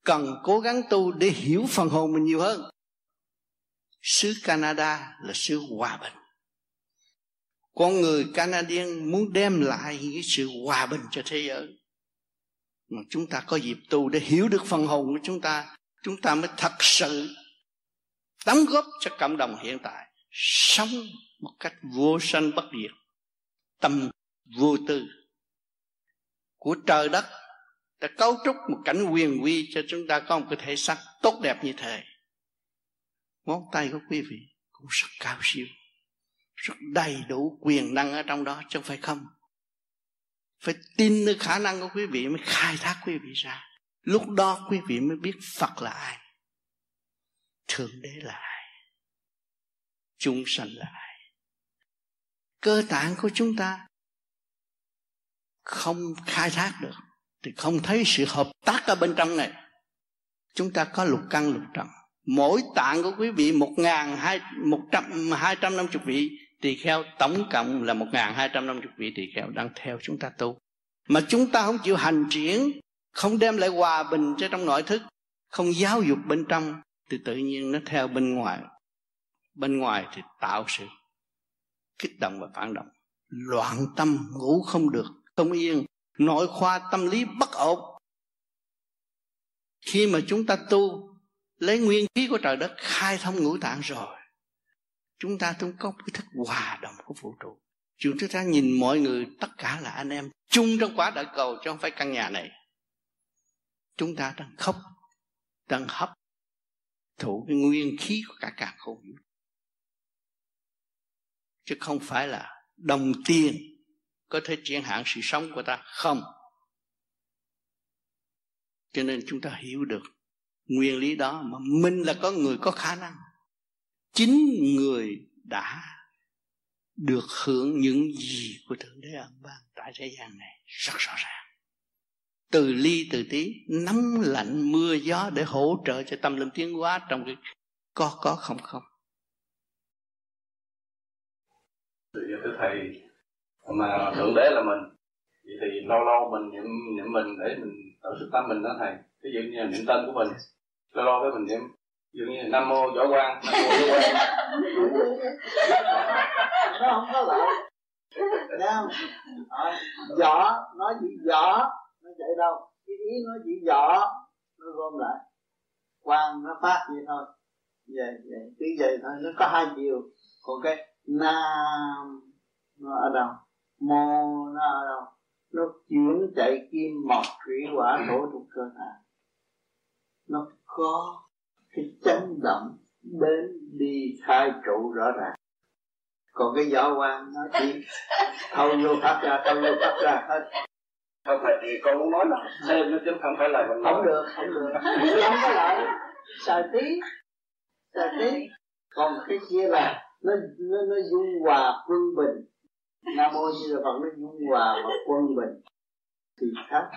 Cần cố gắng tu để hiểu phần hồn mình nhiều hơn. Xứ Canada là xứ hòa bình con người Canadian muốn đem lại cái sự hòa bình cho thế giới. Mà chúng ta có dịp tu để hiểu được phần hồn của chúng ta chúng ta mới thật sự đóng góp cho cộng đồng hiện tại sống một cách vô sanh bất diệt tâm vô tư. Của trời đất đã cấu trúc một cảnh quyền quy cho chúng ta có một cái thể xác tốt đẹp như thế. Ngón tay của quý vị cũng rất cao siêu rất đầy đủ quyền năng ở trong đó, chứ không phải không. Phải tin nơi khả năng của quý vị mới khai thác quý vị ra. Lúc đó quý vị mới biết phật là ai. Thượng đế là ai. Chúng sanh là ai. Cơ tạng của chúng ta không khai thác được, thì không thấy sự hợp tác ở bên trong này. Chúng ta có lục căn lục trần. Mỗi tạng của quý vị một ngàn hai, một trăm, hai trăm năm chục vị tỳ kheo tổng cộng là một ngàn hai trăm năm chục vị tỳ kheo đang theo chúng ta tu. Mà chúng ta không chịu hành triển, không đem lại hòa bình cho trong nội thức, không giáo dục bên trong, thì tự nhiên nó theo bên ngoài. Bên ngoài thì tạo sự kích động và phản động. Loạn tâm, ngủ không được, không yên, nội khoa tâm lý bất ổn. Khi mà chúng ta tu, lấy nguyên khí của trời đất, khai thông ngũ tạng rồi chúng ta cũng có cái thức hòa đồng của vũ trụ. Chúng ta nhìn mọi người, tất cả là anh em, chung trong quả đại cầu chứ không phải căn nhà này. Chúng ta đang khóc, đang hấp thụ cái nguyên khí của cả càng không chứ không phải là đồng tiền có thể chuyển hạn sự sống của ta không. Cho nên chúng ta hiểu được nguyên lý đó mà mình là có người có khả năng chính người đã được hưởng những gì của thượng đế ân ban tại thế gian này rất rõ ràng. Từ ly từ tí nắng lạnh mưa gió để hỗ trợ cho tâm linh tiến hóa trong cái có có không không. Thì thưa thầy mà thượng đế là mình, vậy thì lâu lâu mình niệm niệm mình để mình tự sức tâm mình đó thầy. Ví dụ như là niệm tên của mình, lâu lâu cái mình niệm dụ như nam mô võ quan nam mô võ quan nó không có lợi Thấy không? Ờ, võ, nói chỉ võ Nó chạy đâu? Cái ý nói chỉ võ Nó gom lại. Quang nó phát vậy thôi. Vậy, vậy, cứ vậy thôi, nó có hai chiều. Còn cái nam Nó ở đâu? Mô nó ở đâu? Nó chuyển chạy kim mộc thủy quả thổ trong cơ thể Nó có cái chấn động đến đi khai trụ rõ ràng. Còn cái võ quan nó chỉ thâu vô phát ra thâu vô phát ra hết. Không phải thì con muốn nói là thêm nó chứ không phải là mình không được không được. Không có lợi. Xài tí xài tí. Còn cái kia là nó nó nó dung hòa quân bình. Nam mô như là phật nó dung hòa và quân bình. Thì khác.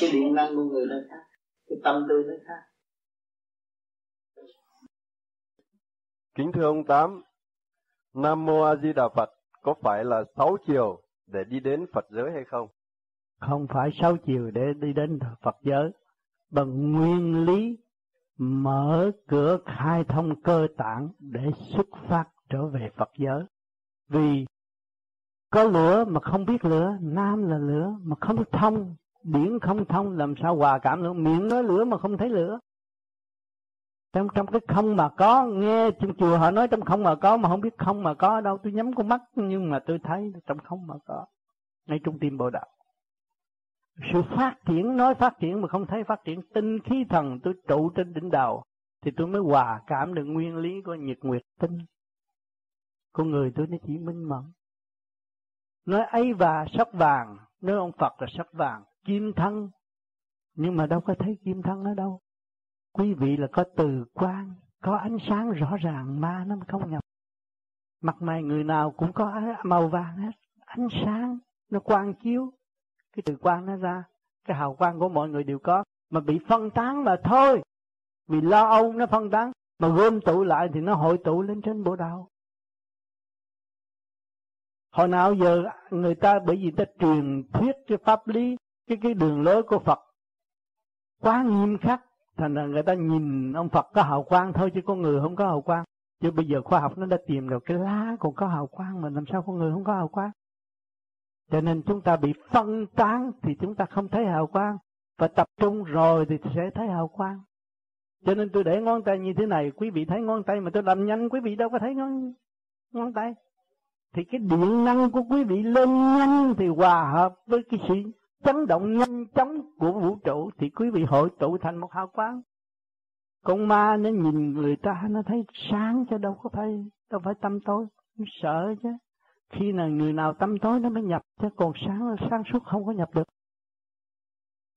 Cái điện năng của người nó khác. Cái tâm tư nó khác Kính thưa ông Tám, Nam Mô A Di Đà Phật có phải là sáu chiều để đi đến Phật giới hay không? Không phải sáu chiều để đi đến Phật giới, bằng nguyên lý mở cửa khai thông cơ tạng để xuất phát trở về Phật giới. Vì có lửa mà không biết lửa, nam là lửa mà không thông, điển không thông làm sao hòa cảm lửa, miệng nói lửa mà không thấy lửa trong trong cái không mà có, nghe trong chùa họ nói trong không mà có, mà không biết không mà có ở đâu. Tôi nhắm con mắt, nhưng mà tôi thấy trong không mà có. Ngay trung tim bộ đạo sự phát triển, nói phát triển mà không thấy phát triển. Tinh khí thần tôi trụ trên đỉnh đầu, thì tôi mới hòa cảm được nguyên lý của nhật nguyệt tinh. Con người tôi nó chỉ minh mẫn. Nói ấy và sắc vàng, nói ông phật là sắc vàng, kim thân. Nhưng mà đâu có thấy kim thân ở đâu quý vị là có từ quan, có ánh sáng rõ ràng ma nó không nhập. Mặt mày người nào cũng có màu vàng hết, ánh sáng nó quang chiếu. Cái từ quang nó ra, cái hào quang của mọi người đều có, mà bị phân tán mà thôi. Vì lo âu nó phân tán, mà gom tụ lại thì nó hội tụ lên trên bộ đạo. Hồi nào giờ người ta, bởi vì ta truyền thuyết cái pháp lý, cái cái đường lối của Phật, quá nghiêm khắc thành ra người ta nhìn ông Phật có hào quang thôi chứ con người không có hào quang. Chứ bây giờ khoa học nó đã tìm được cái lá còn có hào quang mà làm sao con người không có hào quang? Cho nên chúng ta bị phân tán thì chúng ta không thấy hào quang. Và tập trung rồi thì sẽ thấy hào quang. Cho nên tôi để ngón tay như thế này, quý vị thấy ngón tay mà tôi làm nhanh, quý vị đâu có thấy ngón ngón tay. Thì cái điện năng của quý vị lên nhanh thì hòa hợp với cái sự chấn động nhanh chóng của vũ trụ thì quý vị hội tụ thành một hào quang. Con ma nó nhìn người ta, nó thấy sáng chứ đâu có phải, đâu phải tâm tối, nó sợ chứ. Khi nào người nào tâm tối nó mới nhập chứ, còn sáng sáng suốt không có nhập được.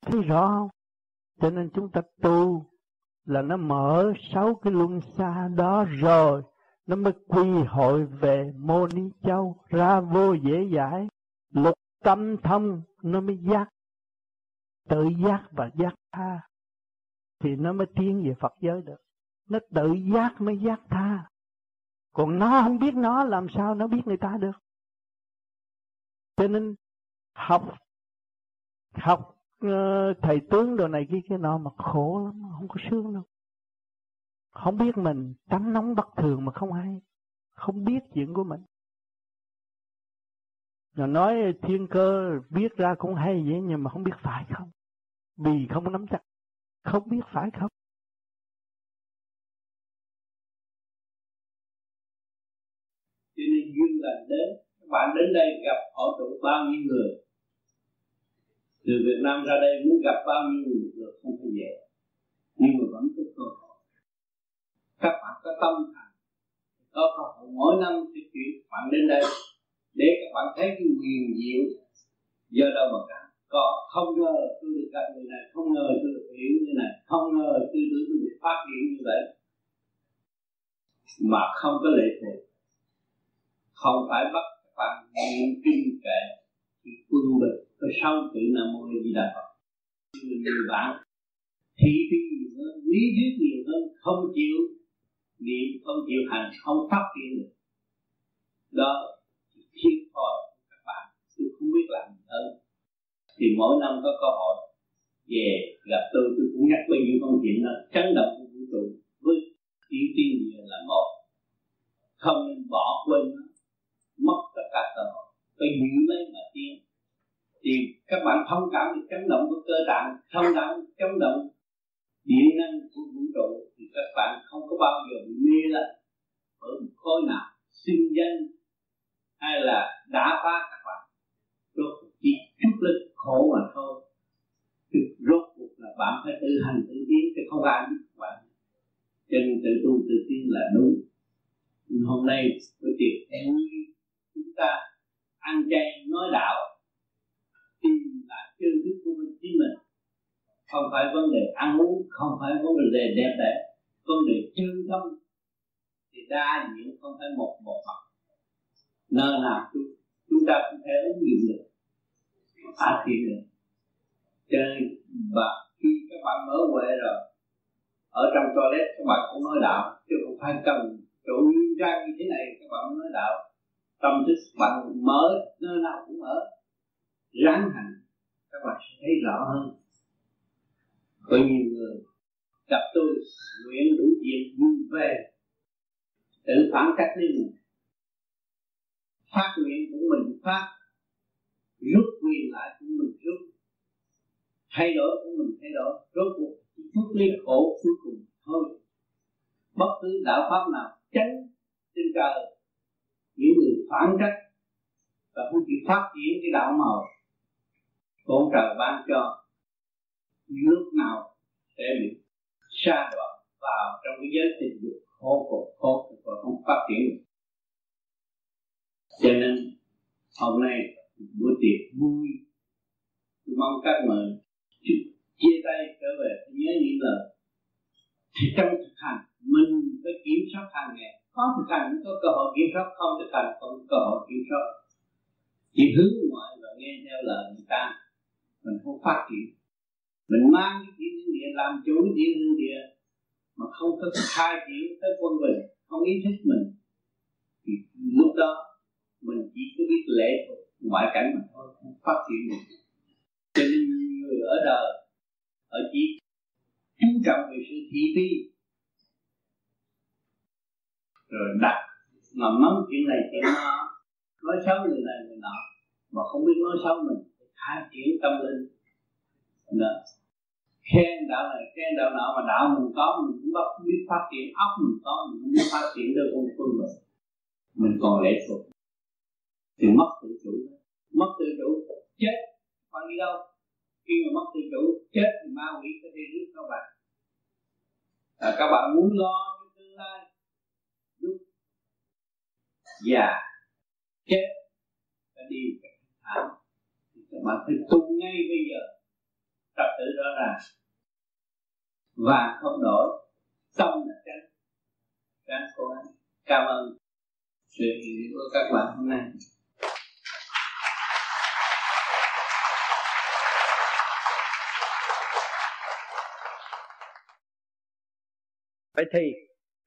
Thấy rõ không? Cho nên chúng ta tu là nó mở sáu cái luân xa đó rồi, nó mới quy hội về mô ni châu ra vô dễ giải lục tâm thông nó mới giác. Tự giác và giác tha, thì nó mới tiến về Phật giới được. Nó tự giác mới giác tha. Còn nó không biết nó, làm sao nó biết người ta được? Cho nên học học ờ, thầy tướng đồ này kia kia nọ mà khổ lắm, không có sướng đâu. Không biết mình, tánh nóng bất thường mà không hay. Không biết chuyện của mình rồi nói thiên cơ biết ra cũng hay vậy, nhưng mà không biết phải không? Vì không nắm chắc. Không biết phải không? Cho nên duyên lành đến, các bạn đến đây gặp họ tụ bao nhiêu người? Từ Việt Nam ra đây muốn gặp bao nhiêu người được không phải dễ. Nhưng mà vẫn có cơ hội. Các bạn có tâm thành. Có cơ hội. Mỗi năm thì chuyển bạn đến đây để các bạn thấy cái quyền diệu, do đâu mà cả. Có, không ngờ tôi được gặp người này, không ngờ tôi được hiểu như này, không ngờ tôi tưởng tôi được phát triển như vậy. Mà không có lệ thuộc. Không phải bắt bằng bạn niệm kinh kệ thì quân bình. Có sau tự nam mô di đà phật. Người bạn, thị phi nhiều hơn, lý thuyết nhiều hơn, không chịu, niệm không chịu hành, không phát triển được. Đó thiệt thòi các bạn. Tôi không biết làm gì hơn thì mỗi năm có cơ hội về gặp tôi. Tôi cũng nhắc bao nhiêu công chuyện đó chấn động của vũ trụ. Với tiểu tiên là một, không nên bỏ quên nó, mất tất cả cơ hội. Phải giữ lấy mà tiên thì các bạn thông cảm được chấn động của cơ tạng, thông cảm chấn động điện năng của vũ trụ. Thì các bạn không có bao giờ bị mê là ở một khối nào sinh danh hay là đã phá các bạn. Rốt chỉ chút lên khổ mà thôi. Thì rốt cuộc là bạn phải tự hành tự tiến, chứ không ai biết bạn. Cho nên tự tu tự tiến là đúng. Hôm nay buổi tiệc vui chúng ta ăn chay nói đạo, tìm lại chân thức của mình, chính mình. Không phải vấn đề ăn uống, không phải vấn đề đẹp đẽ, vấn đề chân tâm. Thì đa diện không phải một một mặt nơi nào chúng, chúng ta cũng thể ứng dụng được. Phát triển được. Cho nên và khi các bạn mở huệ rồi ở trong toilet các bạn cũng nói đạo chứ không phải cần chỗ nguyên trang như thế này các bạn nói đạo. Tâm thức bạn mở nơi nào cũng mở. Ráng hành các bạn sẽ thấy rõ hơn. Có nhiều người gặp tôi nguyện đủ chuyện vui về tự phản cách lên mình phát nguyện của mình phát rút quyền lại của mình rút thay đổi của mình thay đổi, rốt cuộc chút ly khổ cuối cùng thôi. Bất cứ đạo pháp nào tránh trên trời, những người phản cách và không chịu phát triển cái đạo màu con trời ban cho lúc nào sẽ bị sa đoạn vào trong cái giới tình dục khổ khổ cực và không phát triển được cho nên, hôm nay buổi tiệc vui. Tôi mong các mời chia tay trở về. Nhớ những lời thì trong thực hành. Mình phải kiểm soát hàng ngày. Có thực hành có cơ hội kiểm soát, không thực hành không có cơ hội kiểm soát. Chỉ hướng ngoại và nghe theo lời người ta. Mình không phát triển. Mình mang cái thiên địa, làm chủ thiên địa mà không có khai triển tới quân bình, không ý thức mình. Thì lúc đó mình chỉ có biết lễ thuộc ngoại cảnh mà thôi, không phát triển được. Cho nên người ở đời, ở chỉ chú trọng về sự thị phi, rồi đặt mà mắng chuyện này chuyện nọ, nói xấu người này người nọ, mà không biết nói xấu mình khai triển tâm linh. Đó. Khen đạo này, khen đạo nọ, mà đạo mình có, mình cũng bắt, biết phát triển, óc mình có, mình cũng biết phát triển được con phương mình. Mình còn lệ thuộc thì mất tự chủ mất tự chủ chết. Bạn đi đâu? Khi mà mất tự chủ chết thì ma quỷ sẽ đi rước các bạn. À, các bạn muốn lo cho tương lai. Lúc già chết sẽ đi thảm thì các bạn phải tu ngay bây giờ. Trật tự rõ ràng. Và không đổi. Tâm là tránh tránh cố gắng cảm ơn sự hiện của các bạn hôm nay. Phải thi.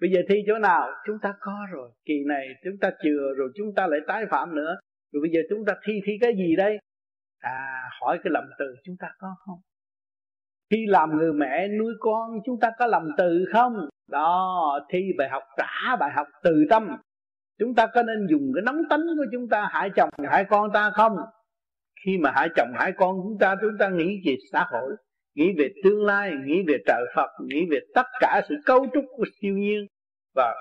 Bây giờ thi chỗ nào? Chúng ta có rồi. Kỳ này chúng ta chừa rồi, chúng ta lại tái phạm nữa. Rồi bây giờ chúng ta thi thi cái gì đây? À hỏi cái lầm từ chúng ta có không? Khi làm người mẹ nuôi con, chúng ta có lầm từ không? Đó, thi bài học, trả bài học từ tâm. Chúng ta có nên dùng cái nóng tánh của chúng ta, hại chồng, hại con ta không? Khi mà hại chồng, hại con chúng ta chúng ta nghĩ về xã hội nghĩ về tương lai nghĩ về trời phật nghĩ về tất cả sự cấu trúc của siêu nhiên và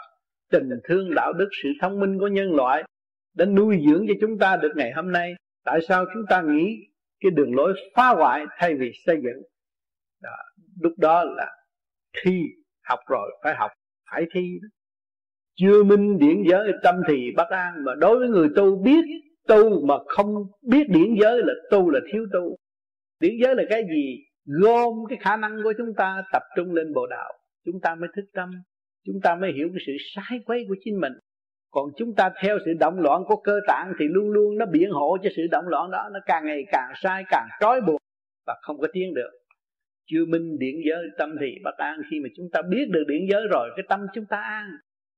tình thương đạo đức sự thông minh của nhân loại đã nuôi dưỡng cho chúng ta được ngày hôm nay. Tại sao chúng ta nghĩ cái đường lối phá hoại thay vì xây dựng? Đó, lúc đó là thi học rồi phải học phải thi. Chưa minh điển giới tâm thì bất an mà đối với người tu biết tu mà không biết điển giới là tu là thiếu tu. Điển giới là cái gì? Gom cái khả năng của chúng ta tập trung lên bộ đạo, chúng ta mới thức tâm, chúng ta mới hiểu cái sự sai quấy của chính mình. Còn chúng ta theo sự động loạn của cơ tạng thì luôn luôn nó biện hộ cho sự động loạn đó, nó càng ngày càng sai, càng trói buộc và không có tiến được. Chưa minh điển giới tâm thì bất an, khi mà chúng ta biết được điển giới rồi, cái tâm chúng ta an.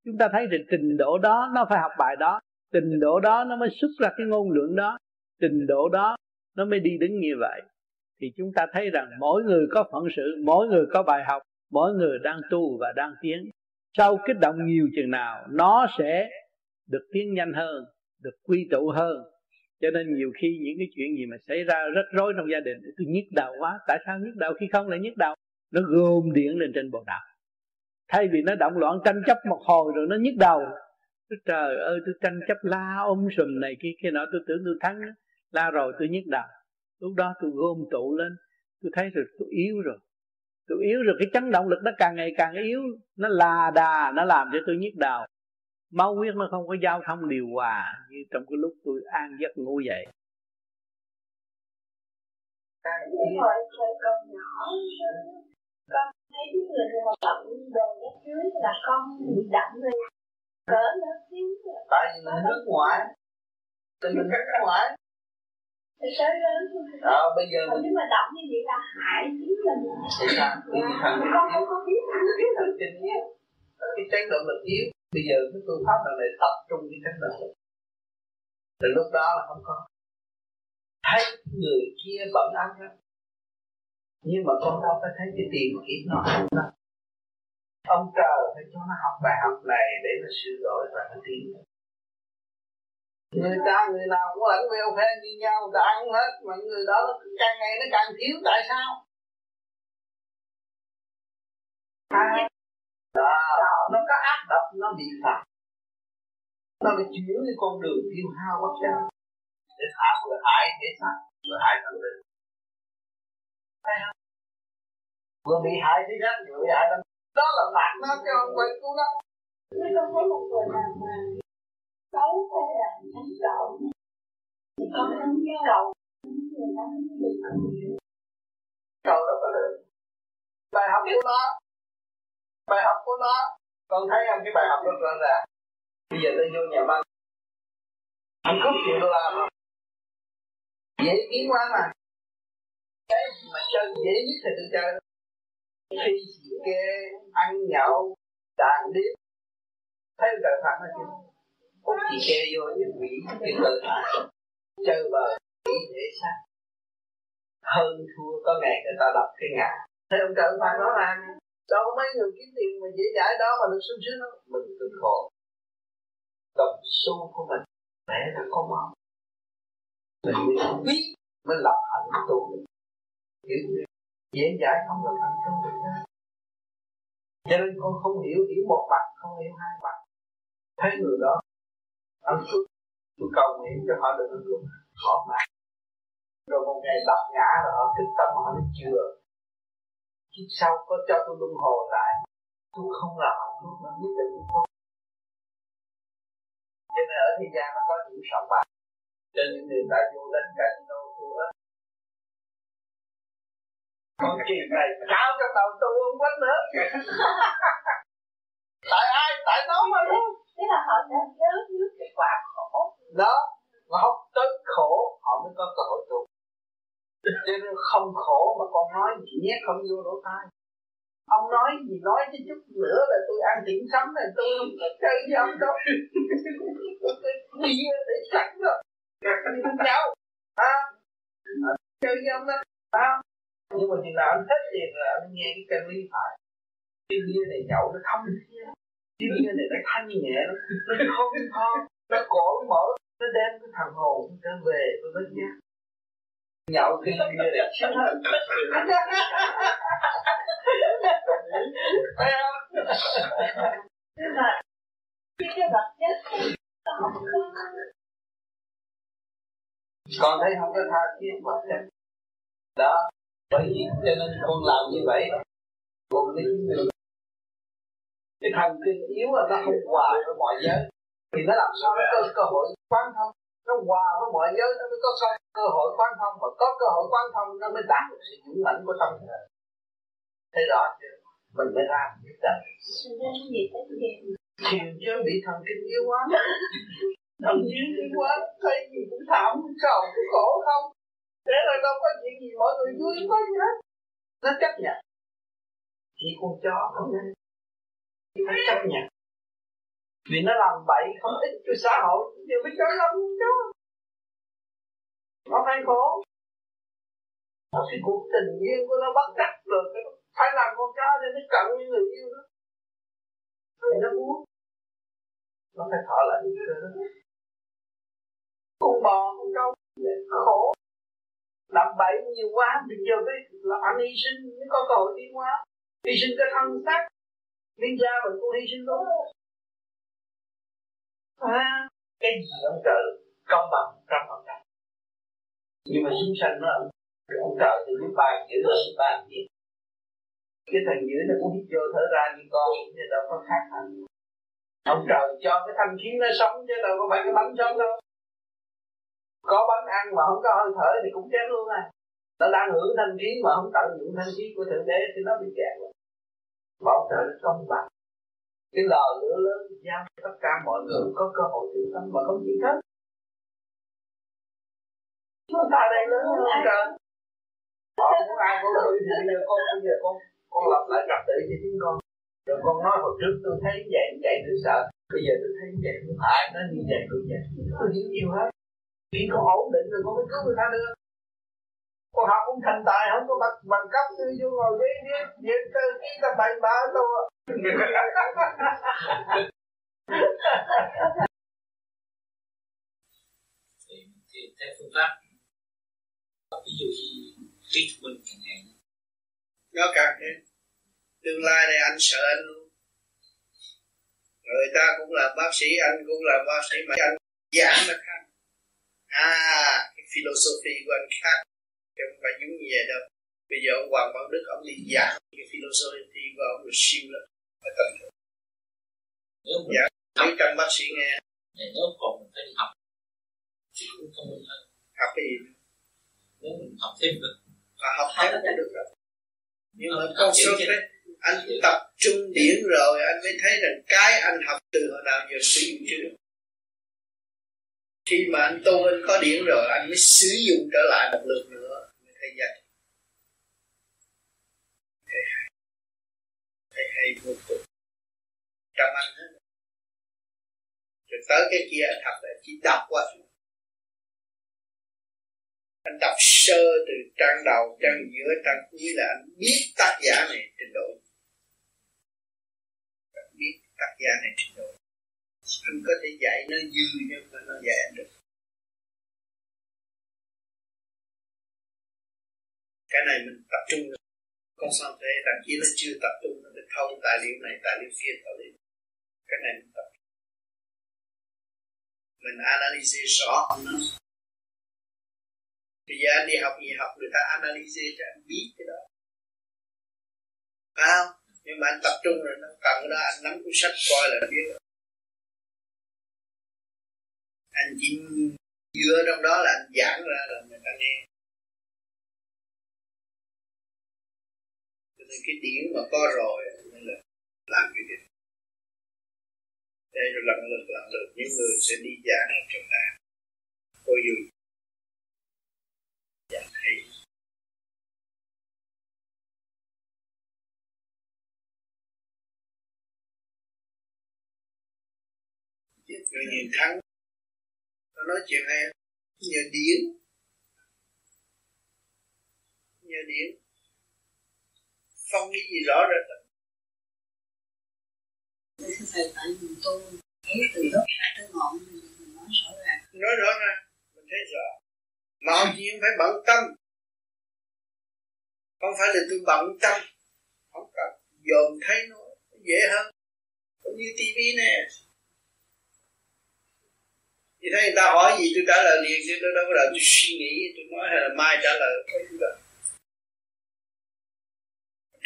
Chúng ta thấy thì trình độ đó, nó phải học bài đó. Trình độ đó nó mới xuất ra cái ngôn luận đó. Trình độ đó nó mới đi đứng như vậy thì chúng ta thấy rằng mỗi người có phận sự, mỗi người có bài học, mỗi người đang tu và đang tiến. Sau kích động nhiều chừng nào, nó sẽ được tiến nhanh hơn, được quy tụ hơn. Cho nên nhiều khi những cái chuyện gì mà xảy ra rất rối trong gia đình tôi nhức đầu quá. Tại sao nhức đầu khi không lại nhức đầu? Nó gồm điện lên trên bộ đạo thay vì nó động loạn tranh chấp một hồi rồi nó nhức đầu trời ơi, tôi tranh chấp la ôm sùm này kia kia nọ. Tôi tưởng tôi thắng, la rồi tôi nhức đầu lúc đó tôi gom tụ lên tôi thấy rồi tôi yếu rồi. Tôi yếu rồi cái chấn động lực nó càng ngày càng yếu nó là đà nó làm cho tôi nhức đầu. Máu huyết nó không có giao thông điều hòa như trong cái lúc tôi an giấc ngủ dậy. Hồi thời còn nhỏ con thấy những người mà bận đồ lớp dưới là con bị đậm rồi. Cỡ lớp xíu. Tại vì mình nước ngoài. Từ mình nước ngoài lớn đó bây giờ mình nhưng mà động như vậy là hại chính mình. Thì thần con không có biết. Cái thần kinh yếu? Cái chấn động lực yếu. Bây giờ cái phương pháp là để tập trung cái chấn động lực? Từ lúc đó là không có. Thấy người kia bận ăn lắm. Nhưng mà con đâu có thấy cái tiền kiếp nó ăn đâu ông trời phải cho nó học bài học này để nó sửa đổi và nó tiến người ta người nào cũng lẫn veo phe như nhau người ta ăn hết mà người đó càng ngày nó càng thiếu tại sao? Đó, nó có ác độc nó bị phạt. Nó bị chuyển cái con đường tiêu hao bất chấp để thả vừa hại để sát vừa hại tâm linh. Vừa bị hại thế giác vừa bị hại tâm đó là phạt nó cho ông quay cứu nó. Nếu con thấy một người nào mà xấu hay là đánh trộm thì con không cầu người ta cầu đâu có được. Bài học của nó. Bài học của nó. Con thấy không? Cái bài học rất rõ ràng. Bây giờ tôi vô nhà băng. Anh cướp chuyện đô la mà dễ kiếm quá mà. Cái mà chơi dễ nhất thì tôi chơi. Khi chị kê ăn nhậu, đàn điếm. Thấy trời phạt nó chưa? Một chị kê vô những quỷ cái cơ thể. Chơi bờ quỷ thể xác. Hơn thua có ngày người ta đọc cái ngã thấy ông trời phải nói là đâu có mấy người kiếm tiền mà dễ dãi đó mà được sung sướng đâu. Mình cực khổ. Đồng xu của mình để là có mong mình mới biết, mới lập hạnh tu hiểu dễ dãi không được hạnh tu được cho nên con không hiểu hiểu một mặt, không hiểu hai mặt. Thấy người đó ăn phước tôi cầu nguyện cho họ được phước họ mà rồi một ngày đập ngã rồi họ thức tâm họ nói chưa. Kiếp sau có cho tôi luân hồi lại? Tôi không làm hạnh phúc mà nhất định tôi cho nên ở thế gian nó có những sòng bạc. Cho nên người ta vô đánh casino thua hết. Con chuyện này cao trong đầu tôi không quánh nữa. Tại ai? Tại nó mà luôn thế là họ đã nhớ trước cái quả khổ. Đó, mà học tới khổ, họ mới có cơ hội tu. Cho nên không khổ mà con nói gì nhét không vô lỗ tai. Ông nói gì, nói chứ chút nữa là tôi ăn điểm sắm này, tôi không chơi với ông đâu. Bia để sẵn rồi. Đi với nhau. À, ha chơi với ông đó ha nhưng mà chừng nào anh hết tiền là anh nghe cái kênh lý phải cái bia này nhậu nó Chứ cái này nó thanh nhẹ nó nó không thon nó cổ mở, nó đem cái thằng hồn trở về với bên giác nhậu cái bia này chết hết thấy không nhưng mà cái vật chất con thấy không có tha thiết mà. Chất đó, bởi vì cho nên con làm như vậy. Con lấy người cái thần kinh yếu là nó không hòa với mọi giới. Thì nó làm sao nó có cơ hội quán thông? Nó hòa với mọi giới nó mới có cơ hội quán thông. Mà có cơ hội quán thông nó mới đạt được sự dũng mãnh của tâm thể. Thấy rõ chưa? Mình mới làm biết đời thiền chứ bị thần kinh yếu quá. Thần kinh yếu quá thấy gì cũng thảm cũng sầu cũng khổ không? Thế rồi đâu có chuyện gì mọi người vui có gì hết. Nó chấp nhận. Chỉ con chó không phải chấp nhận vì nó làm bậy không ích cho xã hội. Nhiều mới cho lắm đó nó phải khổ. Nó cái cuộc tình duyên của nó bắt cắt rồi phải làm con cá để nó cận với người yêu đó. Thì nó muốn. Nó phải thở lại con bò, con trâu khổ. Làm bậy nhiều quá thì giờ cái là anh hy sinh, mới có cơ hội tiến hóa. Hy sinh cái thân xác đi gia mà cô hy sinh luôn à, cái gì ông trời công bằng trăm phần trăm? Nhưng mà chúng sanh nó ông trời thì biết bàn giữ là bàn gì cái thằng dưới nó cũng hít vô thở ra như con thì đâu có khác hẳn ông trời cho cái thanh khí nó sống chứ đâu có phải cái bánh sống đâu. Có bánh ăn mà không có hơi thở thì cũng chết luôn à. Nó đang hưởng thanh khí mà không tận dụng thanh khí của thượng đế thì nó bị kẹt rồi bảo trợ trời công bằng cái lò lửa lớn giao tất cả mọi người có cơ hội tự tâm mà không chịu hết chúng ta đây lớn hơn trời họ muốn ai cũng ờ, được thì bây giờ con, bây giờ con con lập lại trật tự cho chính con. Rồi con nói hồi trước tôi thấy vậy vậy tôi sợ. Bây giờ tôi thấy vậy không phải nó như vậy, tôi vậy tôi hiểu nhiều hết chỉ con ổn định rồi con mới cứu người ta được con học cũng thành tài không có bằng bằng cấp tư vô ngồi với ghế điện tư ký ta bậy bạ đâu thì, thì theo phương pháp ví dụ như trí thông minh càng ngày nó càng thế. Tương lai này anh sợ anh luôn. Người ta cũng là bác sĩ anh cũng là bác sĩ mà anh giảng là khác à cái philosophy của anh khác chứ không phải giống như vậy đâu. Bây giờ ông Hoàng Bảo Đức ông đi giảng cái philosophy của ông rồi siêu lắm. Phải cần thử giảng mấy trăm bác sĩ nghe. Nếu còn mình phải đi học thì cũng thông minh hơn. Học cái gì? Nếu mình học thêm được. Và học thêm cũng được rồi. Nhưng mà con sơ thế anh tập trung điển rồi anh mới thấy rằng cái anh học từ hồi nào giờ sử dụng chưa được. Khi mà anh tu anh có điển rồi anh mới sử dụng trở lại một lượt nữa mới dạy, thấy hay. Thấy hay vô cùng. Trong anh hết rồi tới cái kia anh học là chỉ đọc qua anh đọc sơ từ trang đầu trang giữa trang cuối là anh biết tác giả này trình độ. Anh biết tác giả này trình độ. Anh có thể dạy nó dư nhưng mà nó dạy anh được. Cái này mình tập trung con sao thế đằng kia nó chưa tập trung, nó được thâu tài liệu này, tài liệu kia, tài liệu cái này mình tập mình analyze rõ. Nó bây giờ anh đi học gì học, người ta analyze cho anh biết cái đó. Phải không? Nhưng mà anh tập trung rồi, nó cần đó, anh nắm cuốn sách coi là biết rồi. Anh chỉ dựa trong đó là anh giảng ra là người ta nghe. Cái điển mà có rồi, nên là làm cái việc. Đây rồi lần lượt lần lượt những người sẽ đi giảng ở trường đại cô dù giảng dạ, hay. Người nhìn thắng nó nói chuyện hay. Nhờ điển nhờ điển phong cái gì rõ rệt. Thầy tại mình tu thấy từ gốc rễ tới ngọn mình nói rõ ràng. Nói rõ ràng mình thấy rõ. Mọi chuyện phải bận tâm. Không phải là tôi bận tâm. Không cần. Dồn thấy nó dễ hơn. Cũng như tivi nè. Thì thấy người ta hỏi gì tôi trả lời liền chứ tôi đâu có đợi tôi suy nghĩ tôi nói hay là mai trả lời. Không có được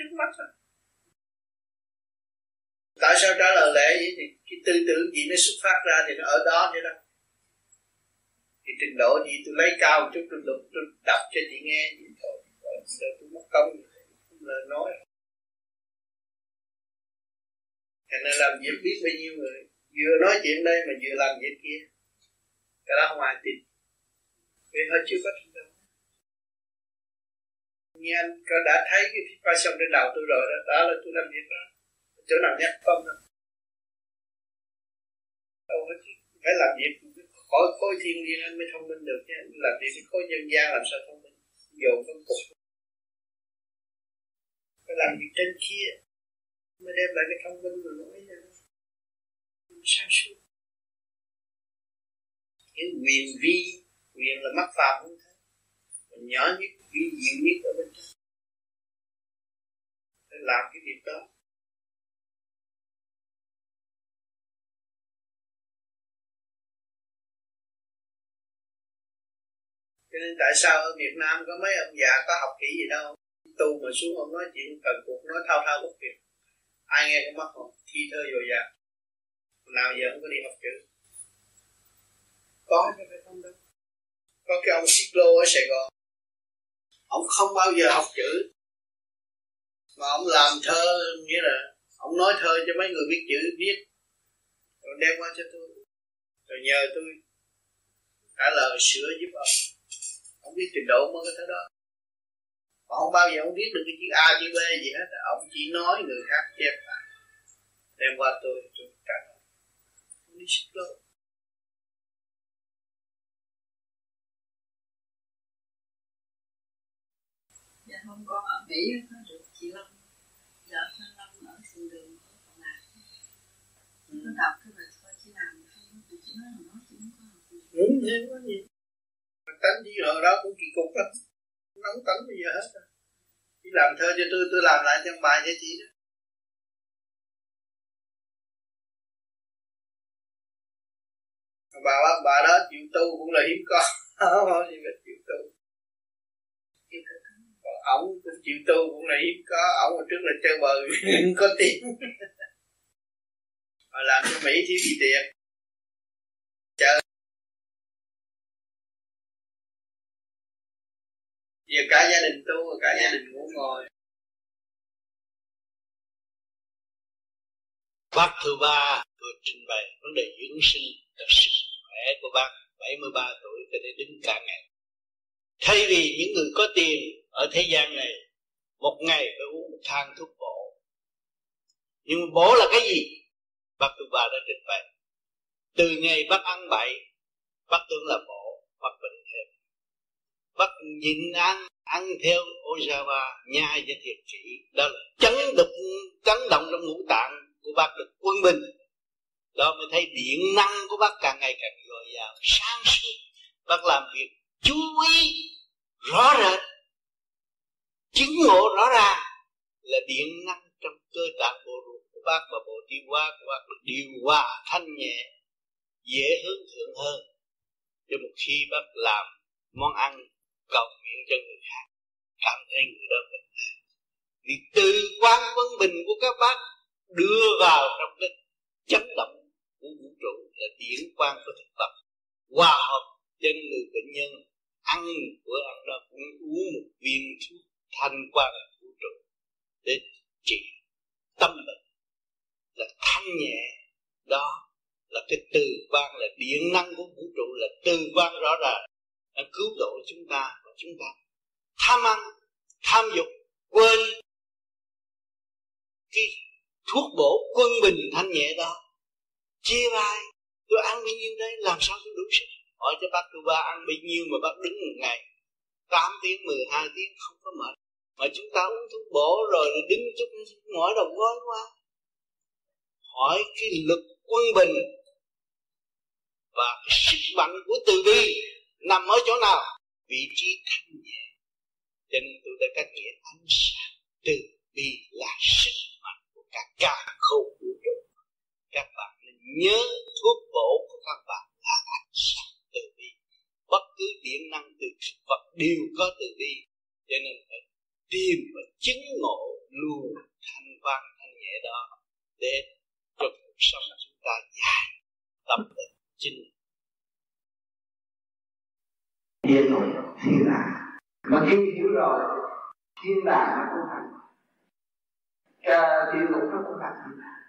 trước mắt thôi. Tại sao trả lời lẽ vậy? Thì cái tư tưởng gì nó xuất phát ra thì nó ở đó vậy đó. Thì trình độ gì tôi lấy cao một chút, tôi lục, tôi đọc cho chị nghe. Vậy thôi rồi tôi mất công lời nói. Thành nên làm việc biết bao nhiêu người. Vừa nói chuyện đây mà vừa làm việc kia. Cái đó không ai tin. Vì họ chưa có nghe, như anh có đã thấy cái passion trên đầu tôi rồi đó, đó là tôi làm việc đó. Chỗ nào nhắc không đâu. Đâu phải làm việc khỏi khối thiên nhiên anh mới thông minh được chứ làm việc với khối nhân gian làm sao thông minh dồn phân cục phải làm việc trên kia mới đem lại cái thông minh rồi nói ra. Sao suốt. Cái quyền vi quyền là mắc phạm không thế nhỏ nhất vi diệu nhất ở bên trong. Để làm cái việc đó. Cho nên tại sao ở Việt Nam có mấy ông già có học kỹ gì đâu? Tu mà xuống ông nói chuyện cần cuộc, nói thao thao bất tuyệt. Ai nghe cũng mất không thi thơ dồi dào. Nào giờ không có đi học chữ. Có. Chứ phải không đâu có cái ông Xích ở Sài Gòn ông không bao giờ học chữ. Mà ông làm thơ, nghĩa là ông nói thơ cho mấy người biết chữ, viết. Rồi đem qua cho tôi. Rồi nhờ tôi trả lời sửa giúp ông. Ông biết trình độ mới có thế đó. Mà không bao giờ ông biết được cái chữ A, chữ B gì hết. Ông chỉ nói người khác chép lại. Đem qua tôi tôi trả lời. Hôm con ở Mỹ có được chị Lâm vợ anh Lâm ở sườn đường ở Cộng Lạc Chị có đọc cái bài thôi chỉ làm không chị chỉ nói là nó chị không có học gì. Đúng thế có gì mà tánh gì hồi đó cũng kỳ cục lắm. Nóng tánh bây giờ hết rồi. Chỉ làm thơ cho tôi tôi làm lại trong bài cho chị đó. Bà bà đó chịu tu cũng là hiếm có. Không gì vậy ổng cũng chịu tu cũng là hiếm có, ổng hồi trước là chơi bờ có tiền mà làm cho mỹ thiếu gì tiền chờ giờ cả gia đình tu, cả gia đình ngủ ngồi. Bác thứ ba vừa trình bày vấn đề dưỡng sinh tập sức khỏe của bác 73 tuổi có thể đứng cả ngày thay vì những người có tiền ở thế gian này, một ngày phải uống một thang thuốc bổ. Nhưng bổ là cái gì? Bác thứ Bà đã trình bày. Từ ngày bác ăn bậy, bác tưởng là bổ, bác bệnh thêm. Bác nhịn ăn ăn theo Ojawa nhai cho thiệt kỹ đó là chấn động chấn động trong ngũ tạng của bác được quân bình. Đó mới thấy điện năng của bác càng ngày càng dồi dào, sáng suốt. Bác làm việc chú ý rõ rệt, chứng ngộ rõ ràng là điện năng trong cơ tạng bộ ruột của bác và bộ tiêu hóa của bác được điều hòa thanh nhẹ dễ hướng thượng hơn cho một khi bác làm món ăn cầu nguyện cho người khác. Cảm thấy người đó bình an. Vì từ quan vân bình của các bác đưa vào trong cái chấn động của vũ trụ là điển quan của thực vật hòa hợp trên người bệnh nhân ăn bữa ăn đó cũng uống một viên thuốc thanh quan vũ trụ để trị tâm bệnh. Là thanh nhẹ. Đó là cái từ quan, là điện năng của vũ trụ, là từ quan rõ ràng. Đã cứu độ chúng ta và chúng ta tham ăn, tham dục, quên cái thuốc bổ quân bình thanh nhẹ đó. Chia vai, tôi ăn bao nhiêu đấy làm sao tôi đủ sức? Hỏi cho bác cuba ăn bao nhiêu mà bác đứng một ngày. 8 tiếng 12 tiếng, không có mệt. Mà chúng ta uống thuốc bổ rồi đứng chút mỏi đầu gối quá. Hỏi cái lực quân bình và cái sức mạnh của từ bi nằm ở chỗ nào? Vị trí thanh nhẹ. Cho nên tôi đã cách nghĩa ánh sáng. Từ bi là sức mạnh của cả cả không vũ trụ. Các bạn nên nhớ thuốc bổ của các bạn là ánh sáng từ bi bất cứ điện năng từ vật đều có từ bi. Cho nên phải tìm và chứng ngộ luôn thanh văn, thanh nhẹ đó để cho cuộc sống chúng ta dài tâm định chính. Thiên rồi thiên đàng mà khi hiểu rồi, thiên đàng nó cũng thành. Cả địa ngục nó cũng thành thiên đàng.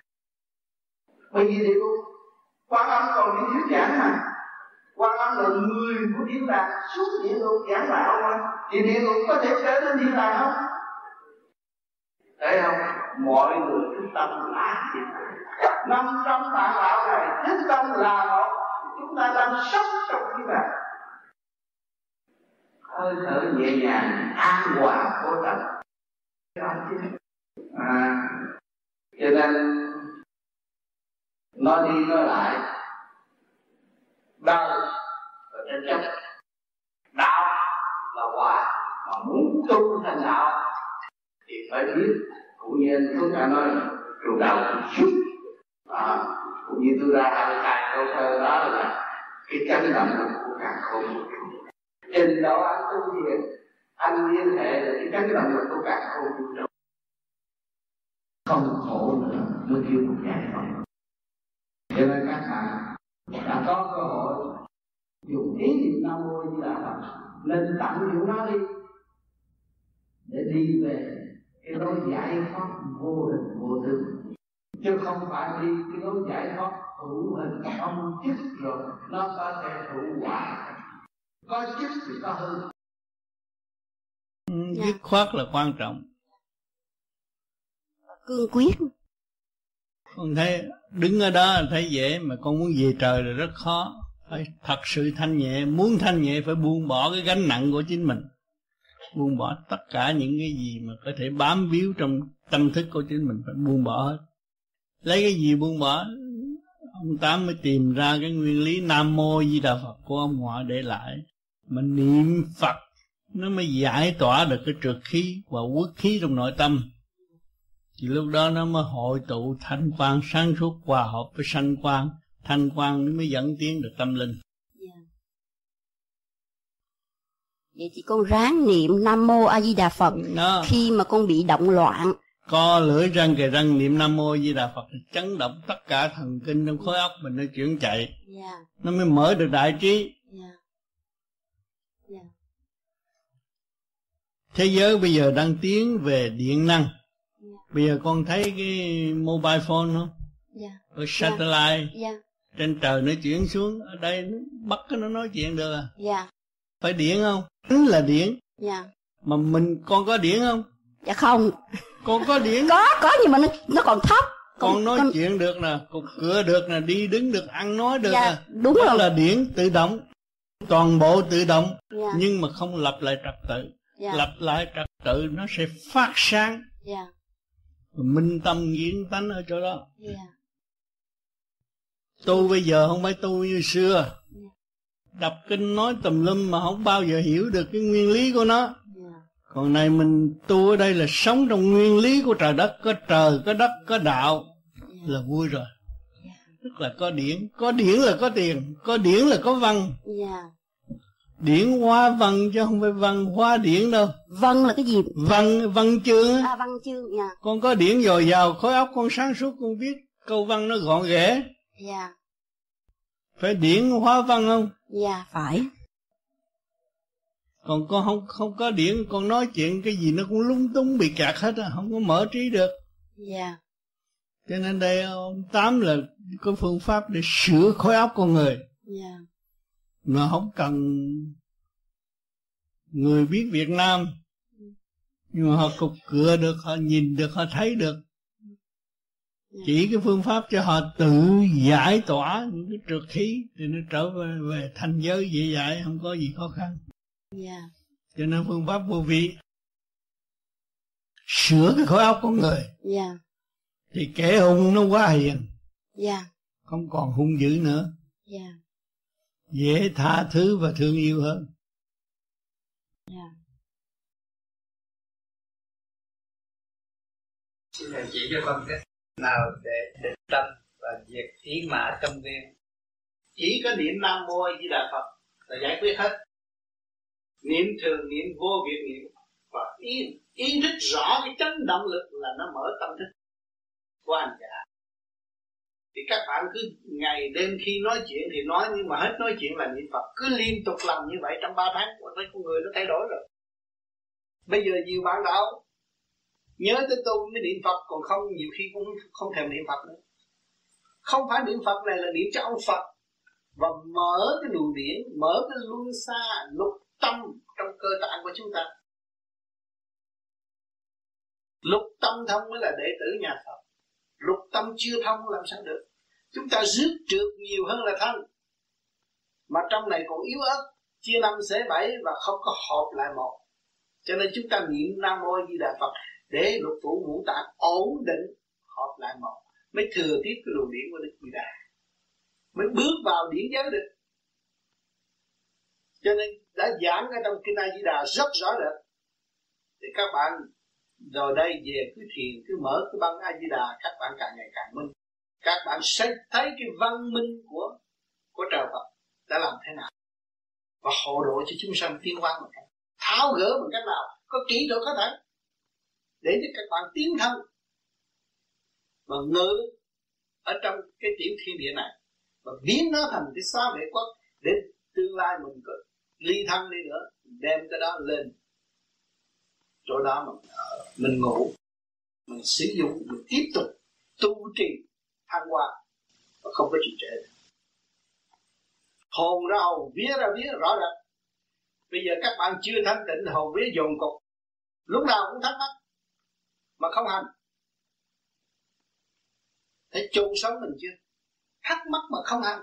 Bởi vì địa ngục quan âm còn những thuyết giảng mà quan âm là người của thiên đàng xuống địa ngục giảng đạo mà thì địa ngục có thể trở nên thiên đàng không? Thấy không? Mọi người thức tâm là năm trăm bạn đạo này thức tâm là một chúng ta đang sống trong thiên đàng. Hơi thở nhẹ nhàng, an hòa vô tận. À cho nên, nói đi nói lại đời là tranh chấp đạo là hòa mà muốn tu thành đạo thì phải biết. Cũng như anh Phước đã nói trụ đầu chút à, cũng như tôi ra hai hai câu thơ đó là cái chấn động của càng không trình độ anh tu thiện anh liên hệ là cái chấn động lực của càng không vũ trụ không khổ nữa mới kêu một giải thoát cho nên các bạn đã có cơ hội dùng ý niệm nam mô như là phật nên tận dụng nó đi để đi về cái lối giải thoát vô hình vô tư. Chứ không phải đi cái lối giải thoát hữu hình không chức rồi nó có thể hữu quả. Có chức thì có hư. Ừ, dứt khoát là quan trọng. Cương quyết con thấy đứng ở đó thấy dễ, mà con muốn về trời là rất khó. Phải thật sự thanh nhẹ, muốn thanh nhẹ phải buông bỏ cái gánh nặng của chính mình. Buông bỏ tất cả những cái gì mà có thể bám víu trong tâm thức của chính mình, phải buông bỏ hết. Lấy cái gì buông bỏ? Ông tám mới tìm ra cái nguyên lý nam mô di đà phật của ông ngoại để lại. Mà niệm phật, nó mới giải tỏa được cái trượt khí và quốc khí trong nội tâm thì lúc đó nó mới hội tụ thanh quan sáng suốt hòa hợp với sanh quan thanh quan nó mới dẫn tiến được tâm linh yeah. Dạ. vậy thì con ráng niệm nam mô a di đà phật đó. khi mà con bị động loạn co lưỡi răng kề răng niệm nam mô di đà phật chấn động tất cả thần kinh trong khối óc mình nó chuyển chạy yeah. Dạ. nó mới mở được đại trí yeah. Dạ. thế giới bây giờ đang tiến về điện năng Bây giờ con thấy cái mobile phone không? dạ. Rồi satellite. Dạ. Trên trời nó chuyển xuống ở đây nó bắt nó nói chuyện được à? Dạ. Phải điển không? Tính là điển dạ. Mà mình con có điển không? Dạ không. Con có điển có có nhưng mà nó, nó còn thấp. Con nói chuyện được nè cục cửa được nè đi đứng được ăn nói được Dạ, nè đúng đó rồi. là điển tự động toàn bộ tự động Dạ. nhưng mà không lập lại trật tự. Dạ. lập lại trật tự nó sẽ phát sáng. Dạ minh tâm diễn tánh ở chỗ đó. Dạ. Tu bây giờ không phải tu như xưa. Đọc kinh nói tùm lum mà không bao giờ hiểu được cái nguyên lý của nó. Còn này mình tu ở đây là sống trong nguyên lý của trời đất có trời có đất có đạo. Là vui rồi. Tức là có điển. Có điển là có tiền có điển là có văn. Dạ điển hóa văn chứ không phải văn hóa điển đâu. Vân là cái gì? Văn văn chương. À văn chương dạ. Con có điển dồi dào khối óc con sáng suốt con biết câu văn nó gọn ghẽ. Dạ. Phải điển hóa văn không? Dạ phải. Còn con không không có điển con nói chuyện cái gì nó cũng lung tung bị kẹt hết á không có mở trí được. Dạ. Cho nên đây ông tám là có phương pháp để sửa khối óc con người. Dạ mà không cần người biết Việt Nam. Nhưng mà họ cục cửa được họ nhìn được họ thấy được. Chỉ cái phương pháp cho họ tự giải tỏa những cái trượt khí thì nó trở về, về thành giới dễ dãi không có gì khó khăn. Dạ. Cho nên phương pháp vô vi sửa cái khối óc con người. Dạ. Thì kẻ hung nó quá hiền. Dạ. Không còn hung dữ nữa. Dạ dễ tha thứ và thương yêu hơn. Dạ. Xin thầy chỉ cho con cách nào để định tâm và diệt ý mã tâm viên. chỉ có niệm nam mô a di đà phật là giải quyết hết. Niệm thường niệm vô việc niệm và ý ý thức rõ cái chấn động lực là nó mở tâm thức của hành giả thì các bạn cứ ngày đêm khi nói chuyện thì nói, nhưng mà hết nói chuyện là niệm phật. Cứ liên tục làm như vậy trong ba tháng thấy con người nó thay đổi rồi. Bây giờ nhiều bạn đạo nhớ tới tu mới niệm phật, còn không, nhiều khi cũng không thèm niệm phật nữa. Không phải niệm phật này là niệm cho ông phật. Và mở cái luồng điển, mở cái luân xa, lục tâm trong cơ tạng của chúng ta. Lục tâm thông mới là đệ tử nhà Phật lục tâm chưa thông làm sao được? Chúng ta rước trượt nhiều hơn là thân. Mà trong này còn yếu ớt, chia năm xế bảy và không có hợp lại một. Cho nên chúng ta niệm nam mô di đà phật để lục phủ ngũ tạng ổn định hợp lại một. Mới thừa tiếp cái luồng điển của đức di đà. Mới bước vào điển giới được. Cho nên đã giảng ở trong kinh A Di Đà rất rõ rệt. Thì các bạn rồi đây về cứ thiền cứ mở cái băng A Di Đà các bạn càng ngày càng minh. Các bạn sẽ thấy cái văn minh của của trời Phật đã làm thế nào. Và hộ độ cho chúng sanh tiến hóa một cách, tháo gỡ bằng cách nào, có kỹ độ có thể, để cho các bạn tiến thân. Và ngự ở trong cái tiểu thiên địa này và biến nó thành cái xã vệ quốc, để tương lai mình có ly thân đi nữa đem cái đó lên chỗ đó mình ở ờ, mình ngủ, mình sử dụng, mình tiếp tục tu trì, thăng hoa và không có trì trệ hồn ra hồn, vía ra vía, rõ ràng. Bây giờ các bạn chưa thanh tịnh, hồn vía dồn cục lúc nào cũng thắc mắc, mà không hành. Thấy chôn sống mình chưa? Thắc mắc mà không hành.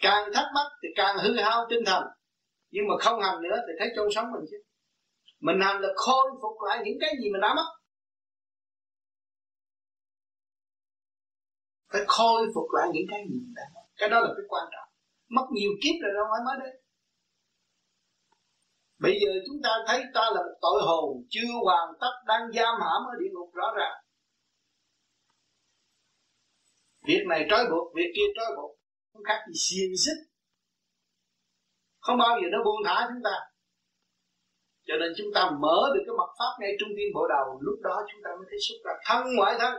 Càng thắc mắc thì càng hư hao tinh thần. Nhưng mà không hành nữa thì thấy chôn sống mình chứ mình làm là khôi phục lại những cái gì mình đã mất. Phải khôi phục lại những cái gì mình đã mất. Cái đó là cái quan trọng. Mất nhiều kiếp rồi đâu phải mới đấy bây giờ chúng ta thấy ta là một tội hồn, chưa hoàn tất, đang giam hãm ở địa ngục rõ ràng. Việc này trói buộc, việc kia trói buộc. Không khác gì xiềng xích. Không bao giờ nó buông thả chúng ta cho nên chúng ta mở được cái mật pháp ngay trung tâm bộ đầu, lúc đó chúng ta mới thấy xuất ra thân ngoại thân.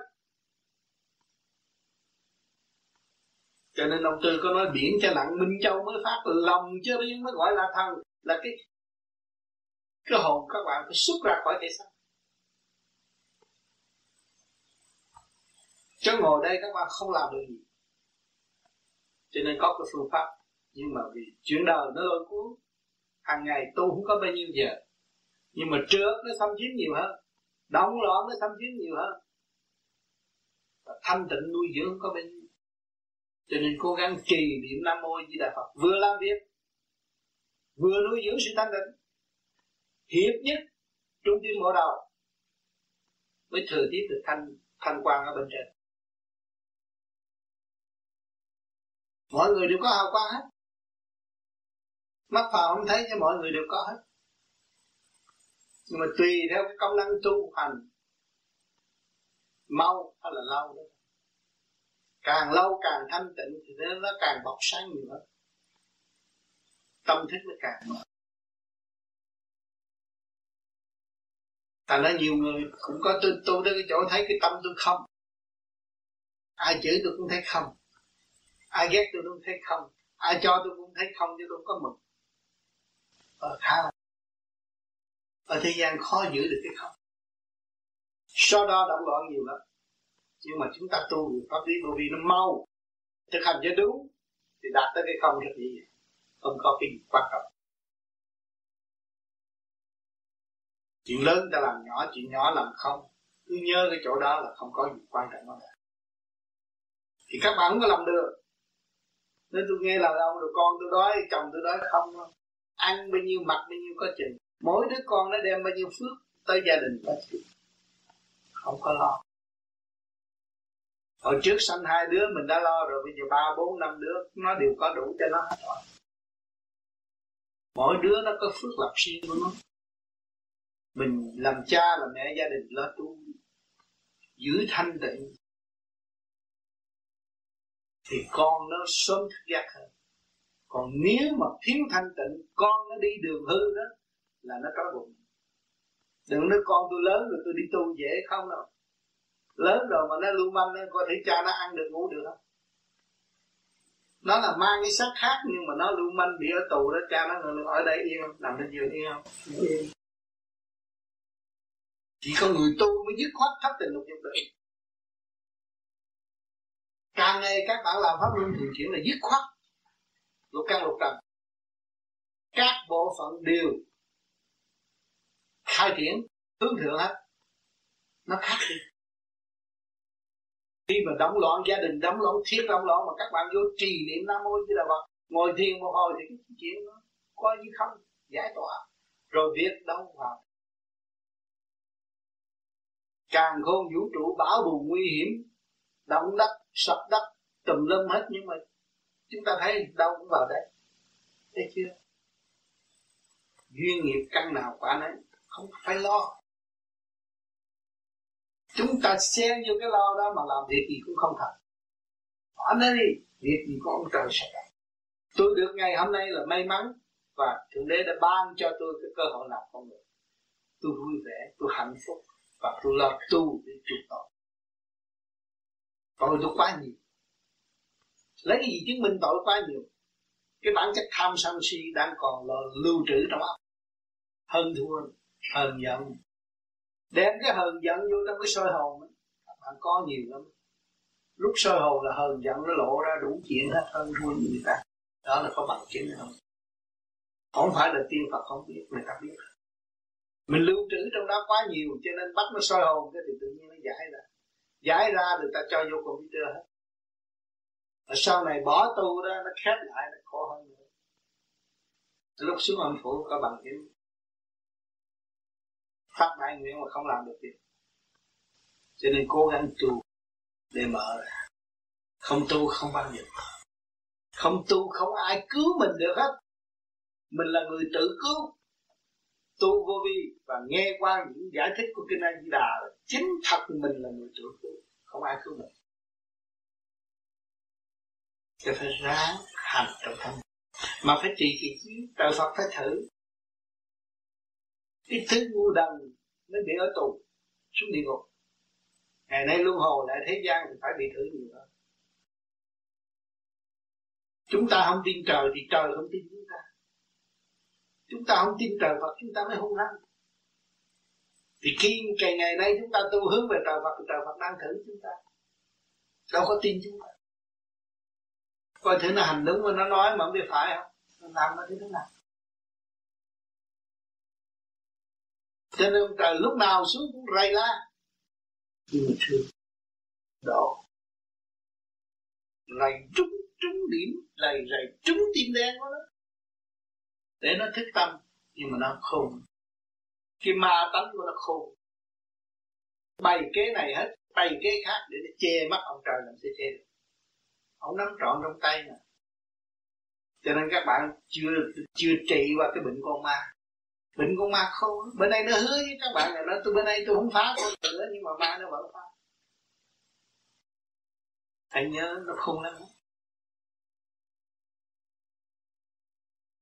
Cho nên ông tư có nói biển cho nặng, minh châu mới phát, lòng chứ riêng mới gọi là thân là cái cái hồn các bạn phải xuất ra khỏi thể xác. Chứ ngồi đây các bạn không làm được gì. Cho nên có cái phương pháp, nhưng mà vì chuyện đời nó lôi cuốn, hàng ngày tu không có bao nhiêu giờ nhưng mà trước nó xâm chiếm nhiều hơn. Động loạn nó xâm chiếm nhiều hơn. Và thanh tịnh nuôi dưỡng có bên. Cho nên cố gắng trì niệm nam mô di đà phật. Vừa làm việc, vừa nuôi dưỡng sự thanh tịnh. Hiệp nhất trung tâm mở đầu mới thừa tiếp được thanh thanh quan ở bên trên. Mọi người đều có hào quang hết. Mắt phàm không thấy nhưng mọi người đều có hết nhưng mà tùy theo cái công năng tu hành. Mau hay là lâu đó. Càng lâu càng thanh tịnh thì nó càng bọc sáng nhiều hơn. Tâm thức nó càng mở. Tại nó nhiều người cũng có tôi tu tới cái chỗ thấy cái tâm tôi không. Ai chửi tôi cũng thấy không. Ai ghét tôi cũng thấy không. Ai cho tôi cũng thấy không chứ tôi không có mừng. Ờ, Ở khá ở thế gian khó giữ được cái không. Sau đó động loạn nhiều lắm. Nhưng mà chúng ta tu được pháp lý, bởi vì nó mau. Thực hành cho đúng, Thì đạt tới cái không rất dễ Không có cái gì quan trọng. Chuyện lớn ta làm nhỏ, chuyện nhỏ làm không. Cứ nhớ cái chỗ đó là không có gì quan trọng đó thì các bạn không có làm được. Nên tôi nghe là ông, rồi con tôi đói, chồng tôi đói không. Ăn bao nhiêu, mặc bao nhiêu, có chừng mỗi đứa con nó đem bao nhiêu phước tới gia đình bác sĩ không có lo. Hồi trước sanh hai đứa, mình đã lo rồi, bây giờ ba, bốn, năm đứa, nó đều có đủ cho nó hết rồi. Mỗi đứa nó có phước lập riêng của nó. Mình làm cha, làm mẹ gia đình lo tu, giữ thanh tịnh, thì con nó sớm thức giác hơn. Còn nếu mà thiếu thanh tịnh, con nó đi đường hư đó là nó trói bụng đừng nói con tôi lớn rồi tôi đi tu dễ không đâu. Lớn rồi mà nó lưu manh nó có thể cha nó ăn được ngủ được không? Nó là mang cái sắc khác nhưng mà nó lưu manh bị ở tù đó, cha nó ở đây yên không? Nằm trên giường yên không? Yên chỉ có người tu mới dứt khoát thấp tình lục dục được. Càng ngày các bạn làm pháp luân thường chuyển là dứt khoát. Lục căn lục trần. Các bộ phận đều khai triển, hướng thượng hết nó khác đi. Khi mà đóng loạn gia đình, đóng loạn thiết, đóng loạn mà các bạn vô trì niệm nam mô như là phật, ngồi thiền một hồi thì cái chuyện nó coi như không giải tỏa. Rồi việc đâu vào. Càng khôn vũ trụ, bão bùng nguy hiểm, động đất, sập đất, tùm lum hết. Nhưng mà chúng ta thấy đâu cũng vào đây thấy chưa? Duyên nghiệp căn nào quả nấy không phải lo. Chúng ta xen vô cái lo đó mà làm việc gì cũng không thành. Ở đây việc gì có ông trời sẽ tôi được ngày hôm nay là may mắn và thượng đế đã ban cho tôi cái cơ hội làm con người. Tôi vui vẻ, tôi hạnh phúc và tôi lo tu để chuộc tội. Tội tôi quá nhiều. Lấy cái gì chứng minh tội quá nhiều? Cái bản chất tham sân si đang còn là lưu trữ trong óc. Hơn thua hờn giận. Đem cái hờn giận vô trong cái sôi hồn các bạn có nhiều lắm. Lúc sôi hồn là hờn giận nó lộ ra đủ chuyện hết hơn thua người ta. Đó là có bằng chứng không? Không phải là tiên phật không biết, người ta biết. Mình lưu trữ trong đó quá nhiều, cho nên bắt nó soi hồn cái thì tự nhiên nó giải ra. Giải ra thì ta cho vô computer hết. Và sau này bỏ tu đó nó khép lại, nó khổ hơn nữa. Lúc xuống âm phủ có bằng chứng phát đại nguyện mà không làm được việc cho nên cố gắng tu để mở ra. Không tu không bao giờ không tu không ai cứu mình được hết. Mình là người tự cứu. Tu vô vi và nghe qua những giải thích của kinh A Di Đà chính thật mình là người tự cứu, không ai cứu mình. Cho phải ráng hành trong thân. Mà phải trì kỳ trí tự Phật phải thử cái thứ ngu đần mới bị ở tù, xuống địa ngục. Ngày nay luân hồi lại thế gian thì phải bị thử nhiều hơn chúng ta không tin trời thì trời không tin chúng ta. Chúng ta không tin trời Phật, chúng ta mới hung hăng. Thì khi ngày ngày nay chúng ta tu hướng về trời Phật thì trời Phật đang thử chúng ta. Đâu có tin chúng ta. Coi thử nó hành đúng mà nó nói mà không biết phải không? Nó làm nó thế thế nào? Cho nên ông trời lúc nào xuống cũng rầy la nhưng mà thương độ rầy trúng trúng điểm rầy rầy trúng tim đen của nó để nó thức tâm nhưng mà nó không, cái ma tánh của nó không, bày kế này hết bày kế khác để nó che mắt ông trời làm sao che được. Ông nắm trọn trong tay nè cho nên các bạn chưa chưa trị qua cái bệnh con ma bệnh con ma khôn bên đây nó hứa với các bạn là nó tôi bên đây tôi không phá con nữa, nhưng mà ma nó vẫn phá. Hãy nhớ nó khôn lắm.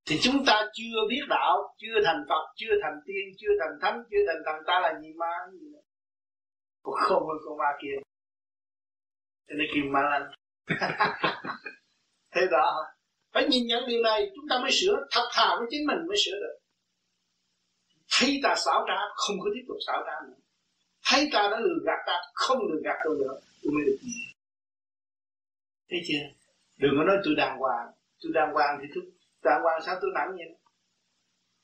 Thì chúng ta chưa biết đạo, chưa thành phật, chưa thành tiên, chưa thành thánh, chưa thành thần, ta là gì ma gì nữa còn không hơn con ma kia? Cho nên kêu ma lành thế đó. Phải nhìn nhận điều này, chúng ta mới sửa thật thà với chính mình mới sửa được thấy ta xảo trá không có tiếp tục xảo trá nữa. Thấy ta đã lừa gạt ta không lừa gạt tôi nữa tôi mới được gì thấy chưa? Đừng có nói tôi đàng hoàng. Tôi đàng hoàng thì tôi đàng hoàng sao tôi nặng vậy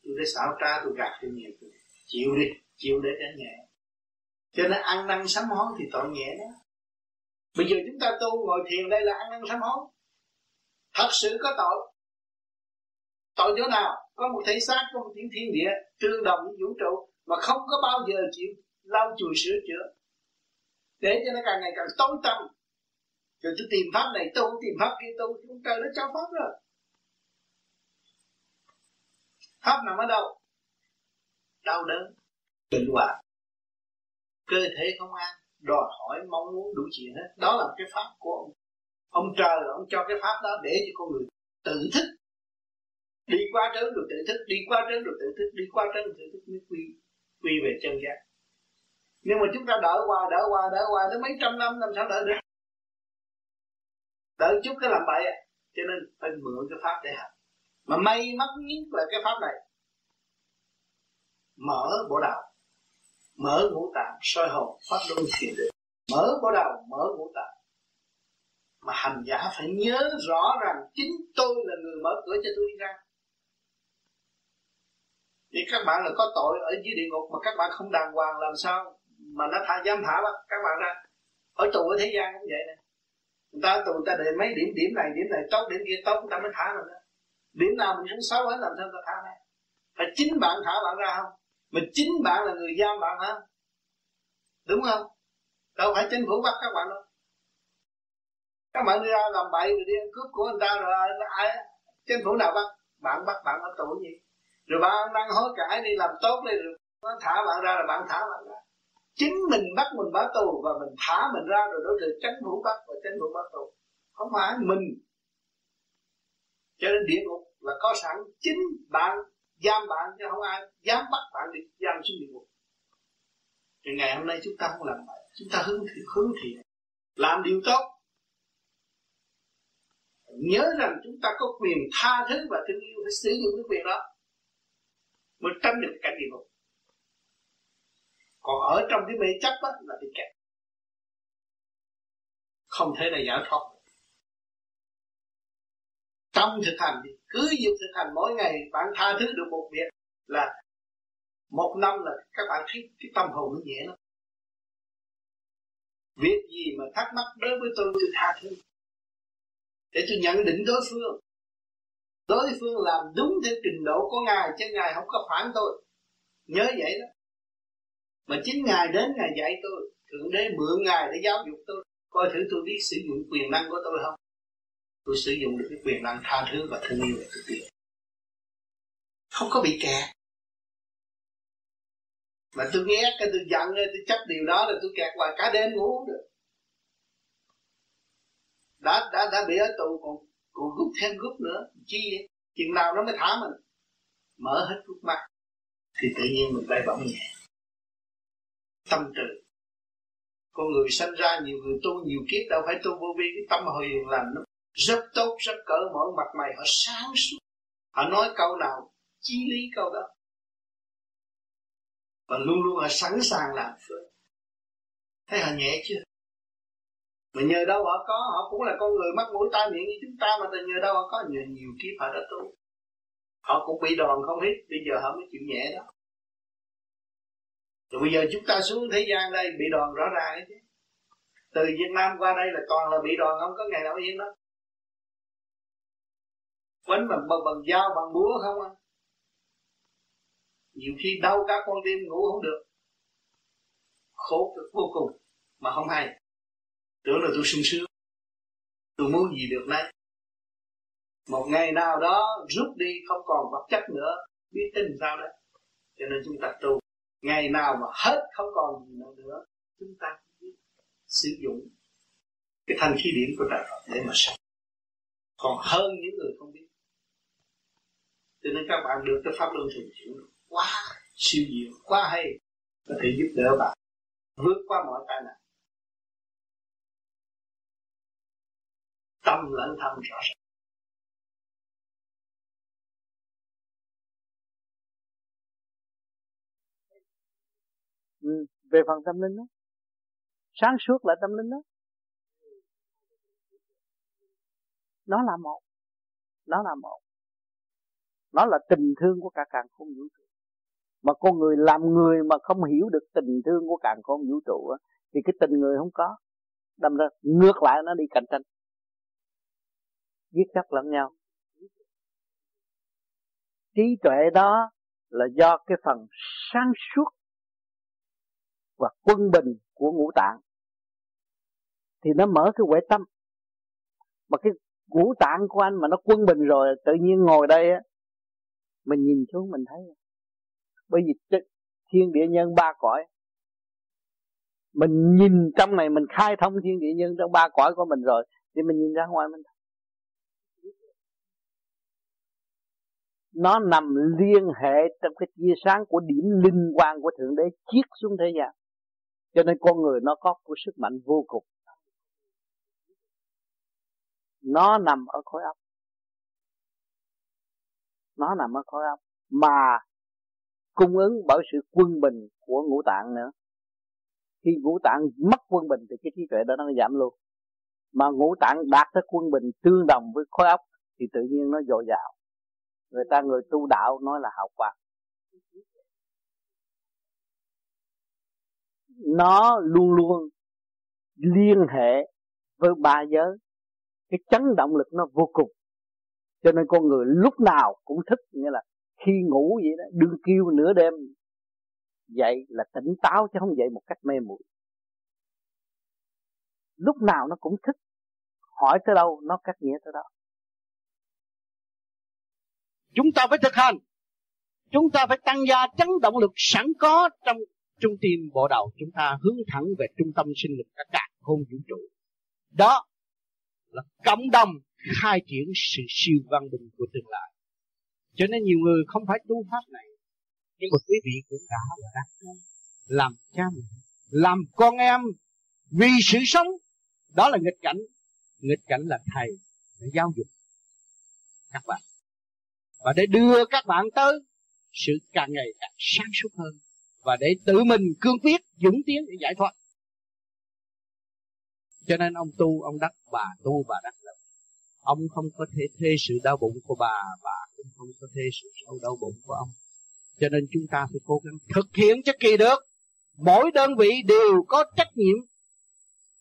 tôi đã xảo trá tôi gạt tôi nhẹ, tôi. Chịu đi chịu để cho nhẹ. Cho nên ăn năn sám hối thì tội nhẹ đó. Bây giờ chúng ta tu ngồi thiền đây là ăn năn sám hối. Thật sự có tội. Tội chỗ nào? Có một thể xác, có một tiếng thiên địa tương đồng với vũ trụ, mà không có bao giờ chịu lau chùi sửa chữa. Để cho nó càng ngày càng tối tâm rồi tôi tìm pháp này tu tìm pháp kia, tôi chúng trời, nó cho pháp rồi. Pháp nằm ở đâu? Đau đớn bệnh hoạn cơ thể không an, đòi hỏi mong muốn đủ chuyện hết. Đó là cái pháp của ông. Ông trời ông cho cái pháp đó để cho con người tự thích đi qua trớn được tự thức, đi qua trớn được tự thức, đi qua trớn được tự thức mới quy quy về chân giác. Nhưng mà chúng ta đợi qua đợi qua đợi qua tới mấy trăm năm, làm sao đợi được? Đợi chút cái làm bậy à. cho nên phải mượn cái pháp để hành. Mà may mắn nhất là cái pháp này. Mở bộ đầu mở ngũ tạng, soi hồn, phát luân thiền định. Mở bộ đầu mở ngũ tạng. Mà hành giả phải nhớ rõ rằng chính tôi là người mở cửa cho tôi đi ra thì các bạn là có tội ở dưới địa ngục mà các bạn không đàng hoàng làm sao mà nó thả dám thả các bạn ra? Ở tù ở thế gian cũng vậy nè. Người ta tù người ta để mấy điểm điểm này điểm này, tốt điểm kia, tốt người ta mới thả mình ra điểm nào mình cũng xấu hết, làm sao ta thả ra? Phải chính bạn thả bạn ra không? Mà chính bạn là người giam bạn hả? Đúng không? Đâu phải chính phủ bắt các bạn đâu. Các bạn đi ra làm bậy rồi đi ăn cướp của người ta rồi ai chính phủ nào bắt? Bạn bắt bạn ở tù gì? Rồi bạn đang hối cải đi làm tốt đi, rồi nó thả bạn ra là bạn thả bạn ra. Chính mình bắt mình báo tù và mình thả mình ra rồi đối tượng tránh phủ bắt và tránh phủ bắt tù. Không phải mình. Cho nên địa ngục là có sẵn chính bạn, giam bạn chứ không ai dám bắt bạn đi, giam xuống địa ngục. Thì ngày hôm nay chúng ta không làm vậy. Chúng ta hướng thiện hướng thiện. Làm điều tốt. Nhớ rằng chúng ta có quyền tha thứ và thương yêu, phải sử dụng cái quyền đó mới tránh được cảnh địa ngục. Còn ở trong cái mê chấp á, là bị kẹt. Không thể nào giải thoát trong thực hành thì cứ việc thực hành mỗi ngày bạn tha thứ được một việc là một năm là các bạn thấy cái tâm hồn nó nhẹ lắm. Việc gì mà thắc mắc đối với tôi tôi tha thứ. Để tôi nhận định đối phương đối phương làm đúng theo trình độ của ngài, chứ ngài không có phản tôi. Nhớ vậy đó. Mà chính ngài đến ngài dạy tôi, thượng đế mượn ngài để giáo dục tôi. Coi thử tôi biết sử dụng quyền năng của tôi không? Tôi sử dụng được cái quyền năng tha thứ và thương yêu thực tiễn không có bị kẹt. Mà tôi ghét cái tôi giận tôi chấp điều đó là tôi kẹt hoài, cả đêm ngủ được. Đã đã đã bị ở tù còn còn rút thêm rút nữa chi vậy chừng nào nó mới thả mình, mở hết rút mắt, thì tự nhiên mình bay bổng nhẹ. Tâm trừ con người sinh ra nhiều người tu nhiều kiếp, đâu phải tu vô vi, cái tâm hồi hiền lành nó rất tốt, rất cỡ mở mặt mày họ sáng suốt. Họ nói câu nào chí lý câu đó. Và luôn luôn họ sẵn sàng làm phước. Thấy họ nhẹ chưa? Mà nhờ đâu họ có họ cũng là con người mắt mũi tai miệng như chúng ta mà từ nhờ đâu họ có? Nhờ nhiều kiếp họ đã tu. Họ cũng bị đòn không hết bây giờ họ mới chịu nhẹ đó. Rồi bây giờ chúng ta xuống thế gian đây bị đòn rõ ràng chứ. Từ Việt Nam qua đây là toàn là bị đòn không có ngày nào yên đó. Quấn bằng bằng, bằng dao bằng búa không à. Nhiều khi đau các con tim ngủ không được. Khổ cực vô cùng mà không hay tưởng là tôi sung sướng tôi muốn gì được nấy một ngày nào đó, rút đi, không còn vật chất nữa. Biết tin sao đấy? Cho nên chúng ta tu. Ngày nào mà hết, không còn gì nữa nữa, chúng ta biết sử dụng cái thanh khí điển của trời Phật để mà sống. Còn hơn những người không biết. Cho nên các bạn được cái pháp luân thường chuyển quá siêu diệu quá hay. Có thể giúp đỡ bạn vượt qua mọi tai nạn. Tâm lẫn thân rõ ràng ừ, về phần tâm linh đó. Sáng suốt là tâm linh đó. Nó là một. Nó là một. Nó là tình thương của cả càng không vũ trụ. Mà con người làm người mà không hiểu được tình thương của càng không vũ trụ á, thì cái tình người không có. Đâm ra ngược lại nó đi cạnh tranh giết chóc lẫn nhau. Trí tuệ đó là do cái phần sáng suốt và quân bình của ngũ tạng. Thì nó mở cái huệ tâm. Mà cái ngũ tạng của anh mà nó quân bình rồi, tự nhiên ngồi đây á, mình nhìn xuống mình thấy. Bởi vì thiên địa nhân ba cõi. Mình nhìn trong này mình khai thông thiên địa nhân trong ba cõi của mình rồi, thì mình nhìn ra ngoài mình nó nằm liên hệ trong cái tia sáng của điểm linh quang của thượng đế chiết xuống thế gian. Cho nên con người nó có của sức mạnh vô cùng. Nó nằm ở khối óc. Nó nằm ở khối óc. Mà cung ứng bởi sự quân bình của ngũ tạng nữa. Khi ngũ tạng mất quân bình thì cái trí tuệ đó nó giảm luôn. Mà ngũ tạng đạt tới quân bình tương đồng với khối óc thì tự nhiên nó dồi dào người ta người tu đạo nói là hào quang. Nó luôn luôn liên hệ với ba giới. Cái chấn động lực nó vô cùng. Cho nên con người lúc nào cũng thức, nghĩa là khi ngủ vậy đó, đừng kêu nửa đêm. Dậy là tỉnh táo chứ không dậy một cách mê muội. Lúc nào nó cũng thức, hỏi tới đâu nó cách nghĩa tới đó chúng ta phải thực hành. Chúng ta phải tăng gia chấn động lực sẵn có trong trung tim bộ đầu chúng ta hướng thẳng về trung tâm sinh lực cả cả không vũ trụ. Đó là cộng đồng khai triển sự siêu văn minh của tương lai. Cho nên nhiều người không phải tu pháp này. Nhưng mà quý vị cũng đã là đang làm cha mẹ, làm con em vì sự sống. Đó là nghịch cảnh. Nghịch cảnh là thầy để giáo dục các bạn và để đưa các bạn tới sự càng ngày càng sáng suốt hơn. Và để tự mình cương quyết, dũng tiến để giải thoát. Cho nên ông tu, ông đắc, bà tu, bà đắc là ông không có thể thê sự đau bụng của bà bà cũng không có thê sự sâu đau bụng của ông. Cho nên chúng ta phải cố gắng thực hiện cho kỳ được. Mỗi đơn vị đều có trách nhiệm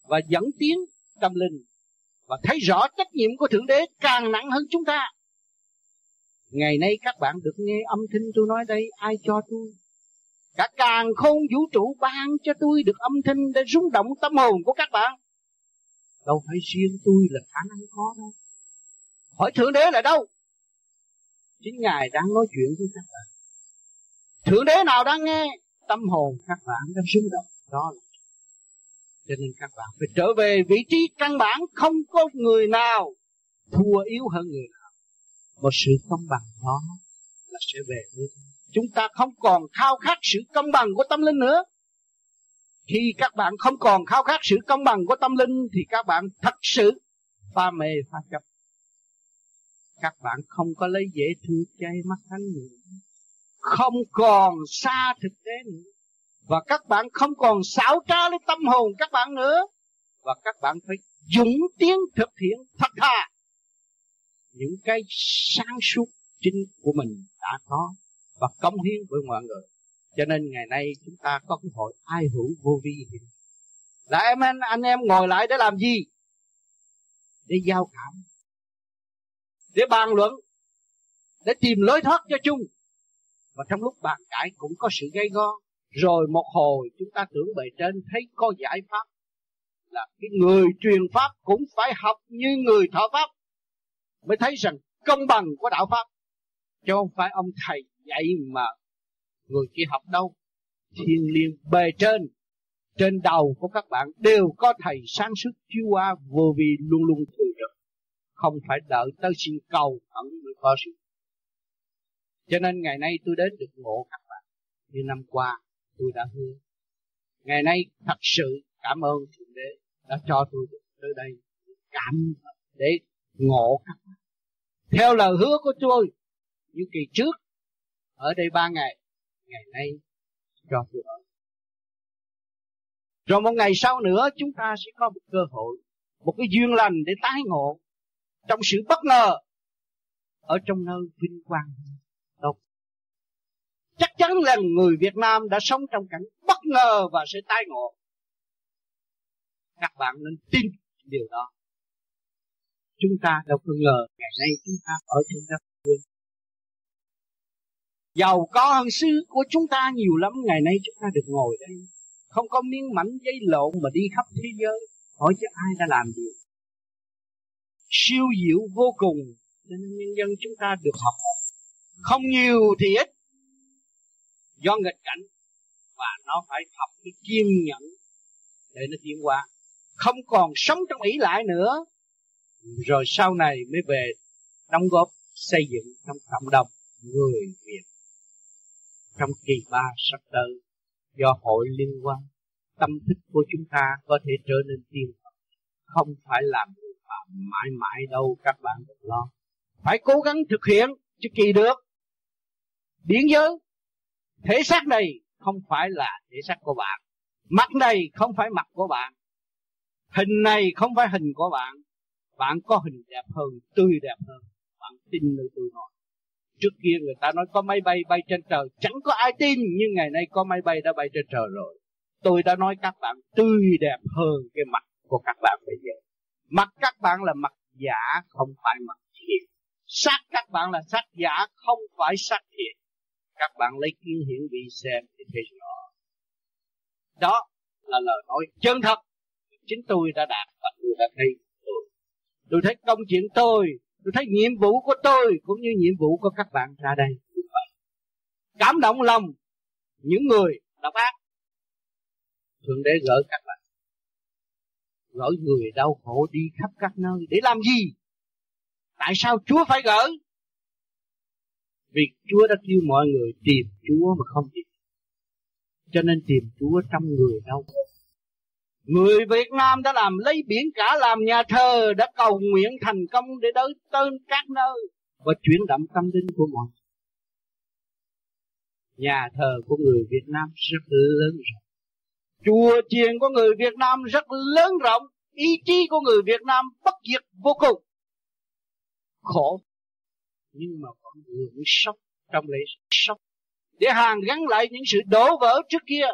và dẫn tiến tâm linh. Và thấy rõ trách nhiệm của thượng đế càng nặng hơn chúng ta ngày nay các bạn được nghe âm thanh tôi nói đây, ai cho tôi? Cả càng khôn vũ trụ ban cho tôi được âm thanh để rung động tâm hồn của các bạn. Đâu phải riêng tôi là khả năng có đâu. Hỏi thượng đế là đâu? Chính ngài đang nói chuyện với các bạn. Thượng đế nào đang nghe? Tâm hồn các bạn đang rung động. Đó là cho nên các bạn phải trở về vị trí căn bản, không có người nào thua yếu hơn người nào một sự công bằng đó là sẽ về với chúng ta không còn khao khát sự công bằng của tâm linh nữa. Khi các bạn không còn khao khát sự công bằng của tâm linh, thì các bạn thật sự pha mê, pha chấp. Các bạn không có lấy dễ thương chay mắt thánh nữa không còn xa thực tế nữa. Và các bạn không còn xảo trá lấy tâm hồn các bạn nữa. Và các bạn phải dũng tiến thực hiện thật thà những cái sáng suốt chính của mình đã có và cống hiến với mọi người. Cho nên ngày nay chúng ta có cơ hội ai hữu vô vi là em anh, anh em ngồi lại để làm gì? Để giao cảm. Để bàn luận. Để tìm lối thoát cho chung. Và trong lúc bàn cãi cũng có sự gây go. Rồi một hồi chúng ta tưởng bề trên thấy có giải pháp. Là cái người truyền pháp cũng phải học như người thọ pháp mới thấy rằng công bằng của đạo pháp. Chứ không phải ông thầy dạy mà người kia học đâu. Thiên liêng bề trên trên đầu của các bạn đều có thầy sáng suốt chiếu qua, vô vi luôn luôn thường trực không phải đợi tới xin cầu ẩn mới có sự. Cho nên ngày nay tôi đến được ngộ các bạn. Như năm qua, tôi đã hứa. Ngày nay thật sự cảm ơn thượng đế đã cho tôi được tới đây cảm để ngộ các bạn theo lời hứa của tôi như kỳ trước ở đây ba ngày ngày nay cho tôi ở rồi một ngày sau nữa, chúng ta sẽ có một cơ hội, một cái duyên lành để tái ngộ trong sự bất ngờ ở trong nơi vinh quang. Đâu? Chắc chắn là người Việt Nam đã sống trong cảnh bất ngờ và sẽ tái ngộ. Các bạn nên tin điều đó chúng ta đâu có ngờ ngày nay chúng ta ở trên đất phương giàu có hơn xứ của chúng ta nhiều lắm, ngày nay chúng ta được ngồi đây. Không có miếng mảnh giấy lộn mà đi khắp thế giới, hỏi chứ ai đã làm gì siêu diệu vô cùng, nên nhân dân chúng ta được học. Không nhiều thì ít. Do nghịch cảnh, và nó phải học cái kiên nhẫn để nó tiến qua không còn sống trong ý lại nữa rồi sau này mới về đóng góp xây dựng trong cộng đồng người Việt. Trong kỳ ba sắp tới, do hội liên quan, tâm thức của chúng ta có thể trở nên tiên Phật không phải làm người phạm mãi mãi đâu, các bạn đừng lo. Phải cố gắng thực hiện chứ kỳ được. Điển giới, thể xác này không phải là thể xác của bạn. Mặt này không phải mặt của bạn. Hình này không phải hình của bạn bạn có hình đẹp hơn, tươi đẹp hơn, bạn tin nơi tôi nói. Trước kia người ta nói có máy bay bay trên trời, chẳng có ai tin, nhưng ngày nay có máy bay đã bay trên trời rồi. Tôi đã nói các bạn tươi đẹp hơn cái mặt của các bạn bây giờ. Mặt các bạn là mặt giả, không phải mặt thiệt sắc các bạn là sắc giả, không phải sắc thiệt các bạn lấy kiến hiển vị xem thì thấy rõ. Đó là lời nói chân thật chính tôi đã đạt và tôi đã thấy tôi thấy công chuyện tôi tôi thấy nhiệm vụ của tôi cũng như nhiệm vụ của các bạn ra đây. Cảm động lòng những người độc ác. Thượng đế gỡ các bạn. Gỡ người đau khổ đi khắp các nơi để làm gì? Tại sao chúa phải gỡ vì chúa đã kêu mọi người tìm chúa mà không tìm. Cho nên tìm chúa trong người đau khổ. Người Việt Nam đã làm lấy biển cả làm nhà thờ, đã cầu nguyện thành công để tới tên các nơi và chuyển động tâm linh của mọi người. Nhà thờ của người Việt Nam rất lớn rộng. Chùa chiền của người Việt Nam rất lớn rộng. Ý chí của người Việt Nam bất diệt vô cùng. Khổ. Nhưng mà vẫn người sốc trong lễ sốc. Để hàng gắn lại những sự đổ vỡ trước kia.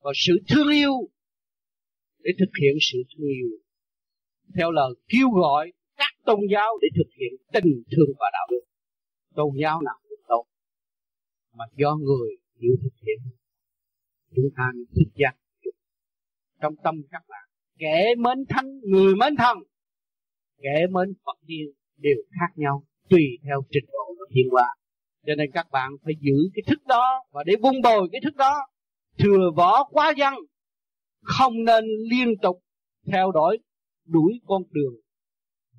Và sự thương yêu để thực hiện sự thương yêu theo lời kêu gọi các tôn giáo để thực hiện tình thương và đạo đức. Tôn giáo nào cũng tốt, mà do người chịu thực hiện, chúng ta thức giác trong tâm các bạn, kẻ mến thánh, người mến thần, kẻ mến phật tiên đều khác nhau, tùy theo trình độ và thiên hóa cho nên các bạn phải giữ cái thức đó và để vun bồi cái thức đó, thừa võ quá văn không nên liên tục theo đuổi đuổi con đường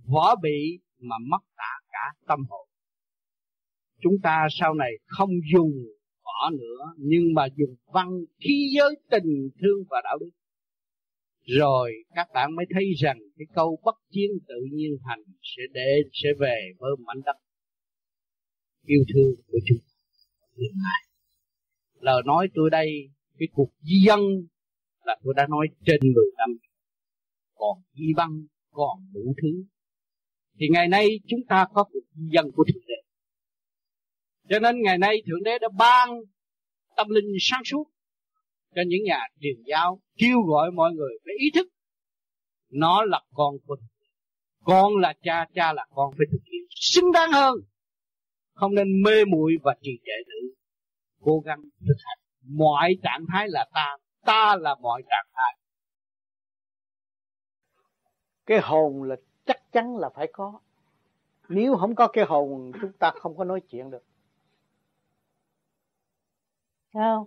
võ bị mà mất cả cả tâm hồn. Chúng ta sau này không dùng võ nữa, nhưng mà dùng văn khí giới tình thương và đạo đức. Rồi các bạn mới thấy rằng cái câu bất chiến tự nhiên thành sẽ để sẽ về với mảnh đất yêu thương của chúng ta. Lời nói tôi đây, cái cuộc di dân là tôi đã nói trên 10 năm. Còn di văn còn đủ thứ. Thì ngày nay chúng ta có cuộc di dân của thượng đế. Cho nên ngày nay thượng đế đã ban tâm linh sáng suốt cho những nhà truyền giáo, kêu gọi mọi người phải ý thức nó là con của con là cha cha là con phải thực hiện xứng đáng hơn. Không nên mê muội và trì trệ nữa cố gắng thực hành. Mọi trạng thái là ta ta là mọi trạng thái. Cái hồn là chắc chắn là phải có. Nếu không có cái hồn chúng ta không có nói chuyện được. Không?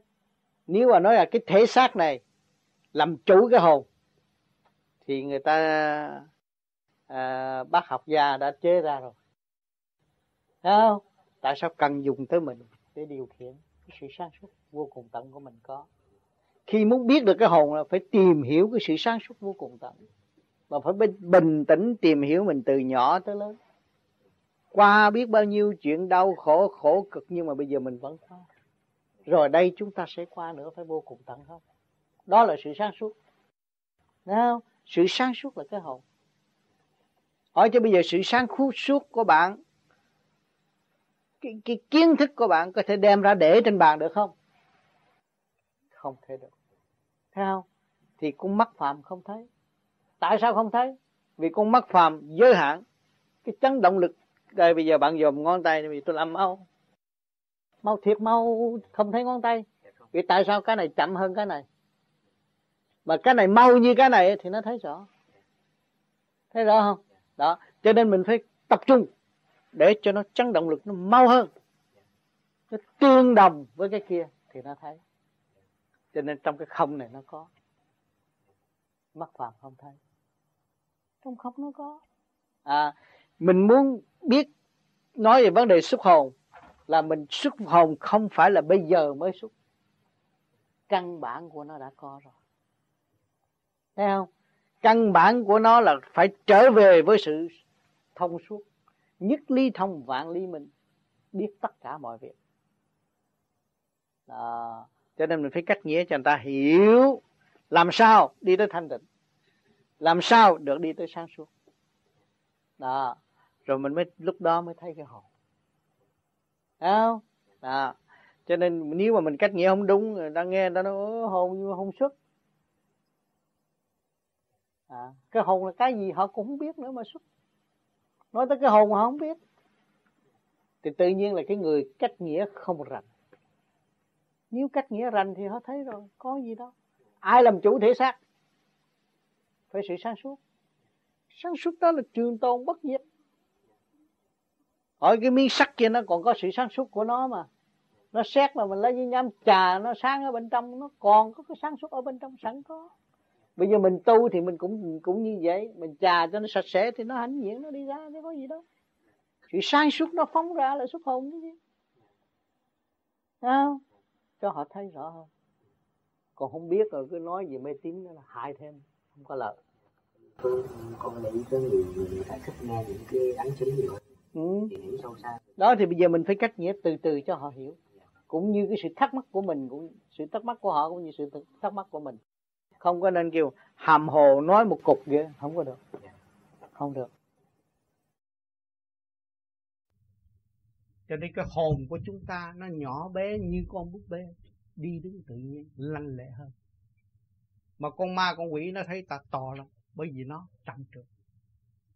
Nếu mà nói là cái thể xác này làm chủ cái hồn thì người ta à, bác học gia đã chế ra rồi. Không? Tại sao cần dùng tới mình? Để điều khiển cái sự sáng suốt vô cùng tận của mình có khi muốn biết được cái hồn là phải tìm hiểu cái sự sáng suốt vô cùng tận. Và phải bình tĩnh tìm hiểu mình từ nhỏ tới lớn. Qua biết bao nhiêu chuyện đau khổ khổ cực nhưng mà bây giờ mình vẫn qua rồi đây chúng ta sẽ qua nữa phải vô cùng tận không đó là sự sáng suốt. Đấy không? Sự sáng suốt là cái hồn. Hỏi cho bây giờ sự sáng suốt của bạn cái, cái kiến thức của bạn có thể đem ra để trên bàn được không? Không thể được thấy không thì con mắt phàm không thấy. Tại sao không thấy? Vì con mắt phàm giới hạn. Cái chấn động lực. Đây bây giờ bạn dòm ngón tay vì tôi làm mau. Mau thiệt mau không thấy ngón tay. Vì tại sao cái này chậm hơn cái này? Mà cái này mau như cái này thì nó thấy rõ. Thấy rõ không? Đó. Cho nên mình phải tập trung để cho nó chấn động lực nó mau hơn. Nó tương đồng với cái kia thì nó thấy cho nên trong cái không này nó có. Mắt phàm không thấy. Trong không nó có. À mình muốn biết nói về vấn đề xuất hồn là mình xuất hồn không phải là bây giờ mới xuất. Căn bản của nó đã có rồi. Thấy không? Căn bản của nó là phải trở về với sự thông suốt. Nhất ly thông vạn ly minh. Biết tất cả mọi việc. Đó cho nên mình phải cách nghĩa cho người ta hiểu làm sao đi tới thanh tịnh làm sao được đi tới sáng suốt. Đó rồi mình mới lúc đó mới thấy cái hồn. Thấy không? Đó cho nên nếu mà mình cách nghĩa không đúng người ta nghe người ta nói hồn nhưng mà không xuất. À, cái hồn là cái gì họ cũng không biết nữa mà xuất. Nói tới cái hồn họ không biết. Thì tự nhiên là cái người cách nghĩa không rành nếu cách nghĩa rành thì họ thấy rồi, có gì đâu. Ai làm chủ thể xác? Phải sự sáng suốt. Sáng suốt đó là trường tồn bất diệt. Hỏi cái miếng sắt kia nó còn có sự sáng suốt của nó mà. Nó xét mà mình lấy với nhám trà nó sáng ở bên trong, nó còn có cái sáng suốt ở bên trong sẵn có. Bây giờ mình tu thì mình cũng cũng như vậy. Mình trà cho nó sạch sẽ thì nó hãnh diện, nó đi ra chứ có gì đâu. Sự sáng suốt nó phóng ra là xuất hồn chứ không? Cho họ thấy rõ hơn còn không biết rồi cứ nói gì mê tín là hại thêm không có lợi. Con nghĩ có người người ta thích nghe những cái ấn chứng gì ừ. thì hiểu sâu xa. Đó thì bây giờ mình phải cách nghĩa từ từ cho họ hiểu. Cũng như cái sự thắc mắc của mình cũng sự thắc mắc của họ cũng như sự thắc mắc của mình. Không có nên kêu hàm hồ nói một cục vậy không có được. Không được cho nên cái hồn của chúng ta nó nhỏ bé như con búp bê, đi đứng tự nhiên, lanh lẹ hơn. Mà con ma, con quỷ nó thấy ta to lắm, bởi vì nó trầm trượt.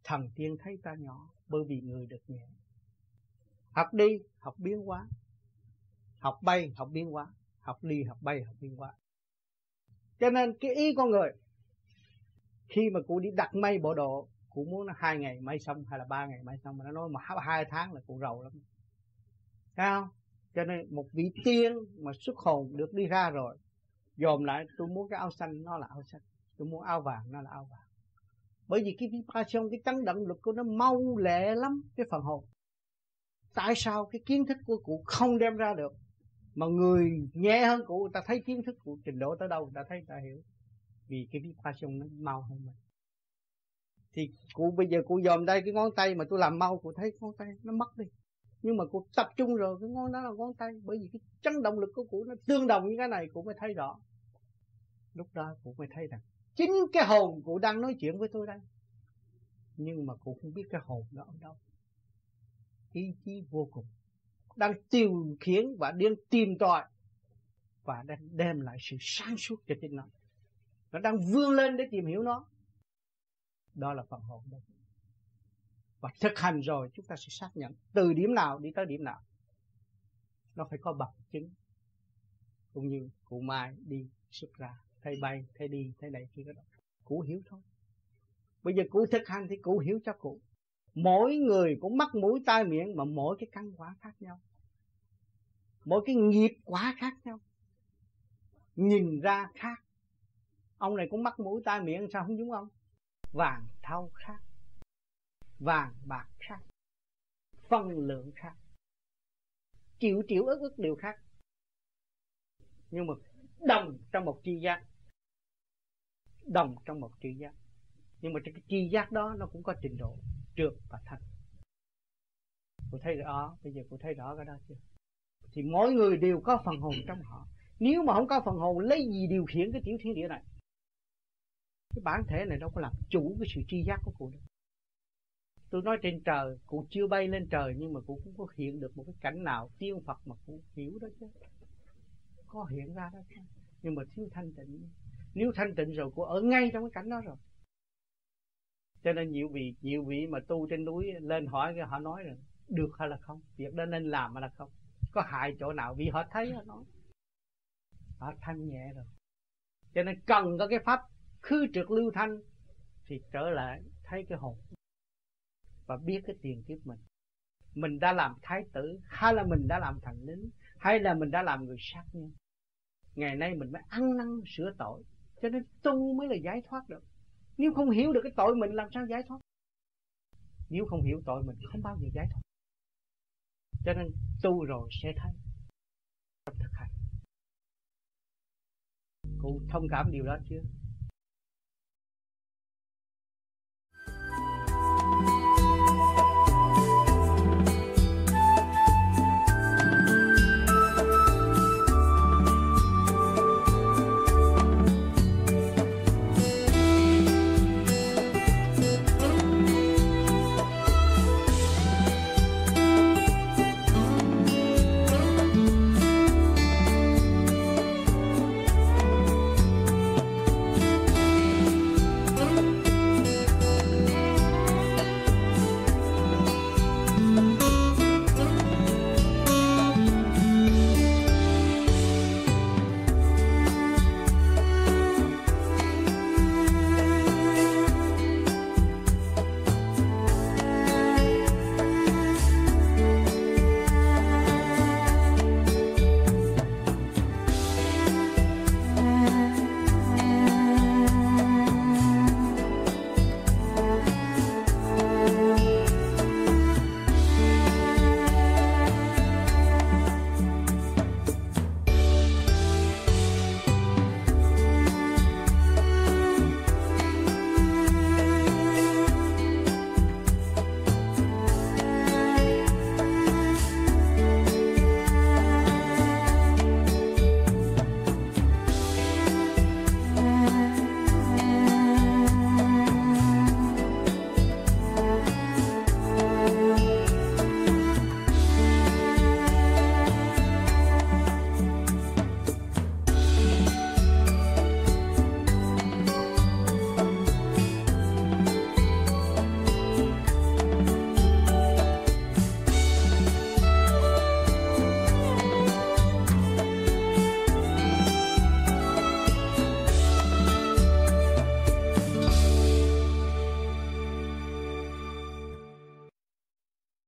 Thần tiên thấy ta nhỏ, bởi vì người được nhẹ. Học đi, học biến hóa. Học bay, học biến hóa. Học đi, học bay, học biến hóa. Cho nên cái ý con người, khi mà cụ đi đặt may bộ đồ cụ muốn nó hai ngày may xong hay là ba ngày may xong, mà nó nói mà hai tháng là cụ rầu lắm. Thấy không cho nên một vị tiên mà xuất hồn được đi ra rồi, dòm lại, tôi muốn cái áo xanh, nó là áo xanh. Tôi muốn áo vàng, nó là áo vàng. Bởi vì cái vibration cái chấn động lực của nó mau lẹ lắm, cái phần hồn. Tại sao cái kiến thức của cụ không đem ra được, mà người nhẹ hơn cụ, người ta thấy kiến thức của trình độ tới đâu, người ta thấy, người ta hiểu. Vì cái vibration nó mau hơn mình. Thì cụ, bây giờ cụ dòm đây cái ngón tay mà tôi làm mau, cụ thấy ngón tay nó mất đi nhưng mà cụ tập trung rồi, cái ngón đó là ngón tay. Bởi vì cái chấn động lực của cụ nó tương đồng như cái này, cụ mới thấy rõ. Lúc đó cụ mới thấy rằng, chính cái hồn cụ đang nói chuyện với tôi đây. Nhưng mà cụ không biết cái hồn đó ở đâu. Ý chí vô cùng. Đang tiêu khiển và đang tìm tòi. Và đang đem lại sự sáng suốt cho chính nó. Nó đang vươn lên để tìm hiểu nó. Đó là phần hồn đó và thực hành rồi, chúng ta sẽ xác nhận từ điểm nào đi tới điểm nào. Nó phải có bằng chứng. Cũng như cụ mai đi xuất ra thấy bay thấy đi thấy này kia đó cụ hiểu thôi. Bây giờ cụ thực hành thì cụ hiểu cho cụ mỗi người cũng mắc mũi tai miệng mà mỗi cái căn quả khác nhau. Mỗi cái nghiệp quả khác nhau. Nhìn ra khác. Ông này cũng mắc mũi tai miệng sao không giống ông? Vàng thau khác vàng bạc khác phân lượng khác triệu triệu ức ức điều khác. Nhưng mà đồng trong một tri giác, đồng trong một tri giác. Nhưng mà cái tri giác đó nó cũng có trình độ trượt và thanh cô thấy rõ, bây giờ cô thấy rõ cái đó chưa? Thì mỗi người đều có phần hồn trong họ. Nếu mà không có phần hồn, lấy gì điều khiển cái tiểu thiên địa này? Cái bản thể này đâu có làm chủ cái sự tri giác của cô đâu tôi nói trên trời cụ chưa bay lên trời, nhưng mà cụ cũng có hiện được một cái cảnh nào tiên phật mà cụ hiểu đó chứ. Có hiện ra đó chứ. Nhưng mà thiếu thanh tịnh. Nếu thanh tịnh rồi cụ ở ngay trong cái cảnh đó rồi. Cho nên nhiều vị nhiều vị mà tu trên núi lên hỏi, họ nói rồi được hay là không? Việc đó nên làm hay là không? Có hại chỗ nào? Vì họ thấy họ nói. Họ thanh nhẹ rồi. Cho nên cần có cái pháp khư trượt lưu thanh thì trở lại thấy cái hồn và biết cái tiền kiếp mình. Mình đã làm thái tử, hay là mình đã làm thành lính, hay là mình đã làm người sát nhân. Ngày nay mình mới ăn năn sửa tội, cho nên tu mới là giải thoát được. Nếu không hiểu được cái tội mình, làm sao giải thoát? Nếu không hiểu tội mình, không bao giờ giải thoát. Cho nên tu rồi sẽ thấy. Trong thực hành. Cụ thông cảm điều đó chưa?